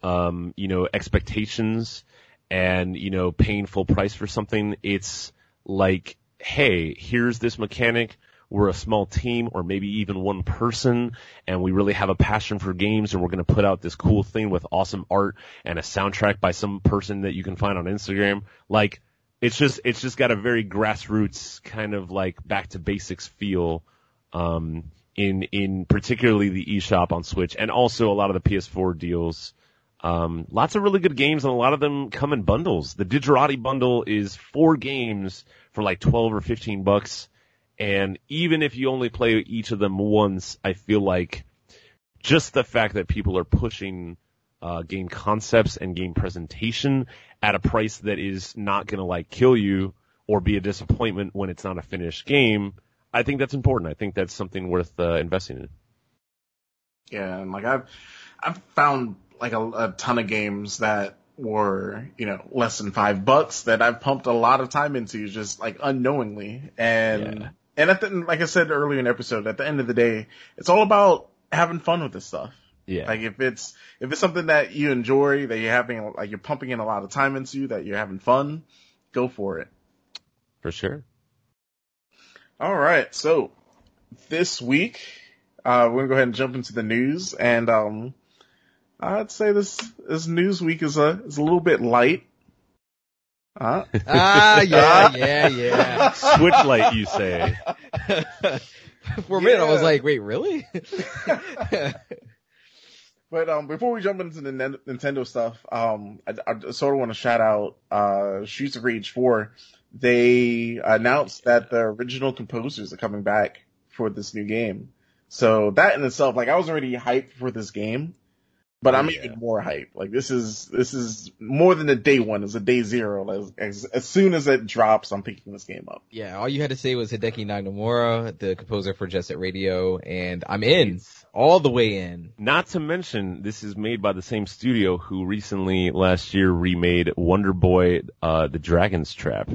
Speaker 3: um, you know, expectations and, you know, paying full price for something. It's like, hey, here's this mechanic. We're a small team or maybe even one person and we really have a passion for games and we're going to put out this cool thing with awesome art and a soundtrack by some person that you can find on Instagram. Like, it's just, it's just got a very grassroots kind of like back to basics feel. Um, in in particularly the eShop on Switch and also a lot of the PS4 deals. Um, lots of really good games and a lot of them come in bundles. The Digerati bundle is four games for like 12 or 15 bucks. And even if you only play each of them once, I feel like just the fact that people are pushing uh, game concepts and game presentation at a price that is not going to like kill you or be a disappointment when it's not a finished game I think that's important. I think that's something worth uh, investing in.
Speaker 1: Yeah, and like I've I've found like a, a ton of games that were you know less than five bucks that I've pumped a lot of time into just like unknowingly and. Yeah. And at the, like I said earlier in the episode, at the end of the day, it's all about having fun with this stuff.
Speaker 3: Yeah.
Speaker 1: Like if it's if it's something that you enjoy, that you're having like you're pumping in a lot of time into, that you're having fun, go for it.
Speaker 3: For sure.
Speaker 1: All right, so this week uh, we're gonna go ahead and jump into the news, and um, I'd say this this news week is a is a little bit light.
Speaker 2: Huh? ah, yeah, yeah, yeah.
Speaker 3: Switch light, you say?
Speaker 2: For a minute, I was like, wait, really?
Speaker 1: but um, before we jump into the Nintendo stuff, um, I, I sort of want to shout out uh, Streets of Rage 4 they announced that the original composers are coming back for this new game. So that in itself, like I was already hyped for this game, but I'm yeah. even more hyped. Like this is, this is more than a day one, it's a day zero. Like, as, as soon as it drops, I'm picking this game up.
Speaker 2: Yeah, all you had to say was Hideki Naganuma, the composer for Jet Set Radio, and I'm in. All the way in.
Speaker 3: Not to mention, this is made by the same studio who recently last year remade Wonder Boy, uh, The Dragon's Trap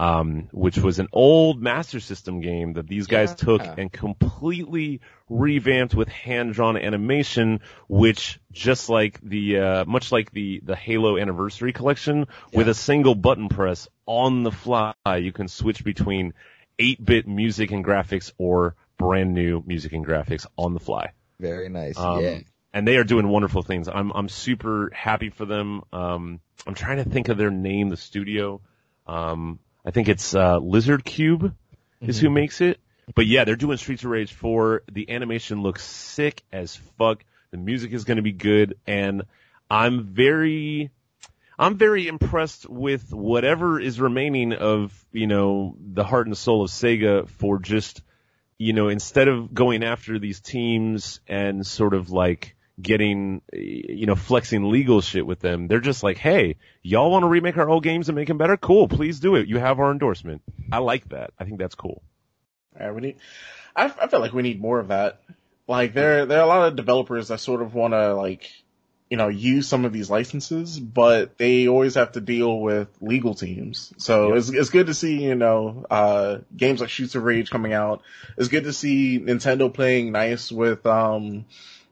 Speaker 3: um, which was an old Master System game that these guys yeah. took and completely revamped with hand-drawn animation, which just like the, uh, much like the, the Halo Anniversary Collection, yeah. with a single button press on the fly, you can switch between 8-bit music and graphics or brand new music and graphics on the fly.
Speaker 2: Very nice. Um, yeah.
Speaker 3: And they are doing wonderful things. I'm, I'm super happy for them. Um, I'm trying to think of their name, the studio. Um, I think it's uh, Lizardcube is mm-hmm. who makes it. But yeah, they're doing Streets of Rage 4. The animation looks sick as fuck. The music is going to be good, and I'm very, I'm very impressed with whatever is remaining of you know the heart and soul of Sega for just you know, instead of going after these teams and sort of like getting, you know, flexing legal shit with them, they're just like, hey, y'all want to remake our old games and make them better? Cool, please do it. You have our endorsement. I like that. I think that's cool.
Speaker 1: Yeah, we need. I, I feel like we need more of that. Like there, there are a lot of developers that sort of want to like, you know, use some of these licenses, but they always have to deal with legal teams. So
Speaker 3: Yep.
Speaker 1: it's it's good to see you know uh games like Streets of Rage coming out. It's good to see Nintendo playing nice with um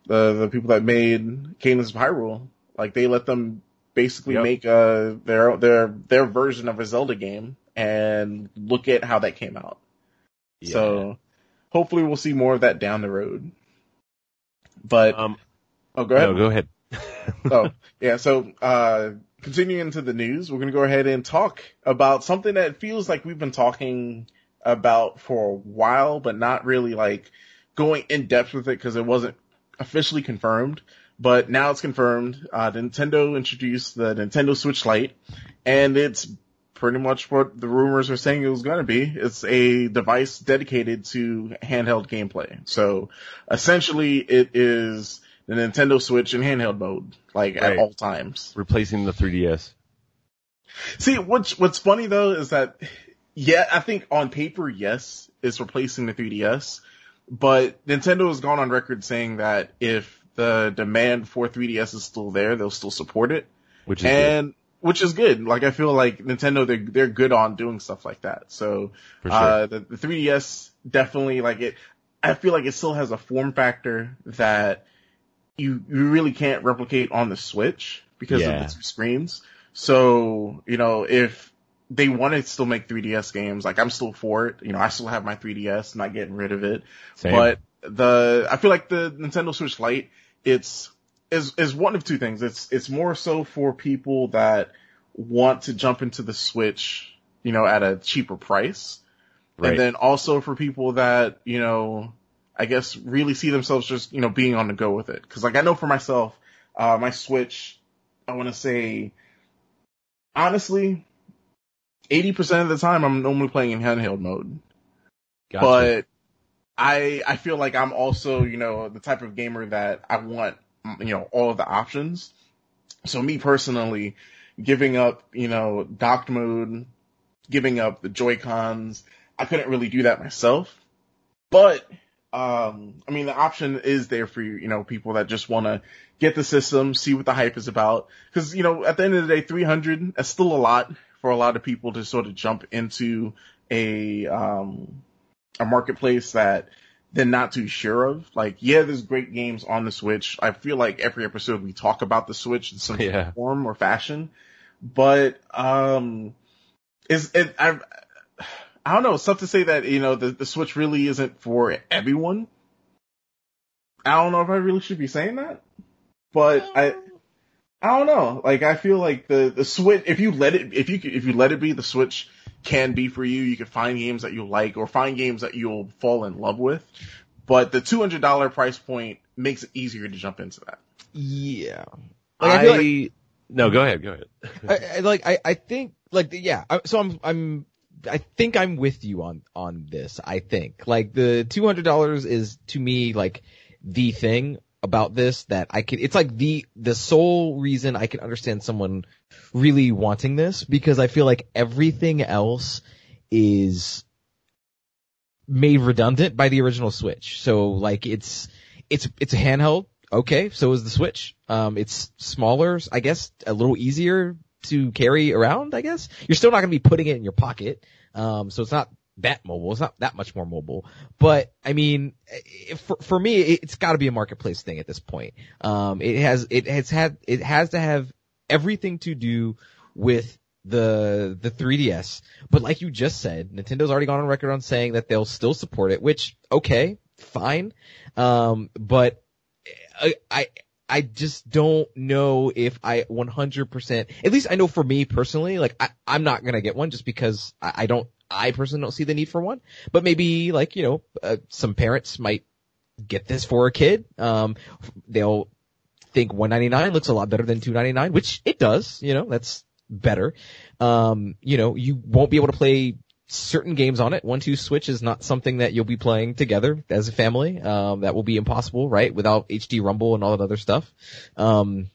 Speaker 1: the the people that made Cadence of Hyrule. Like they let them basically
Speaker 3: Yep.
Speaker 1: make uh their their their version of a Zelda game and look at how that came out. So hopefully we'll see more of that down the road. But
Speaker 3: um,
Speaker 1: oh, go ahead.
Speaker 3: no, go ahead.
Speaker 1: oh, yeah. So uh, continuing into the news, we're gonna go ahead and talk about something that feels like we've been talking about for a while, but not really like going in depth with it because it wasn't officially confirmed. But now it's confirmed. Uh, Nintendo introduced the Nintendo Switch Lite, and it's pretty much what the rumors are saying it was going to be. It's a device dedicated to handheld gameplay. So essentially, it is the Nintendo Switch in handheld mode, like
Speaker 3: Right.
Speaker 1: at all times.
Speaker 3: Replacing the 3DS.
Speaker 1: See, what's what's funny though is that, yeah, I think on paper, yes, it's replacing the 3DS, but Nintendo has gone on record saying that if the demand for 3DS is still there, they'll still support it,
Speaker 3: Which is good,
Speaker 1: and which is good. Like I feel like Nintendo, they're they're good on doing stuff like that. So
Speaker 3: sure.
Speaker 1: uh, the, the 3DS definitely like it. I feel like it still has a form factor that you you really can't replicate on the Switch because
Speaker 3: Yeah.
Speaker 1: of the two screens. So you know if they want to still make 3DS games, like I'm still for it. You know I still have my 3DS, not getting rid of it.
Speaker 3: Same.
Speaker 1: But the I feel like the Nintendo Switch Lite, it's is is one of two things. It's it's more so for people that want to jump into the Switch, you know, at a cheaper price.
Speaker 3: Right.
Speaker 1: And then also for people that, you know, I guess really see themselves just, you know, being on the go with it. Cause like I know for myself, uh, my Switch, I want to say, honestly, 80% of the time I'm normally playing in handheld mode.
Speaker 3: Gotcha.
Speaker 1: But I, I feel like I'm also, you know, the type of gamer that I want, you know, all of the options. So me personally, giving up, you know, docked mode, giving up the Joy-Cons, I couldn't really do that myself. But, um, I mean, the option is there for, you know, people that just want to get the system, see what the hype is about. Cause, you know, at the end of the day, 300, that's still a lot for a lot of people to sort of jump into a, um, a marketplace that they're not too sure of. Like, yeah, there's great games on the Switch. I feel like every episode we talk about the Switch in some
Speaker 3: Yeah.
Speaker 1: form or fashion, but, um, is it, I, I don't know, it's tough to say that, you know, the, the Switch really isn't for everyone. I don't know if I really should be saying that, but I, I don't know. Like, I feel like the, the Switch, if you let it, if you, if you let it be, the Switch can be for you. You can find games that you like or find games that you'll fall in love with. But the $200 price point makes it easier to jump into that.
Speaker 2: Yeah.
Speaker 3: I,
Speaker 2: Like, I feel like-
Speaker 3: no, go ahead, go ahead.
Speaker 2: I, I like I, I think like yeah I, so I'm I'm I think I'm with you on on this I think like the two hundred dollars is to me like the thing about this that I can it's like the the sole reason I can understand someone really wanting this because I feel like everything else is made redundant by the original Switch so like it's it's it's a handheld okay so is the Switch um it's smaller I guess a little easier to carry around, I guess. You're still not going to be putting it in your pocket. Um, so it's not that mobile. It's not that much more mobile. But I mean, for, for me, it- it's got to be a marketplace thing at this point. Um, it has, it has had, it has to have everything to do with the, the 3DS. But like you just said, Nintendo's already gone on record on saying that they'll still support it, which, okay, fine. Um, but I, I, I just don't know if I 100%, at least I know for me personally, like I, I'm not gonna get one just because I, I don't, I personally don't see the need for one, but maybe like, you know, uh, some parents might get this for a kid. Um, they'll think 199 looks a lot better than 299, which it does, you know, that's better. Um, you know, you won't be able to play certain games on it. One two switch is not something that you'll be playing together as a family. Um, that will be impossible, right? Without HD Rumble and all that other stuff. Um,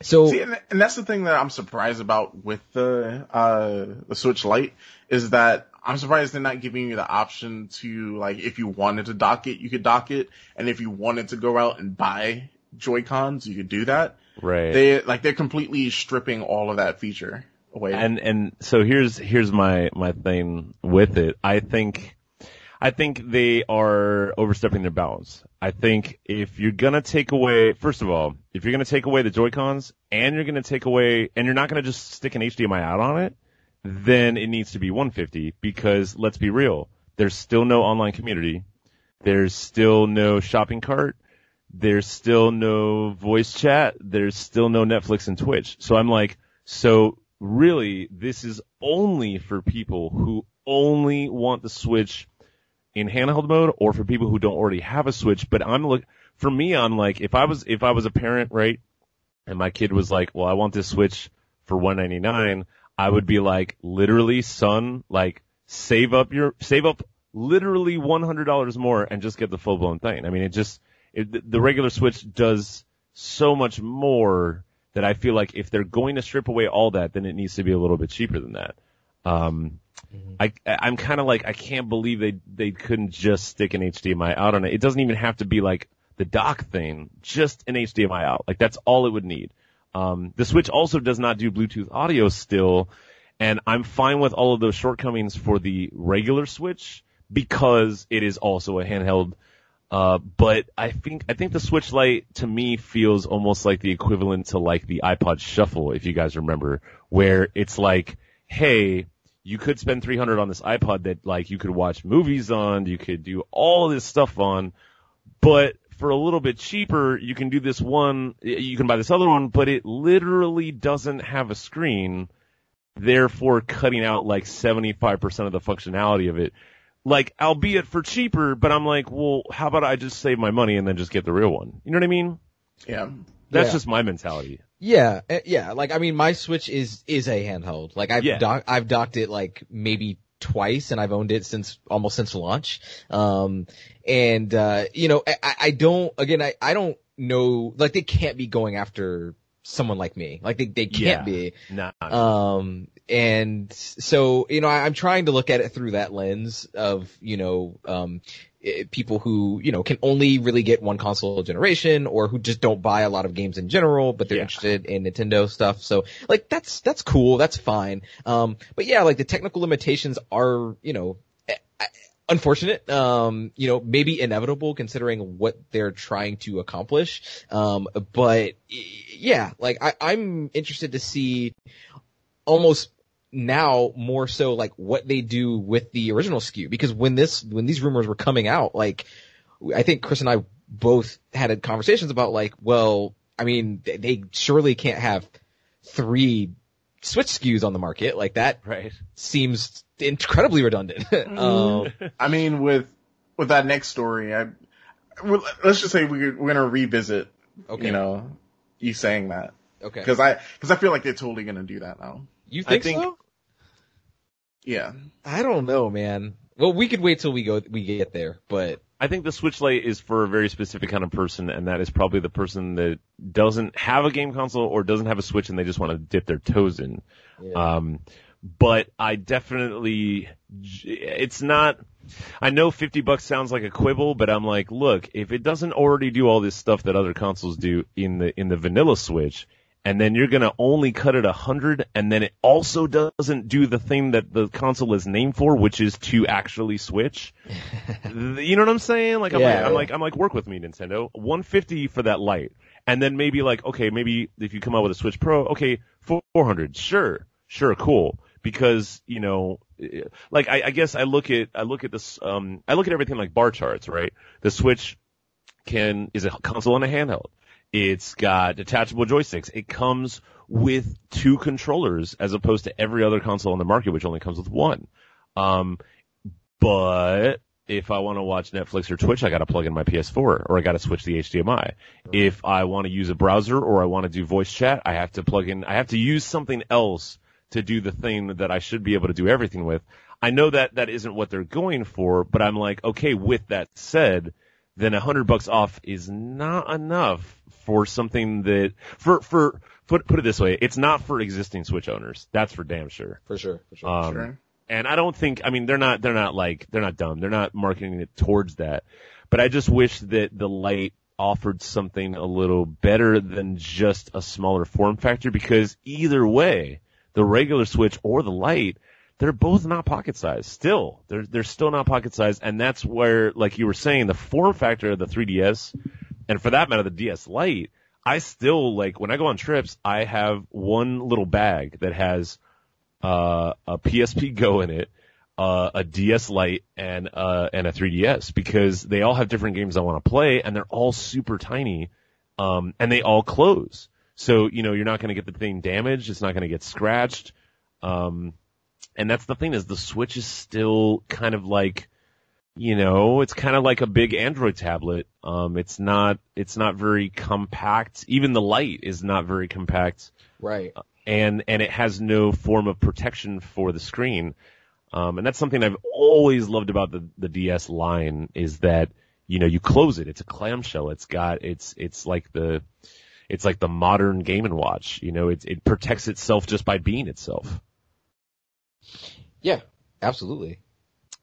Speaker 2: so
Speaker 1: See, and, and that's the thing that I'm surprised about with the uh the Switch Lite is that I'm surprised they're not giving you the option to like if you wanted to dock it, you could dock it, and if you wanted to go out and buy Joy Cons, you could do that.
Speaker 3: Right.
Speaker 1: They like they're completely stripping all of that feature away.
Speaker 3: And and so here's here's my my thing with it. I think I think they are overstepping their bounds. I think if you're gonna take away, first of all, if you're gonna take away the Joy Cons and you're gonna take away, and you're not gonna just stick an HDMI out on it, then it needs to be 150 because let's be real, there's still no online community, there's still no shopping cart, there's still no voice chat, there's still no Netflix and Twitch. So I'm like, so really, this is only for people who only want the Switch in handheld mode or for people who don't already have a Switch. But I'm look, for me, I'm like, if I was, if I was a parent, right, and my kid was like, well, I want this Switch for 199, I would be like, literally, son, like, save up your, save up literally $100 more and just get the full blown thing. I mean, it just, it, the regular Switch does so much more that I feel like if they're going to strip away all that, then it needs to be a little bit cheaper than that. Um, I, I'm kind of like, I can't believe they, they couldn't just stick an HDMI out on it. It doesn't even have to be like the dock thing, just an HDMI out. Like that's all it would need. Um, the Switch also does not do Bluetooth audio still, and I'm fine with all of those shortcomings for the regular Switch because it is also a handheld. Uh, but I think, I think the Switch Lite to me feels almost like the equivalent to like the iPod Shuffle, if you guys remember, where it's like, hey, you could spend 300 on this iPod that like you could watch movies on, you could do all this stuff on, but for a little bit cheaper, you can do this one, you can buy this other one, but it literally doesn't have a screen, therefore cutting out like 75% of the functionality of it. Like, albeit for cheaper, but I'm like, well, how about I just save my money and then just get the real one? You know what I mean?
Speaker 1: yeah.
Speaker 3: That's
Speaker 2: Yeah.
Speaker 3: just my mentality.
Speaker 2: Yeah, uh, yeah. Like I mean, my Switch is is a handheld. Like I've
Speaker 3: Yeah.
Speaker 2: dock, I've docked it like maybe twice, and I've owned it since almost since launch. Um, and uh, you know, I- I, I don't. Again, I I don't know. Like they can't be going after someone like me. Like they they can't
Speaker 3: Yeah.
Speaker 2: be.
Speaker 3: Nah.
Speaker 2: Um, and so, you know, I, I'm trying to look at it through that lens of, you know, um, people who, you know, can only really get one console generation or who just don't buy a lot of games in general, but they're
Speaker 3: Yeah.
Speaker 2: interested in Nintendo stuff. So like that's, that's cool. That's fine. Um, but yeah, like the technical limitations are, you know, unfortunate, um, you know, maybe inevitable considering what they're trying to accomplish. Um, but yeah, like I, I'm interested to see almost now more so like what they do with the original SKU because when this when these rumors were coming out like I think Chris and I both had conversations about like well I mean they, they surely can't have three Switch SKUs on the market like that
Speaker 3: Right.
Speaker 2: seems incredibly redundant. um,
Speaker 1: I mean, with with that next story, I well, let's just say we, we're gonna revisit.
Speaker 2: okay,
Speaker 1: You know, you saying that
Speaker 2: okay,
Speaker 1: because I because I feel like they're totally gonna do that now.
Speaker 2: you
Speaker 3: I
Speaker 2: think,
Speaker 3: think-
Speaker 2: so?
Speaker 1: Yeah.
Speaker 2: I don't know, man. Well, we could wait till we go we get there, but
Speaker 3: I think the Switch Lite is for a very specific kind of person, and that is probably the person that doesn't have a game console or doesn't have a Switch and they just want to dip their toes in.
Speaker 2: yeah.
Speaker 3: Um, but I definitely, it's not, I know 50 bucks sounds like a quibble, but I'm like, look, if it doesn't already do all this stuff that other consoles do in the, in the vanilla Switch, and then you're gonna only cut it a hundred, and then it also doesn't do the thing that the console is named for, which is to actually switch. you know what I'm saying? Like, I'm,
Speaker 2: Yeah,
Speaker 3: like, I'm
Speaker 2: yeah.
Speaker 3: like, I'm like, work with me, Nintendo. 150 for that light. And then maybe like, okay, maybe if you come out with a Switch Pro, okay, 400, sure, sure, cool. Because, you know, like, I, I guess I look at, I look at this, um, I look at everything like bar charts, right? The Switch can, is a console and a handheld. It's got detachable joysticks. It comes with two controllers as opposed to every other console on the market, which only comes with one. Um, but if I want to watch Netflix or Twitch, I got to plug in my PS4 or I got to switch the HDMI. If I want to use a browser or I want to do voice chat, I have to plug in, I have to use something else to do the thing that I should be able to do everything with. I know that that isn't what they're going for, but I'm like, okay, with that said, then a hundred bucks off is not enough for something that, for, for, put, put it this way, it's not for existing Switch owners. That's for damn sure.
Speaker 2: For sure. For sure.
Speaker 3: Um,
Speaker 1: Sure.
Speaker 3: and I don't think, I mean, they're not, they're not like, they're not dumb. They're not marketing it towards that. But I just wish that the light offered something a little better than just a smaller form factor because either way, the regular Switch or the light, they're both not pocket size. Still, they're they're still not pocket size, and that's where, like you were saying, the form factor of the 3DS, and for that matter, the DS Lite. I still like when I go on trips, I have one little bag that has uh, a PSP Go in it, uh, a DS Lite, and uh, and a 3DS because they all have different games I want to play, and they're all super tiny, um, and they all close. So you know you're not going to get the thing damaged. It's not going to get scratched. Um, and that's the thing is the Switch is still kind of like, you know, it's kind of like a big Android tablet. Um, it's not, it's not very compact. Even the light is not very compact
Speaker 2: right.
Speaker 3: and, and it has no form of protection for the screen. Um, and that's something I've always loved about the, the DS line is that, you know, you close it. It's a clamshell. It's got, it's, it's like the, it's like the modern Game and Watch. You know, it, it protects itself just by being itself.
Speaker 2: Yeah. Absolutely.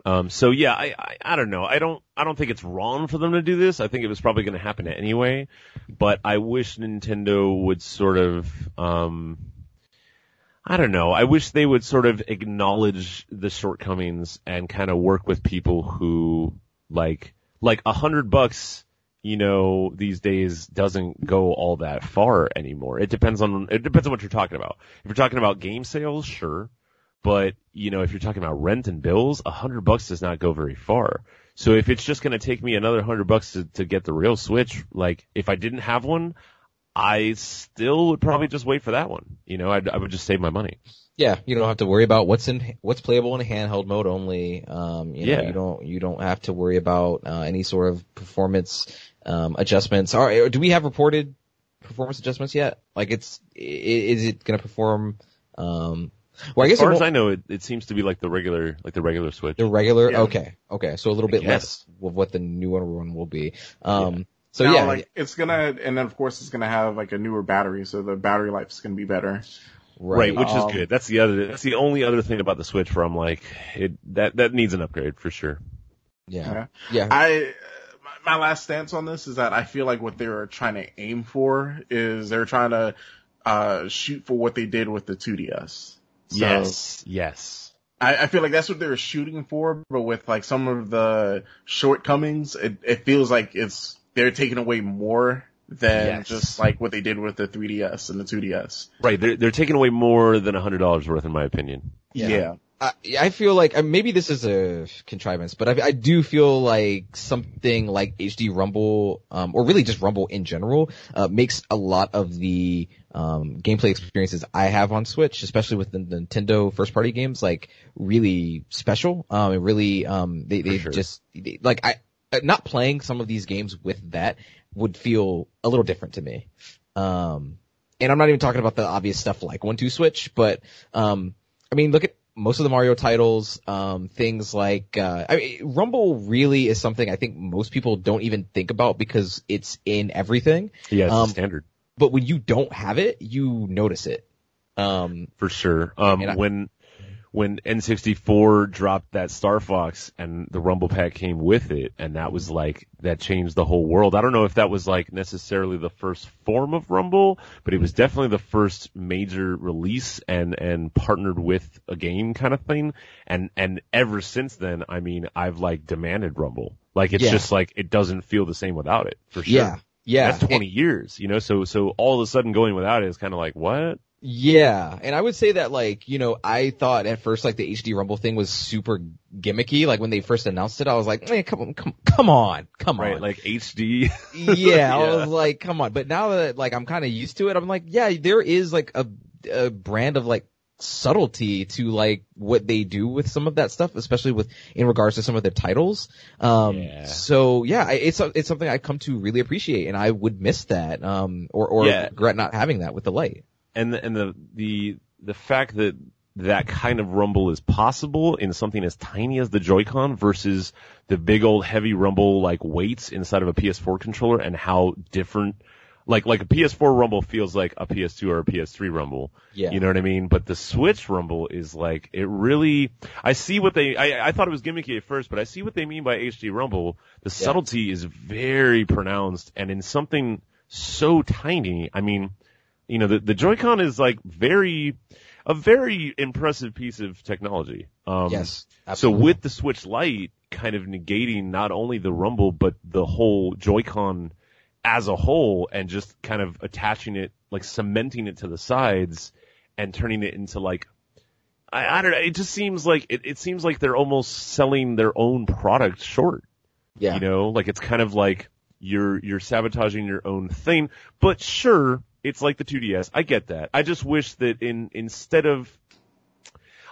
Speaker 3: Um, so yeah, I, I, I don't know. I don't, I don't think it's wrong for them to do this. I think it was probably going to happen anyway, but I wish Nintendo would sort of, um, I don't know. I wish they would sort of acknowledge the shortcomings and kind of work with people who like, like a hundred bucks, you know, these days doesn't go all that far anymore. It depends on, it depends on what you're talking about. If you're talking about game sales, sure. But, you know, if you're talking about rent and bills, a hundred bucks does not go very far. So if it's just going to take me another hundred bucks to, to get the real Switch, like if I didn't have one, I still would probably just wait for that one. You know, I'd, I would just save my money.
Speaker 2: Yeah, you don't have to worry about what's in what's playable in a handheld mode only. Um, you know,
Speaker 3: Yeah.
Speaker 2: you don't you don't have to worry about uh, any sort of performance um, adjustments. All right, do we have reported performance adjustments yet? Like, it's is it going to perform? Um, well, I guess
Speaker 3: As far
Speaker 2: it
Speaker 3: as I know, it, it seems to be like the regular, like the regular Switch.
Speaker 2: the regular.
Speaker 1: Yeah.
Speaker 2: Okay, okay, so a little bit less of what the newer one will be. Um, so
Speaker 1: now,
Speaker 2: yeah,
Speaker 1: like it's gonna, and then of course it's gonna have like a newer battery, so the battery life is gonna be better.
Speaker 3: Right, which
Speaker 1: Um,
Speaker 3: is good. That's the other, that's the only other thing about the Switch where I'm like, it, that, that needs an upgrade for sure.
Speaker 2: yeah,
Speaker 1: Yeah.
Speaker 2: yeah,
Speaker 1: I, my, my last stance on this is that I feel like what they were trying to aim for is they're trying to uh shoot for what they did with the 2DS. So,
Speaker 3: yes. Yes.
Speaker 1: I, I feel like that's what they were shooting for, but with like some of the shortcomings, it, it feels like it's they're taking away more than
Speaker 3: Yes.
Speaker 1: just like what they did with the 3DS and the 2DS.
Speaker 3: Right. They're, they're taking away more than a hundred dollars worth in my opinion.
Speaker 2: Yeah.
Speaker 1: yeah.
Speaker 2: I, I feel like maybe this is a contrivance, but I, I do feel like something like HD Rumble, um, or really just Rumble in general, uh, makes a lot of the um, gameplay experiences I have on Switch, especially with the Nintendo first party games, like really special. Um, and really, um, they they
Speaker 3: sure.
Speaker 2: just they, like I uh, not playing some of these games with that would feel a little different to me. Um, and I'm not even talking about the obvious stuff like one two switch, but um, I mean, look at most of the Mario titles, um, things like, uh, I mean, Rumble really is something I think most people don't even think about because it's in everything.
Speaker 3: Yeah,
Speaker 2: Um,
Speaker 3: standard.
Speaker 2: But when you don't have it, you notice it. Um,
Speaker 3: For sure. Um,
Speaker 2: I-
Speaker 3: when, when N64 dropped that Star Fox and the Rumble Pack came with it, and that was like, that changed the whole world. I don't know if that was like necessarily the first form of Rumble, but it was definitely the first major release and, and partnered with a game kind of thing. And, and ever since then, I mean, I've like demanded Rumble. Like it's
Speaker 2: Yeah.
Speaker 3: just like, it doesn't feel the same without it, for sure.
Speaker 2: yeah, yeah.
Speaker 3: That's 20 years, you know, so, so all of a sudden going without it is kind of like, what?
Speaker 2: Yeah, and I would say that like, you know, I thought at first like the HD Rumble thing was super gimmicky. Like when they first announced it, I was like, come on, come, come on, come
Speaker 3: Right,
Speaker 2: on.
Speaker 3: like HD.
Speaker 2: yeah, I was like, come on. But now that like I'm kind of used to it, I'm like, yeah, there is like a, a brand of like subtlety to like what they do with some of that stuff, especially with in regards to some of their titles. Um,
Speaker 3: Yeah.
Speaker 2: so yeah, I- it's it's something I come to really appreciate, and I would miss that, um, or or
Speaker 3: Yeah.
Speaker 2: regret not having that with the light.
Speaker 3: And the, and the, the, the fact that that kind of rumble is possible in something as tiny as the Joy-Con versus the big old heavy rumble like weights inside of a PS4 controller and how different like like a PS4 rumble feels like a PS2 or a PS3 rumble.
Speaker 2: Yeah.
Speaker 3: You know what I mean? But the Switch rumble is like it really I see what they I, I thought it was gimmicky at first, but I see what they mean by HD rumble. The subtlety is very pronounced and in something so tiny, I mean, you know, the, the Joy-Con is like very a very impressive piece of technology. Um
Speaker 2: yes.
Speaker 3: so with the Switch Lite kind of negating not only the rumble but the whole Joy-Con as a whole and just kind of attaching it, like cementing it to the sides and turning it into like, I, I don't know, it just seems like, it, it seems like they're almost selling their own product short.
Speaker 2: yeah.
Speaker 3: You know, like it's kind of like you're, you're sabotaging your own thing, but sure, it's like the 2DS. I get that. I just wish that in, instead of,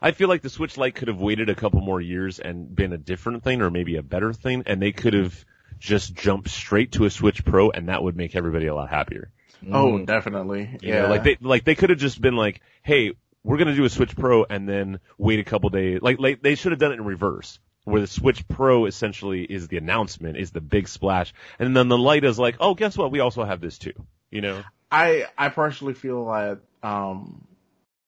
Speaker 3: I feel like the Switch Lite could have waited a couple more years and been a different thing or maybe a better thing and they could have just jumped straight to a Switch Pro and that would make everybody a lot happier.
Speaker 1: Oh,
Speaker 2: Mm.
Speaker 1: definitely.
Speaker 3: You
Speaker 1: yeah.
Speaker 3: know, like they, like they could have just been like, hey, we're gonna do a Switch Pro and then wait a couple days. Like, like they should have done it in reverse. Where the Switch Pro essentially is the announcement, is the big splash, and then the Lite is like, oh, guess what? We also have this too. You know?
Speaker 1: I I personally feel that um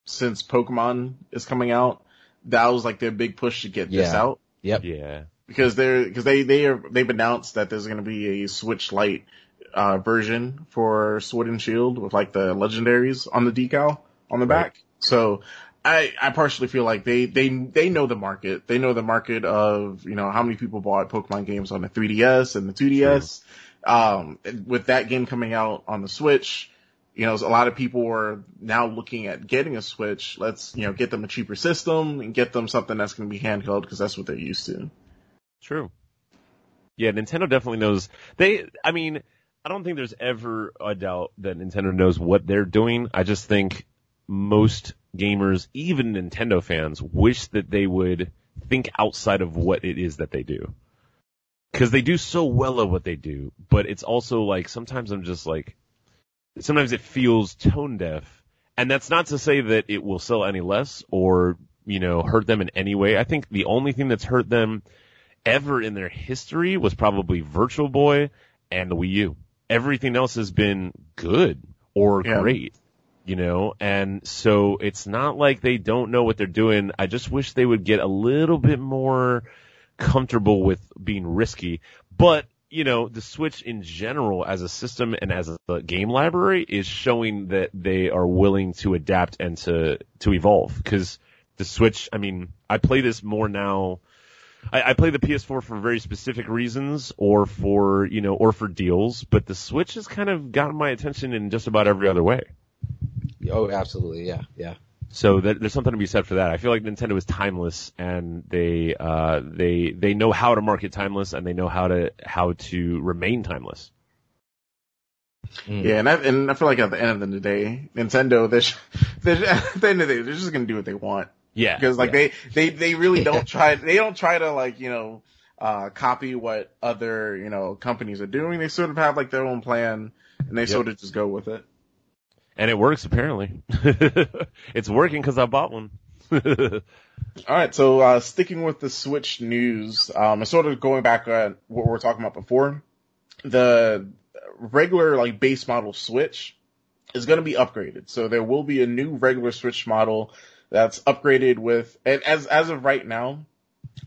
Speaker 1: since Pokemon is coming out, that was like their big push to get this out
Speaker 2: Yep.
Speaker 3: Yeah.
Speaker 1: because they're because they they are they've announced that there's going to be a Switch Lite uh version for Sword and Shield with like the legendaries on the decal on the
Speaker 3: Right.
Speaker 1: back. So I I partially feel like they they they know the market. They know the market of you know how many people bought Pokemon games on the 3DS and the 2DS. Um, with that game coming out on the Switch, you know, a lot of people are now looking at getting a Switch. Let's, you know, get them a cheaper system and get them something that's going to be handheld because that's what they're used to.
Speaker 3: True. Yeah, Nintendo definitely knows. They, I mean, I don't think there's ever a doubt that Nintendo knows what they're doing. I just think most gamers, even Nintendo fans, wish that they would think outside of what it is that they do. Cause they do so well at what they do, but it's also like, sometimes I'm just like, sometimes it feels tone deaf. And that's not to say that it will sell any less or, you know, hurt them in any way. I think the only thing that's hurt them ever in their history was probably Virtual Boy and the Wii U. Everything else has been good or
Speaker 1: Yeah.
Speaker 3: great, you know, and so it's not like they don't know what they're doing. I just wish they would get a little bit more comfortable with being risky. But, you know, the Switch in general as a system and as a game library is showing that they are willing to adapt and to, to evolve. Cause the Switch, I mean, I play this more now I, I play the PS4 for very specific reasons or for, you know, or for deals, but the Switch has kind of gotten my attention in just about every other way.
Speaker 2: Oh, absolutely. Yeah. Yeah.
Speaker 3: So that, there's something to be said for that. I feel like Nintendo is timeless and they, uh, they, they know how to market timeless and they know how to, how to remain timeless.
Speaker 2: Mm.
Speaker 1: Yeah, and I, and I feel like at the end of the day, Nintendo, they're, they're at the end of the day, they're just going to do what they want.
Speaker 3: Yeah.
Speaker 1: because like they they they really don't try they don't try to like you know uh copy what other you know companies are doing they sort of have like their own plan and they sort of just go with it
Speaker 3: and it works apparently. it's working because I bought one.
Speaker 1: all right so uh sticking with the switch news um sort of going back on what we were talking about before the regular like base model switch is going to be upgraded so there will be a new regular switch model that's upgraded with and as as of right now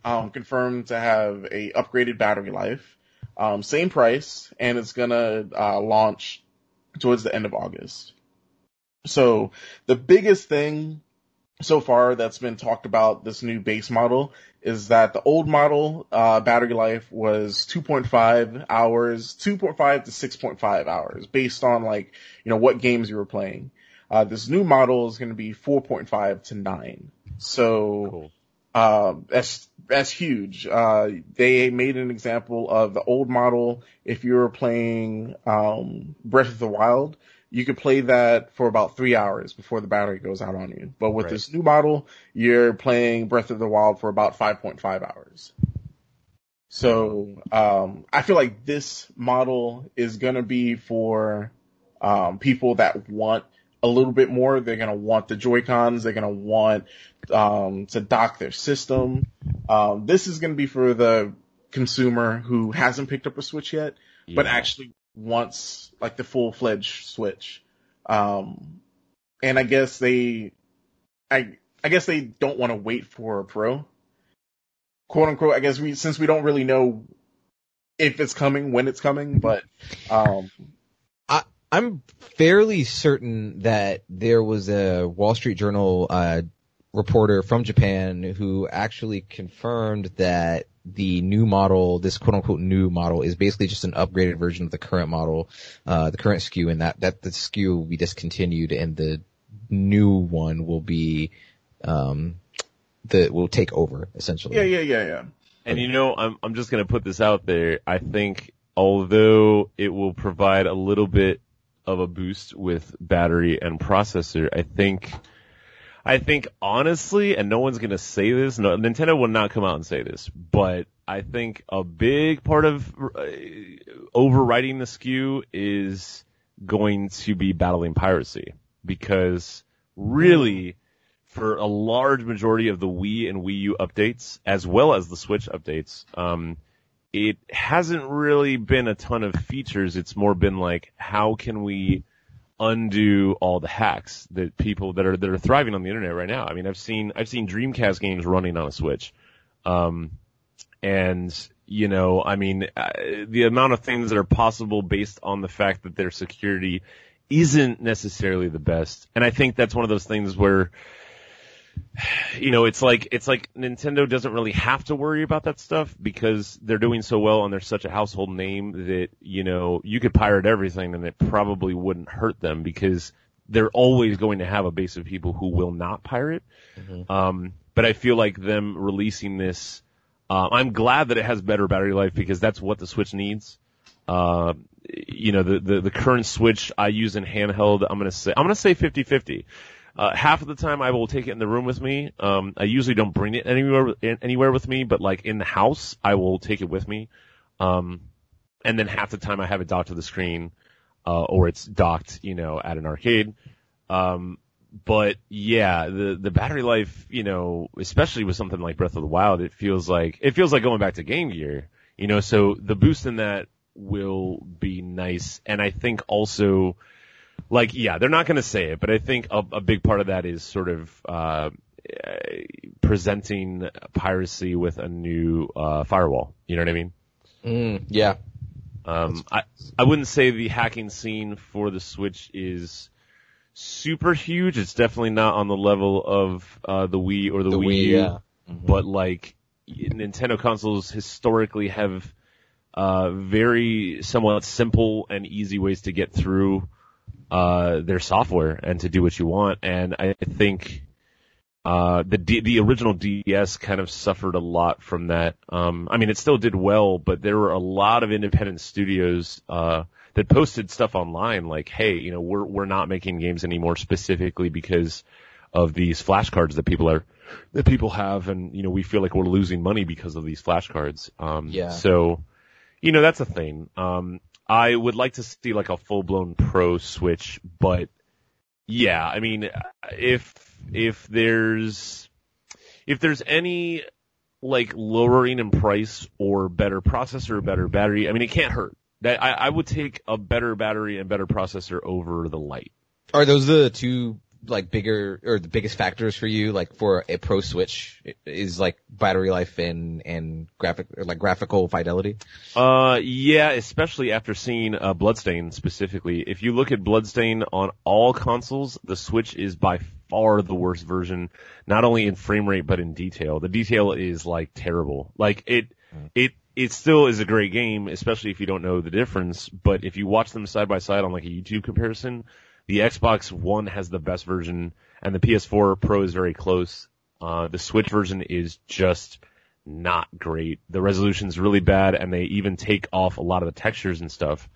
Speaker 1: um, confirmed to have a upgraded battery life, um, same price, and it's gonna uh, launch towards the end of August. So the biggest thing so far that's been talked about this new base model is that the old model uh, battery life was 2.5 hours, 2.5 to 6.5 hours, based on like you know what games you were playing. Uh, this new model is going to be 4.5 to 9. So
Speaker 3: Cool.
Speaker 1: uh, that's that's huge. Uh, they made an example of the old model. If you were playing um, Breath of the Wild, you could play that for about three hours before the battery goes out on you. But with
Speaker 3: Right.
Speaker 1: this new model, you're playing Breath of the Wild for about 5.5 hours. So um, I feel like this model is gonna be for um, people that want a little bit more. They're gonna want the Joy Cons. They're gonna want um, to dock their system. Um, this is gonna be for the consumer who hasn't picked up a Switch yet, yeah. but actually wants like the full fledged Switch. Um, and I guess they, I I guess they don't want to wait for a Pro, quote unquote. I guess we since we don't really know if it's coming, when it's coming, but um,
Speaker 2: I I'm fairly certain that there was a Wall Street Journal uh, reporter from Japan who actually confirmed that the new model, this quote unquote new model, is basically just an upgraded version of the current model, uh, the current SKU, and that that the SKU will be discontinued, and the new one will be um, that will take over essentially.
Speaker 1: Yeah, yeah, yeah, yeah.
Speaker 3: And you know, I'm I'm just gonna put this out there. I think although it will provide a little bit of a boost with battery and processor, I think I think honestly, and no one's gonna say this, no, Nintendo will not come out and say this, but I think a big part of uh, overriding the SKU is going to be battling piracy because really for a large majority of the Wii and Wii U updates, as well as the Switch updates, um, it hasn't really been a ton of features. It's more been like, how can we undo all the hacks that people that are that are thriving on the internet right now? I mean, I've seen I've seen Dreamcast games running on a Switch, um, and you know, I mean, uh, the amount of things that are possible based on the fact that their security isn't necessarily the best, and I think that's one of those things where you know, it's like it's like Nintendo doesn't really have to worry about that stuff because they're doing so well and they're such a household name that you know you could pirate everything and it probably wouldn't hurt them because they're always going to have a base of people who will not pirate. Mm-hmm. Um, but I feel like them releasing this, uh, I'm glad that it has better battery life because that's what the Switch needs. Uh, you know, the, the, the current Switch I use in handheld, I'm gonna say, I'm gonna say 50-50. Uh, half of the time I will take it in the room with me. Um, I usually don't bring it anywhere, anywhere with me, but like in the house, I will take it with me. Um, and then half the time I have it docked to the screen, uh, or it's docked, you know, at an arcade. Um, but yeah, the, the battery life, you know, especially with something like Breath of the Wild, it feels like, it feels like going back to Game Gear, you know, so the boost in that will be nice. And I think also, like, yeah, they're not going to say it, but I think a, a, big part of that is sort of uh, presenting piracy with a new uh, firewall. You know what I mean?
Speaker 2: Mm, yeah.
Speaker 3: Um, I I wouldn't say the hacking scene for the Switch is super huge. It's definitely not on the level of uh, the Wii or the, the Wii, Wii U. Yeah. Mm-hmm. But like Nintendo consoles historically have uh, very somewhat simple and easy ways to get through uh, their software and to do what you want. And I think uh, the D- the original DS kind of suffered a lot from that. Um, I mean, it still did well, but there were a lot of independent studios uh, that posted stuff online, like, "Hey, you know, we're we're not making games anymore specifically because of these flashcards that people are that people have, and you know, we feel like we're losing money because of these flashcards." Um, yeah. So, you know, that's a thing. Um, I would like to see like a full blown pro switch, but yeah, I mean, if, if there's, if there's any like lowering in price or better processor or better battery, I mean, it can't hurt. That I, I would take a better battery and better processor over the Lite.
Speaker 2: Are those the two like bigger or the biggest factors for you, like for a pro switch, is like battery life and and graphic like graphical fidelity?
Speaker 3: Uh, yeah, especially after seeing uh, Bloodstain specifically. If you look at Bloodstain on all consoles, the Switch is by far the worst version, not only in frame rate but in detail. The detail is like terrible. Like it, mm. it it still is a great game, especially if you don't know the difference. But if you watch them side by side on like a YouTube comparison, the Xbox One has the best version, and the PS4 Pro is very close. Uh, the Switch version is just not great. The resolution is really bad, and they even take off a lot of the textures and stuff.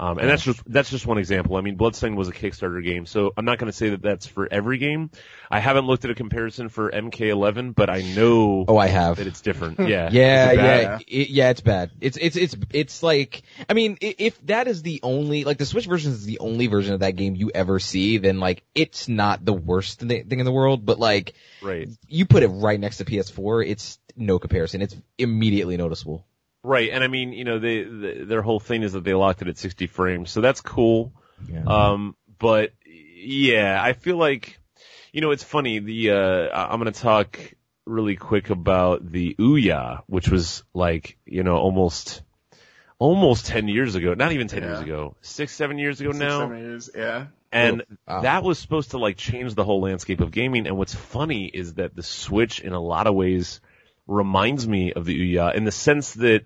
Speaker 3: Um, and that's just that's just one example. I mean, Bloodstained was a Kickstarter game, so I'm not going to say that that's for every game. I haven't looked at a comparison for MK11, but I know
Speaker 2: Oh, I have.
Speaker 3: that it's different. Yeah,
Speaker 2: Yeah,
Speaker 3: it
Speaker 2: yeah, it, yeah. It's bad. It's it's it's it's like I mean, if that is the only like the Switch version is the only version of that game you ever see, then like it's not the worst thing in the world. But like
Speaker 3: Right,
Speaker 2: you put it right next to PS4, it's no comparison. It's immediately noticeable.
Speaker 3: Right. And I mean, you know, they, they their whole thing is that they locked it at 60 frames, so that's cool.
Speaker 2: Yeah.
Speaker 3: Um, but yeah, I feel like, you know, it's funny. The uh, I- I'm gonna talk really quick about the Ouya, which was like, you know, almost, almost 10 years ago. Not even 10 years ago. Six, seven years ago
Speaker 1: Six,
Speaker 3: now.
Speaker 1: seven years, yeah.
Speaker 3: And
Speaker 2: Wow.
Speaker 3: that was supposed to like change the whole landscape of gaming. And what's funny is that the Switch in a lot of ways reminds me of the Ouya in the sense that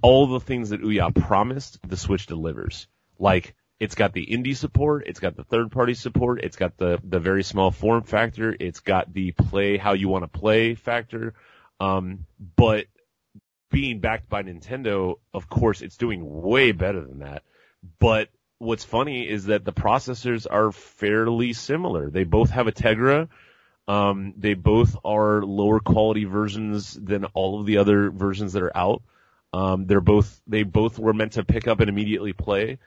Speaker 3: all the things that Ouya promised, the Switch delivers. Like, it's got the indie support, it's got the third party support, it's got the, the very small form factor, it's got the play how you want to play factor. Um, but being backed by Nintendo, of course, it's doing way better than that. But what's funny is that the processors are fairly similar. They both have a Tegra. Um, they both are lower quality versions than all of the other versions that are out. Um, they're both, they both were meant to pick up and immediately play.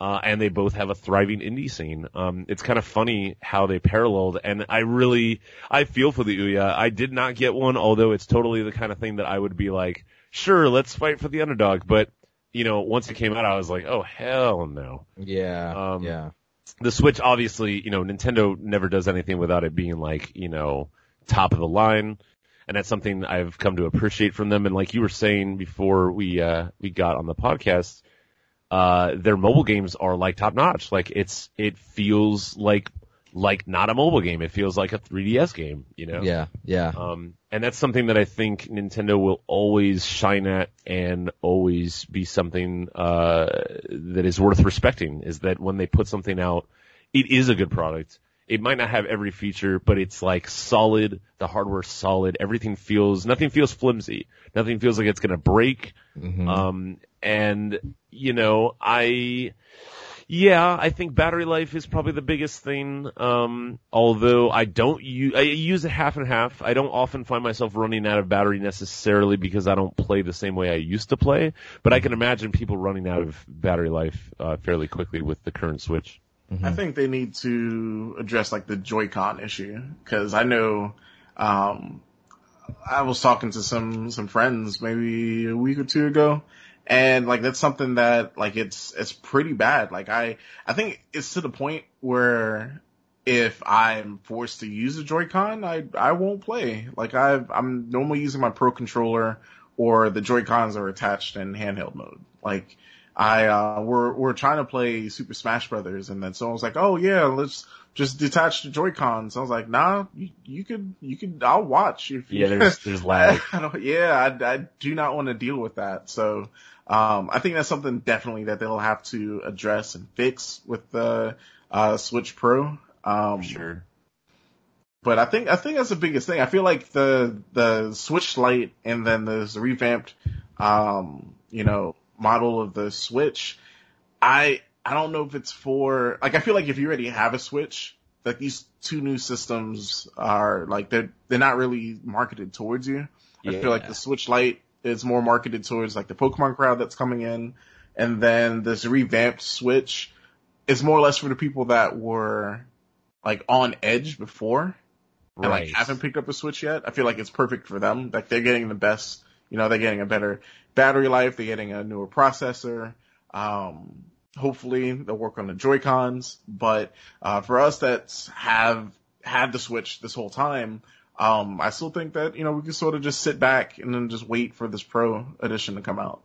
Speaker 3: Uh, and they both have a thriving indie scene. Um, it's kind of funny how they paralleled, and I really, I feel for the Ouya. I did not get one, although it's totally the kind of thing that I would be like, sure, let's fight for the underdog. But, you know, once it came out, I was like, oh hell no.
Speaker 2: yeah,
Speaker 3: um,
Speaker 2: yeah.
Speaker 3: The Switch, obviously, you know, Nintendo never does anything without it being like, you know, top of the line. And that's something I've come to appreciate from them. And like you were saying before we, uh, we got on the podcast, uh, their mobile games are like top notch. Like it's, it feels like, like not a mobile game. It feels like a 3DS game, you know?
Speaker 2: Yeah, yeah.
Speaker 3: Um, and that's something that I think Nintendo will always shine at and always be something, uh, that is worth respecting is that when they put something out, it is a good product. It might not have every feature, but it's like solid. The hardware's solid. Everything feels, nothing feels flimsy. Nothing feels like it's gonna break.
Speaker 2: Mhm.
Speaker 3: Um, and, you know, I, yeah, I think battery life is probably the biggest thing. Um, although I don't use, I use it half and half. I don't often find myself running out of battery necessarily because I don't play the same way I used to play. But I can imagine people running out of battery life, uh, fairly quickly with the current Switch.
Speaker 2: Mm-hmm.
Speaker 1: I think they need to address like the Joy-Con issue because I know, um, I was talking to some some friends maybe a week or two ago, and like that's something that like it's it's pretty bad. Like I I think it's to the point where if I'm forced to use a Joy-Con, I I won't play. Like I I'm normally using my Pro controller or the Joy-Cons are attached in handheld mode. Like I uh we're we're trying to play Super Smash Brothers and then someone was like, "Oh yeah, let's just detach the Joy-Cons." I was like, "Nah, you, you could you could I'll watch if you
Speaker 3: Yeah, there's, there's lag.
Speaker 1: I don't, yeah, I, I do not want to deal with that. So, um, I think that's something definitely that they'll have to address and fix with the, uh, Switch Pro. Um,
Speaker 3: Sure.
Speaker 1: but I think, I think that's the biggest thing. I feel like the, the Switch Lite and then this revamped, um, you know, model of the Switch, I, I don't know if it's for, like, I feel like if you already have a Switch, like these two new systems are like, they're, they're not really marketed towards you. I feel like the Switch Lite is more marketed towards like the Pokemon crowd that's coming in. And then this revamped Switch is more or less for the people that were like on edge before and like haven't picked up a Switch yet. I feel like it's perfect for them. Like they're getting the best, you know, they're getting a better battery life. They're getting a newer processor. Um, hopefully they'll work on the Joy-Cons, but, uh, for us that have had the Switch this whole time, um, I still think that, you know, we can sort of just sit back and then just wait for this Pro edition to come out.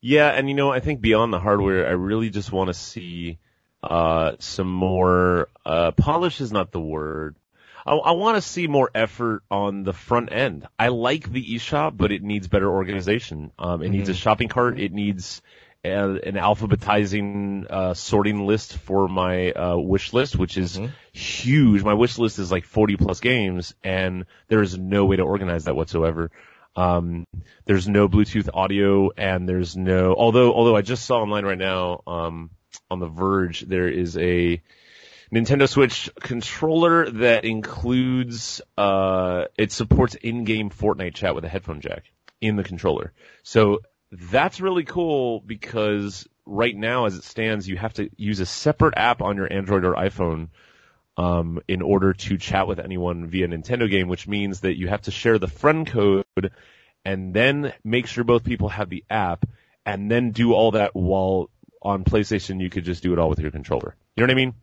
Speaker 3: Yeah, and you know, I think beyond the hardware, I really just want to see uh some more uh polish is not the word. I, I want to see more effort on the front end. I like the eShop, but it needs better organization. Um, it needs a shopping cart. It needs a, an alphabetizing uh, sorting list for my uh, wish list, which is
Speaker 2: Mhm.
Speaker 3: huge. My wish list is like 40 plus games, and there is no way to organize that whatsoever. Um, there's no Bluetooth audio and there's no, although, although I just saw online right now, um, on the Verge, there is a Nintendo Switch controller that includes, uh, it supports in-game Fortnite chat with a headphone jack in the controller. So that's really cool because right now as it stands, you have to use a separate app on your Android or iPhone um, in order to chat with anyone via Nintendo game, which means that you have to share the friend code and then make sure both people have the app and then do all that while on PlayStation you could just do it all with your controller. You know what I mean?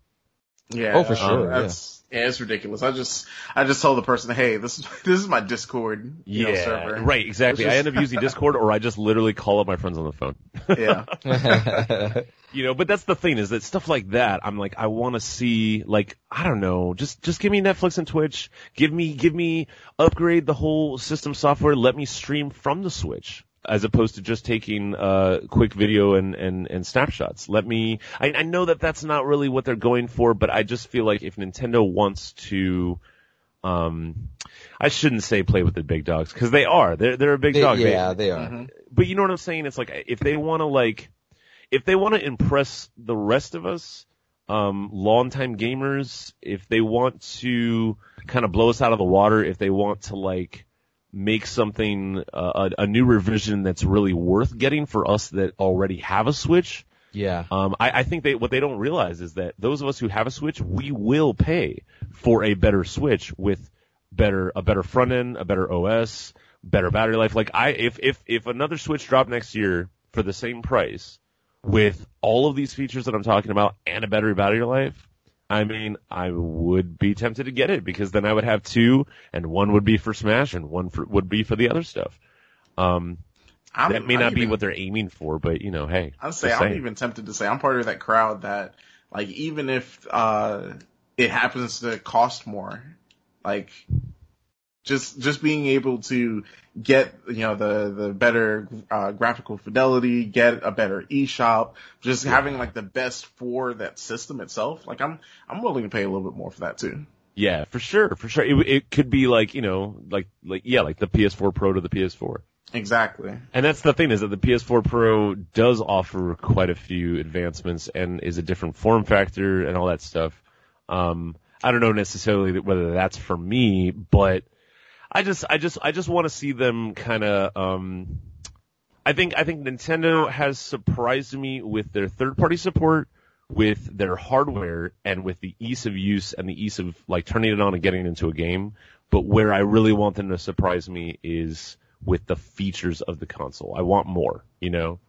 Speaker 1: Yeah.
Speaker 2: Oh, for sure,
Speaker 1: uh, That's yeah. it's ridiculous. I just I just told the person, hey, this is this is my Discord you know,
Speaker 3: yeah,
Speaker 1: server.
Speaker 3: right, exactly.
Speaker 1: It's
Speaker 3: I end up using Discord or I just literally call up my friends on the phone.
Speaker 1: Yeah.
Speaker 3: You know, but that's the thing is that stuff like that, I'm like, I want to see, like, I don't know, just, just give me Netflix and Twitch. Give me, give me, upgrade the whole system software. Let me stream from the Switch. As opposed to just taking, uh, quick video and, and, and snapshots. Let me, I, I know that that's not really what they're going for, but I just feel like if Nintendo wants to, um, I shouldn't say play with the big dogs, cause they are. They're, they're a big
Speaker 2: They-
Speaker 3: dog.
Speaker 2: Yeah, they are.
Speaker 1: Mhm.
Speaker 3: but you know what I'm saying? It's like if they want to like, if they want to impress the rest of us, um, longtime gamers, if they want to kind of blow us out of the water, if they want to like make something uh, a, a new revision that's really worth getting for us that already have a Switch,
Speaker 2: Yeah.
Speaker 3: um, I, I think they what they don't realize is that those of us who have a Switch, we will pay for a better Switch with better a better front end, a better OS, better battery life. Like I, if if if another Switch dropped next year for the same price with all of these features that I'm talking about and a better battery life. I mean, I would be tempted to get it because then I would have two, and one would be for Smash, and one for, would be for the other stuff. Um,
Speaker 1: I'm,
Speaker 3: that may
Speaker 1: I'm
Speaker 3: not be
Speaker 1: even-
Speaker 3: what they're aiming for, but you know, hey,
Speaker 1: I'd say I'm even tempted to say I'm part of that crowd that like even if uh it happens to cost more, like just just being able to get you know the the better uh, graphical fidelity, get a better eShop, just having like the best for that system itself. Like I'm I'm willing to pay a little bit more for that too.
Speaker 3: Yeah, for sure, for sure. It, it could be like, you know, like, like, yeah, like the PS4 Pro to the PS4.
Speaker 1: Exactly.
Speaker 3: And that's the thing is that the PS4 Pro does offer quite a few advancements and is a different form factor and all that stuff. Um, I don't know necessarily whether that's for me, but I just, I just, I just want to see them kind of, um, I think, I think Nintendo has surprised me with their third party support, with their hardware, and with the ease of use and the ease of like turning it on and getting into a game. But where I really want them to surprise me is with the features of the console. I want more, you know?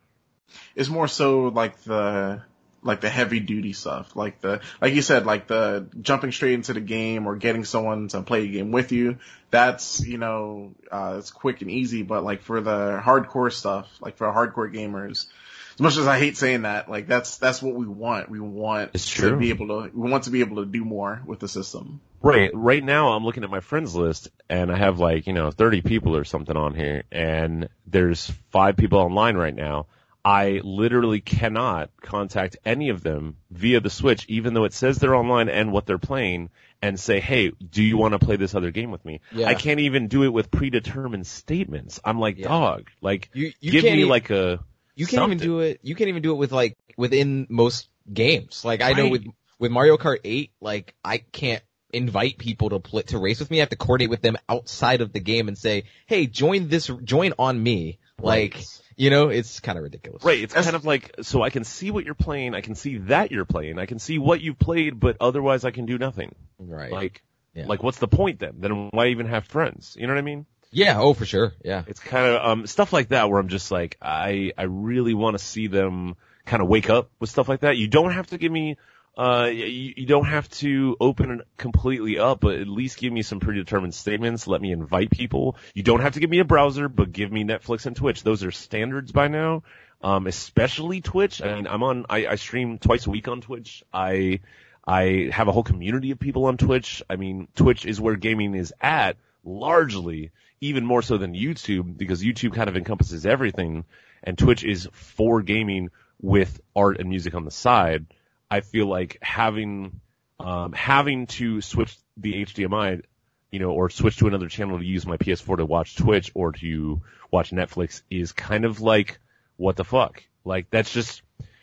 Speaker 1: it's more so like the like the heavy duty stuff, like the like you said, like the jumping straight into the game or getting someone to play a game with you. That's you know uh, it's quick and easy, but like for the hardcore stuff, like for hardcore gamers, as much as I hate saying that, like that's that's what we want. We want
Speaker 3: It's
Speaker 1: to be able to we want to be able to do more with the system.
Speaker 3: Right. Right now I'm looking at my friends list and I have like, you know, 30 people or something on here and there's five people online right now. I literally cannot contact any of them via the Switch, even though it says they're online and what they're playing and say, hey, do you want to play this other game with me?
Speaker 2: Yeah.
Speaker 3: I can't even do it with predetermined statements. I'm like,
Speaker 2: Yeah.
Speaker 3: dog, like,
Speaker 2: You you
Speaker 3: give me like a,
Speaker 2: you can't even do it. You can't even do it with like within most games. Like I know with with Mario Kart 8, like I can't invite people to play to race with me. I have to coordinate with them outside of the game and say, "Hey, join this. Join on me." Like
Speaker 3: Right.
Speaker 2: You know, it's kind of ridiculous.
Speaker 3: Right, it's
Speaker 1: That's-
Speaker 3: kind of like, so I can see what you're playing, I can see that you're playing, I can see what you've played, but otherwise I can do nothing.
Speaker 2: Right.
Speaker 3: Like,
Speaker 2: Yeah.
Speaker 3: like what's the point then? Then why even have friends? You know what I mean?
Speaker 2: yeah. Oh, for sure. Yeah.
Speaker 3: It's kind of, um, stuff like that where I'm just like, I, I really want to see them kind of wake up with stuff like that. You don't have to give me, uh, you, you don't have to open it completely up, but at least give me some predetermined statements. Let me invite people. You don't have to give me a browser, but give me Netflix and Twitch. Those are standards by now. Um, especially Twitch. I mean, I'm on, I, I stream twice a week on Twitch. I, I have a whole community of people on Twitch. I mean, Twitch is where gaming is at largely, even more so than YouTube because YouTube kind of encompasses everything and Twitch is for gaming with art and music on the side. I feel like having, um, having to switch the HDMI, you know, or switch to another channel to use my PS4 to watch Twitch or to watch Netflix is kind of like, what the fuck? Like that's just,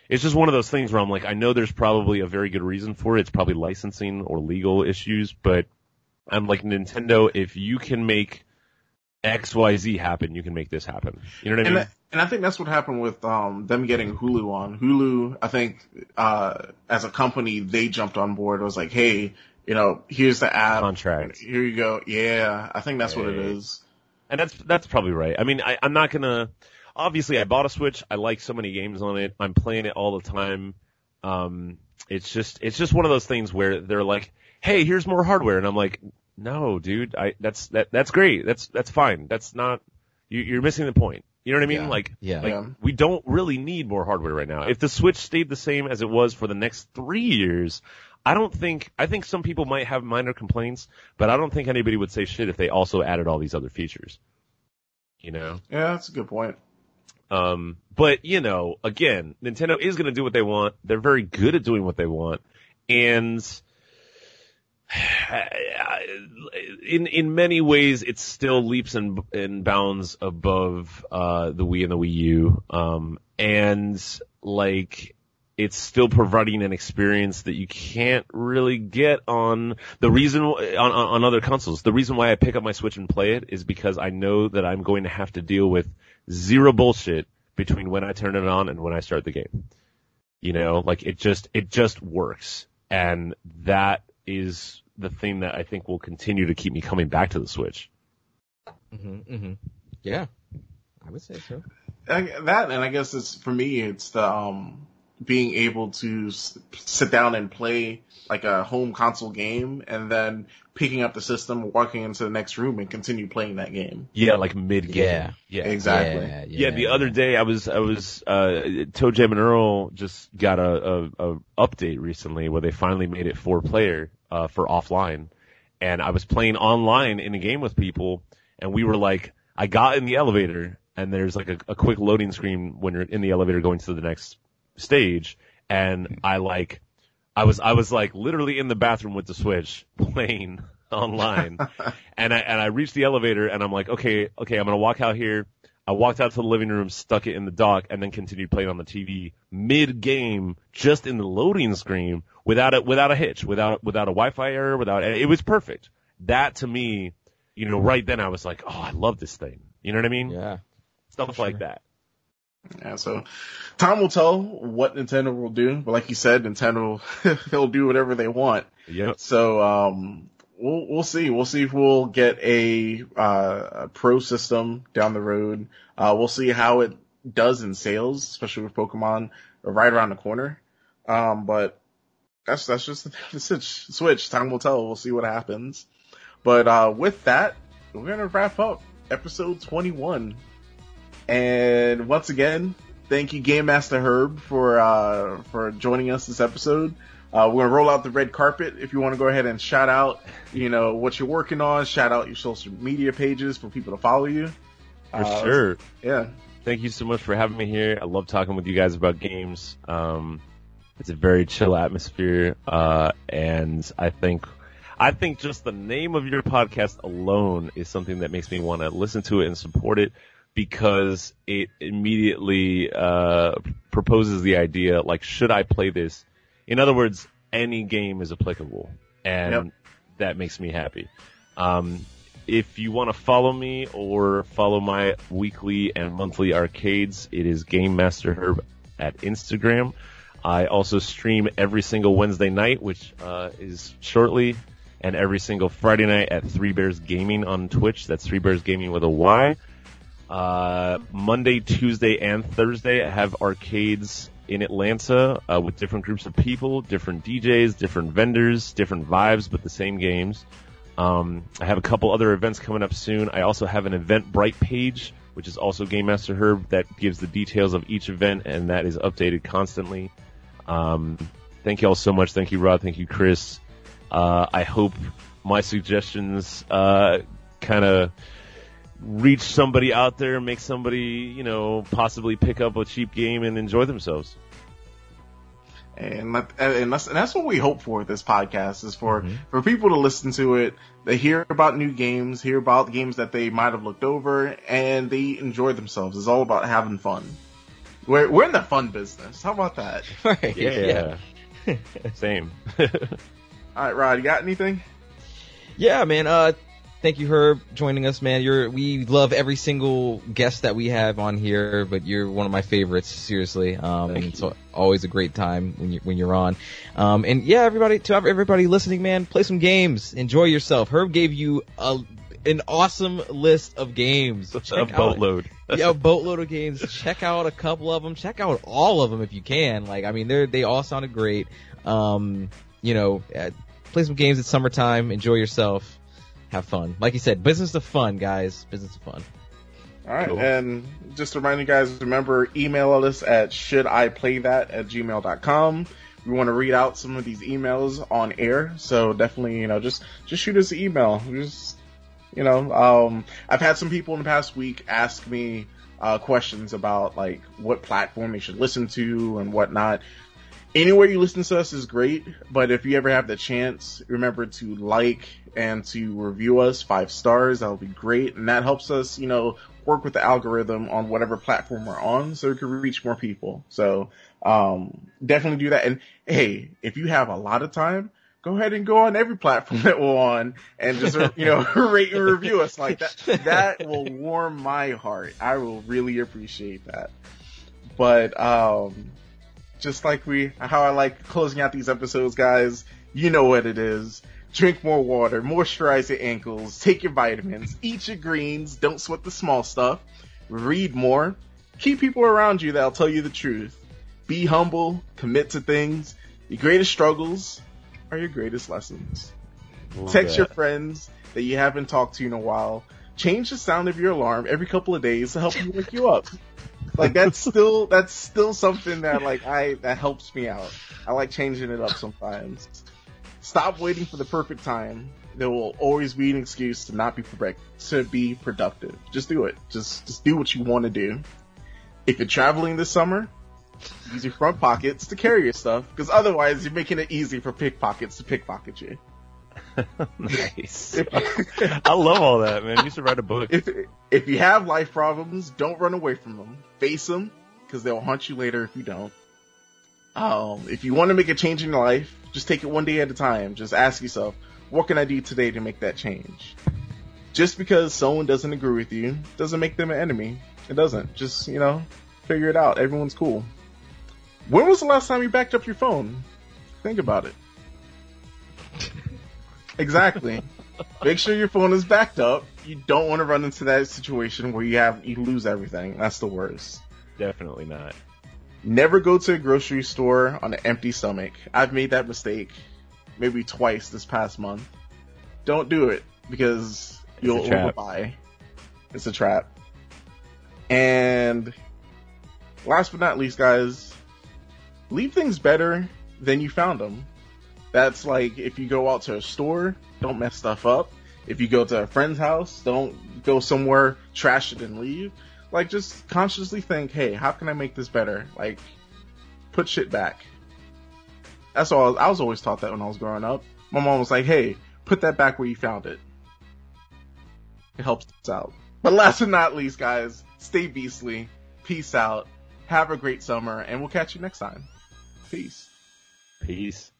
Speaker 3: it's just one of those things where I'm like, I know there's probably a very good reason for it. It's probably licensing or legal issues, but I'm like Nintendo, if you can make XYZ happen, you can make this happen. You know what I
Speaker 1: And
Speaker 3: mean?
Speaker 1: I, and I think that's what happened with um them getting Hulu on. Hulu, I think, uh as a company, they jumped on board. It was like, hey, you know, here's the app.
Speaker 3: Contract.
Speaker 1: Here you go. Yeah, I think that's what it is.
Speaker 3: And that's that's probably right. I mean, I, I'm not gonna. Obviously, I bought a Switch. I like so many games on it. I'm playing it all the time. Um, it's just it's just one of those things where they're like, "Hey, here's more hardware," and I'm like, "No, dude. I that's that that's great. That's that's fine. That's not. You, you're missing the point. You know what I mean?
Speaker 2: Yeah.
Speaker 3: Like,
Speaker 2: Yeah.
Speaker 3: like
Speaker 1: Yeah.
Speaker 3: we don't really need more hardware right now. If the Switch stayed the same as it was for the next three years, I don't think, I think some people might have minor complaints, but I don't think anybody would say shit if they also added all these other features. You know?
Speaker 1: Yeah, that's a good point.
Speaker 3: Um, but you know, again, Nintendo is going to do what they want. They're very good at doing what they want, and in in many ways, it's still leaps and, and bounds above uh, the Wii and the Wii U. Um, and like it's still providing an experience that you can't really get on the reason on, on, on other consoles. The reason why I pick up my Switch and play it is because I know that I'm going to have to deal with zero bullshit between when I turn it on and when I start the game. You know, like it just, it just works. And that is the thing that I think will continue to keep me coming back to the Switch.
Speaker 2: hmm hmm Yeah, I would say so.
Speaker 1: I, that and I guess it's for me. It's the um being able to s- sit down and play like a home console game, and then picking up the system, walking into the next room, and continue playing that game.
Speaker 3: Yeah, like mid game.
Speaker 2: Yeah.
Speaker 3: Yeah.
Speaker 1: Exactly.
Speaker 2: Yeah,
Speaker 3: Yeah, the other day I was I was uh ToeJam and Earl just got a, a, a update recently where they finally made it four player uh for offline. And I was playing online in a game with people and we were like I got in the elevator and there's like a, a quick loading screen when you're in the elevator going to the next stage and I like I was I was like literally in the bathroom with the Switch playing online and I and I reached the elevator and I'm like, okay, okay, I'm gonna walk out here. I walked out to the living room, stuck it in the dock, and then continued playing on the TV mid game, just in the loading screen, without a without a hitch, without without a Wi-Fi error, without it was perfect. That to me, you know, right then I was like, oh, I love this thing. You know what I mean?
Speaker 2: Yeah.
Speaker 3: Stuff like that.
Speaker 1: Yeah, so time will tell what Nintendo will do. But like you said, Nintendo they'll do whatever they want.
Speaker 3: Yep.
Speaker 1: So um, we'll we'll see. We'll see if we'll get a, uh, a pro system down the road. Uh, we'll see how it does in sales, especially with Pokemon right around the corner. Um, but that's that's just the switch. Switch time will tell. We'll see what happens. But uh, with that, we're gonna wrap up episode twenty one. And once again, thank you, Game Master Herb, for uh, for joining us this episode. Uh, we're gonna roll out the red carpet. If you want to go ahead and shout out, you know what you're working on, shout out your social media pages for people to follow you.
Speaker 3: For
Speaker 1: Uh,
Speaker 3: sure.
Speaker 1: Yeah,
Speaker 3: Thank you so much for having me here. I love talking with you guys about games. Um, it's a very chill atmosphere, uh, and I think, I think just the name of your podcast alone is something that makes me want to listen to it and support it because it immediately uh, proposes the idea like, should I play this? In other words, any game is applicable, and
Speaker 1: Yep.
Speaker 3: that makes me happy. Um, if you want to follow me or follow my weekly and monthly arcades, it is Game Master Herb at Instagram. I also stream every single Wednesday night, which uh, is shortly, and every single Friday night at Three Bears Gaming on Twitch. That's Three Bears Gaming with a Y. Uh, Monday, Tuesday, and Thursday, I have arcades in Atlanta uh, with different groups of people, different DJs, different vendors, different vibes, but the same games. Um, I have a couple other events coming up soon. I also have an Eventbrite page, which is also Game Master Herb, that gives the details of each event, and that is updated constantly. Um, thank you all so much. Thank you, Rod. Thank you, Chris. Uh, I hope my suggestions uh, kind of reach somebody out there, make somebody, you know, possibly pick up a cheap game and enjoy themselves.
Speaker 1: And, and that's, and that's what we hope for this podcast is for, mm-hmm. for people to listen to it. They hear about new games, hear about games that they might have looked over and they enjoy themselves. It's all about having fun. We're, we're in the fun business. How about that?
Speaker 2: Right.
Speaker 3: Yeah. yeah. Same.
Speaker 1: all right, Rod, you got anything?
Speaker 2: Yeah, man. Uh, thank you, Herb, joining us, man. You're we love every single guest that we have on here, but you're one of my favorites, seriously. Um, and it's always a great time when you when you're on. Um, and yeah, everybody to everybody listening, man, play some games, enjoy yourself. Herb gave you a an awesome list of games.
Speaker 3: Check a boatload.
Speaker 2: Out, yeah, a boatload of games. Check out a couple of them. Check out all of them if you can. Like, I mean, they they all sounded great. Um, you know, uh, play some games. It's summertime. Enjoy yourself have fun. Like you said, business of fun, guys. Business of fun.
Speaker 1: All right, cool. and just to remind you guys, remember email us at should I play that at gmail.com. We want to read out some of these emails on air, so definitely, you know, just just shoot us an email. Just you know, um, I've had some people in the past week ask me uh, questions about like what platform they should listen to and whatnot anywhere you listen to us is great, but if you ever have the chance, remember to like and to review us five stars. That would be great. And that helps us, you know, work with the algorithm on whatever platform we're on so we can reach more people. So, um, definitely do that. And hey, if you have a lot of time, go ahead and go on every platform that we're on and just, you know, rate and review us like that. That will warm my heart. I will really appreciate that. But, um, just like we, how I like closing out these episodes, guys. You know what it is. Drink more water, moisturize your ankles, take your vitamins, eat your greens, don't sweat the small stuff, read more, keep people around you that'll tell you the truth. Be humble, commit to things. Your greatest struggles are your greatest lessons. Text your friends that you haven't talked to in a while. Change the sound of your alarm every couple of days to help you wake you up. Like that's still that's still something that like I that helps me out. I like changing it up sometimes. Stop waiting for the perfect time. There will always be an excuse to not be to be productive. Just do it. Just just do what you want to do. If you're traveling this summer, use your front pockets to carry your stuff, because otherwise you're making it easy for pickpockets to pickpocket you.
Speaker 3: nice. I love all that, man. You should write a book.
Speaker 1: If if you have life problems, don't run away from them. Face them, because they'll haunt you later if you don't. Um, if you want to make a change in your life, just take it one day at a time. Just ask yourself, what can I do today to make that change? Just because someone doesn't agree with you doesn't make them an enemy. It doesn't. Just, you know, figure it out. Everyone's cool. When was the last time you backed up your phone? Think about it. Exactly. Make sure your phone is backed up. You don't want to run into that situation where you have you lose everything. That's the worst.
Speaker 3: Definitely not.
Speaker 1: Never go to a grocery store on an empty stomach. I've made that mistake maybe twice this past month. Don't do it because it's you'll overbuy. It's a trap. And last but not least, guys, leave things better than you found them. That's like if you go out to a store, don't mess stuff up. If you go to a friend's house, don't go somewhere, trash it and leave. Like just consciously think, hey, how can I make this better? Like put shit back. That's all. I was always taught that when I was growing up. My mom was like, hey, put that back where you found it. It helps us out. But last but not least, guys, stay beastly. Peace out. Have a great summer, and we'll catch you next time. Peace.
Speaker 3: Peace.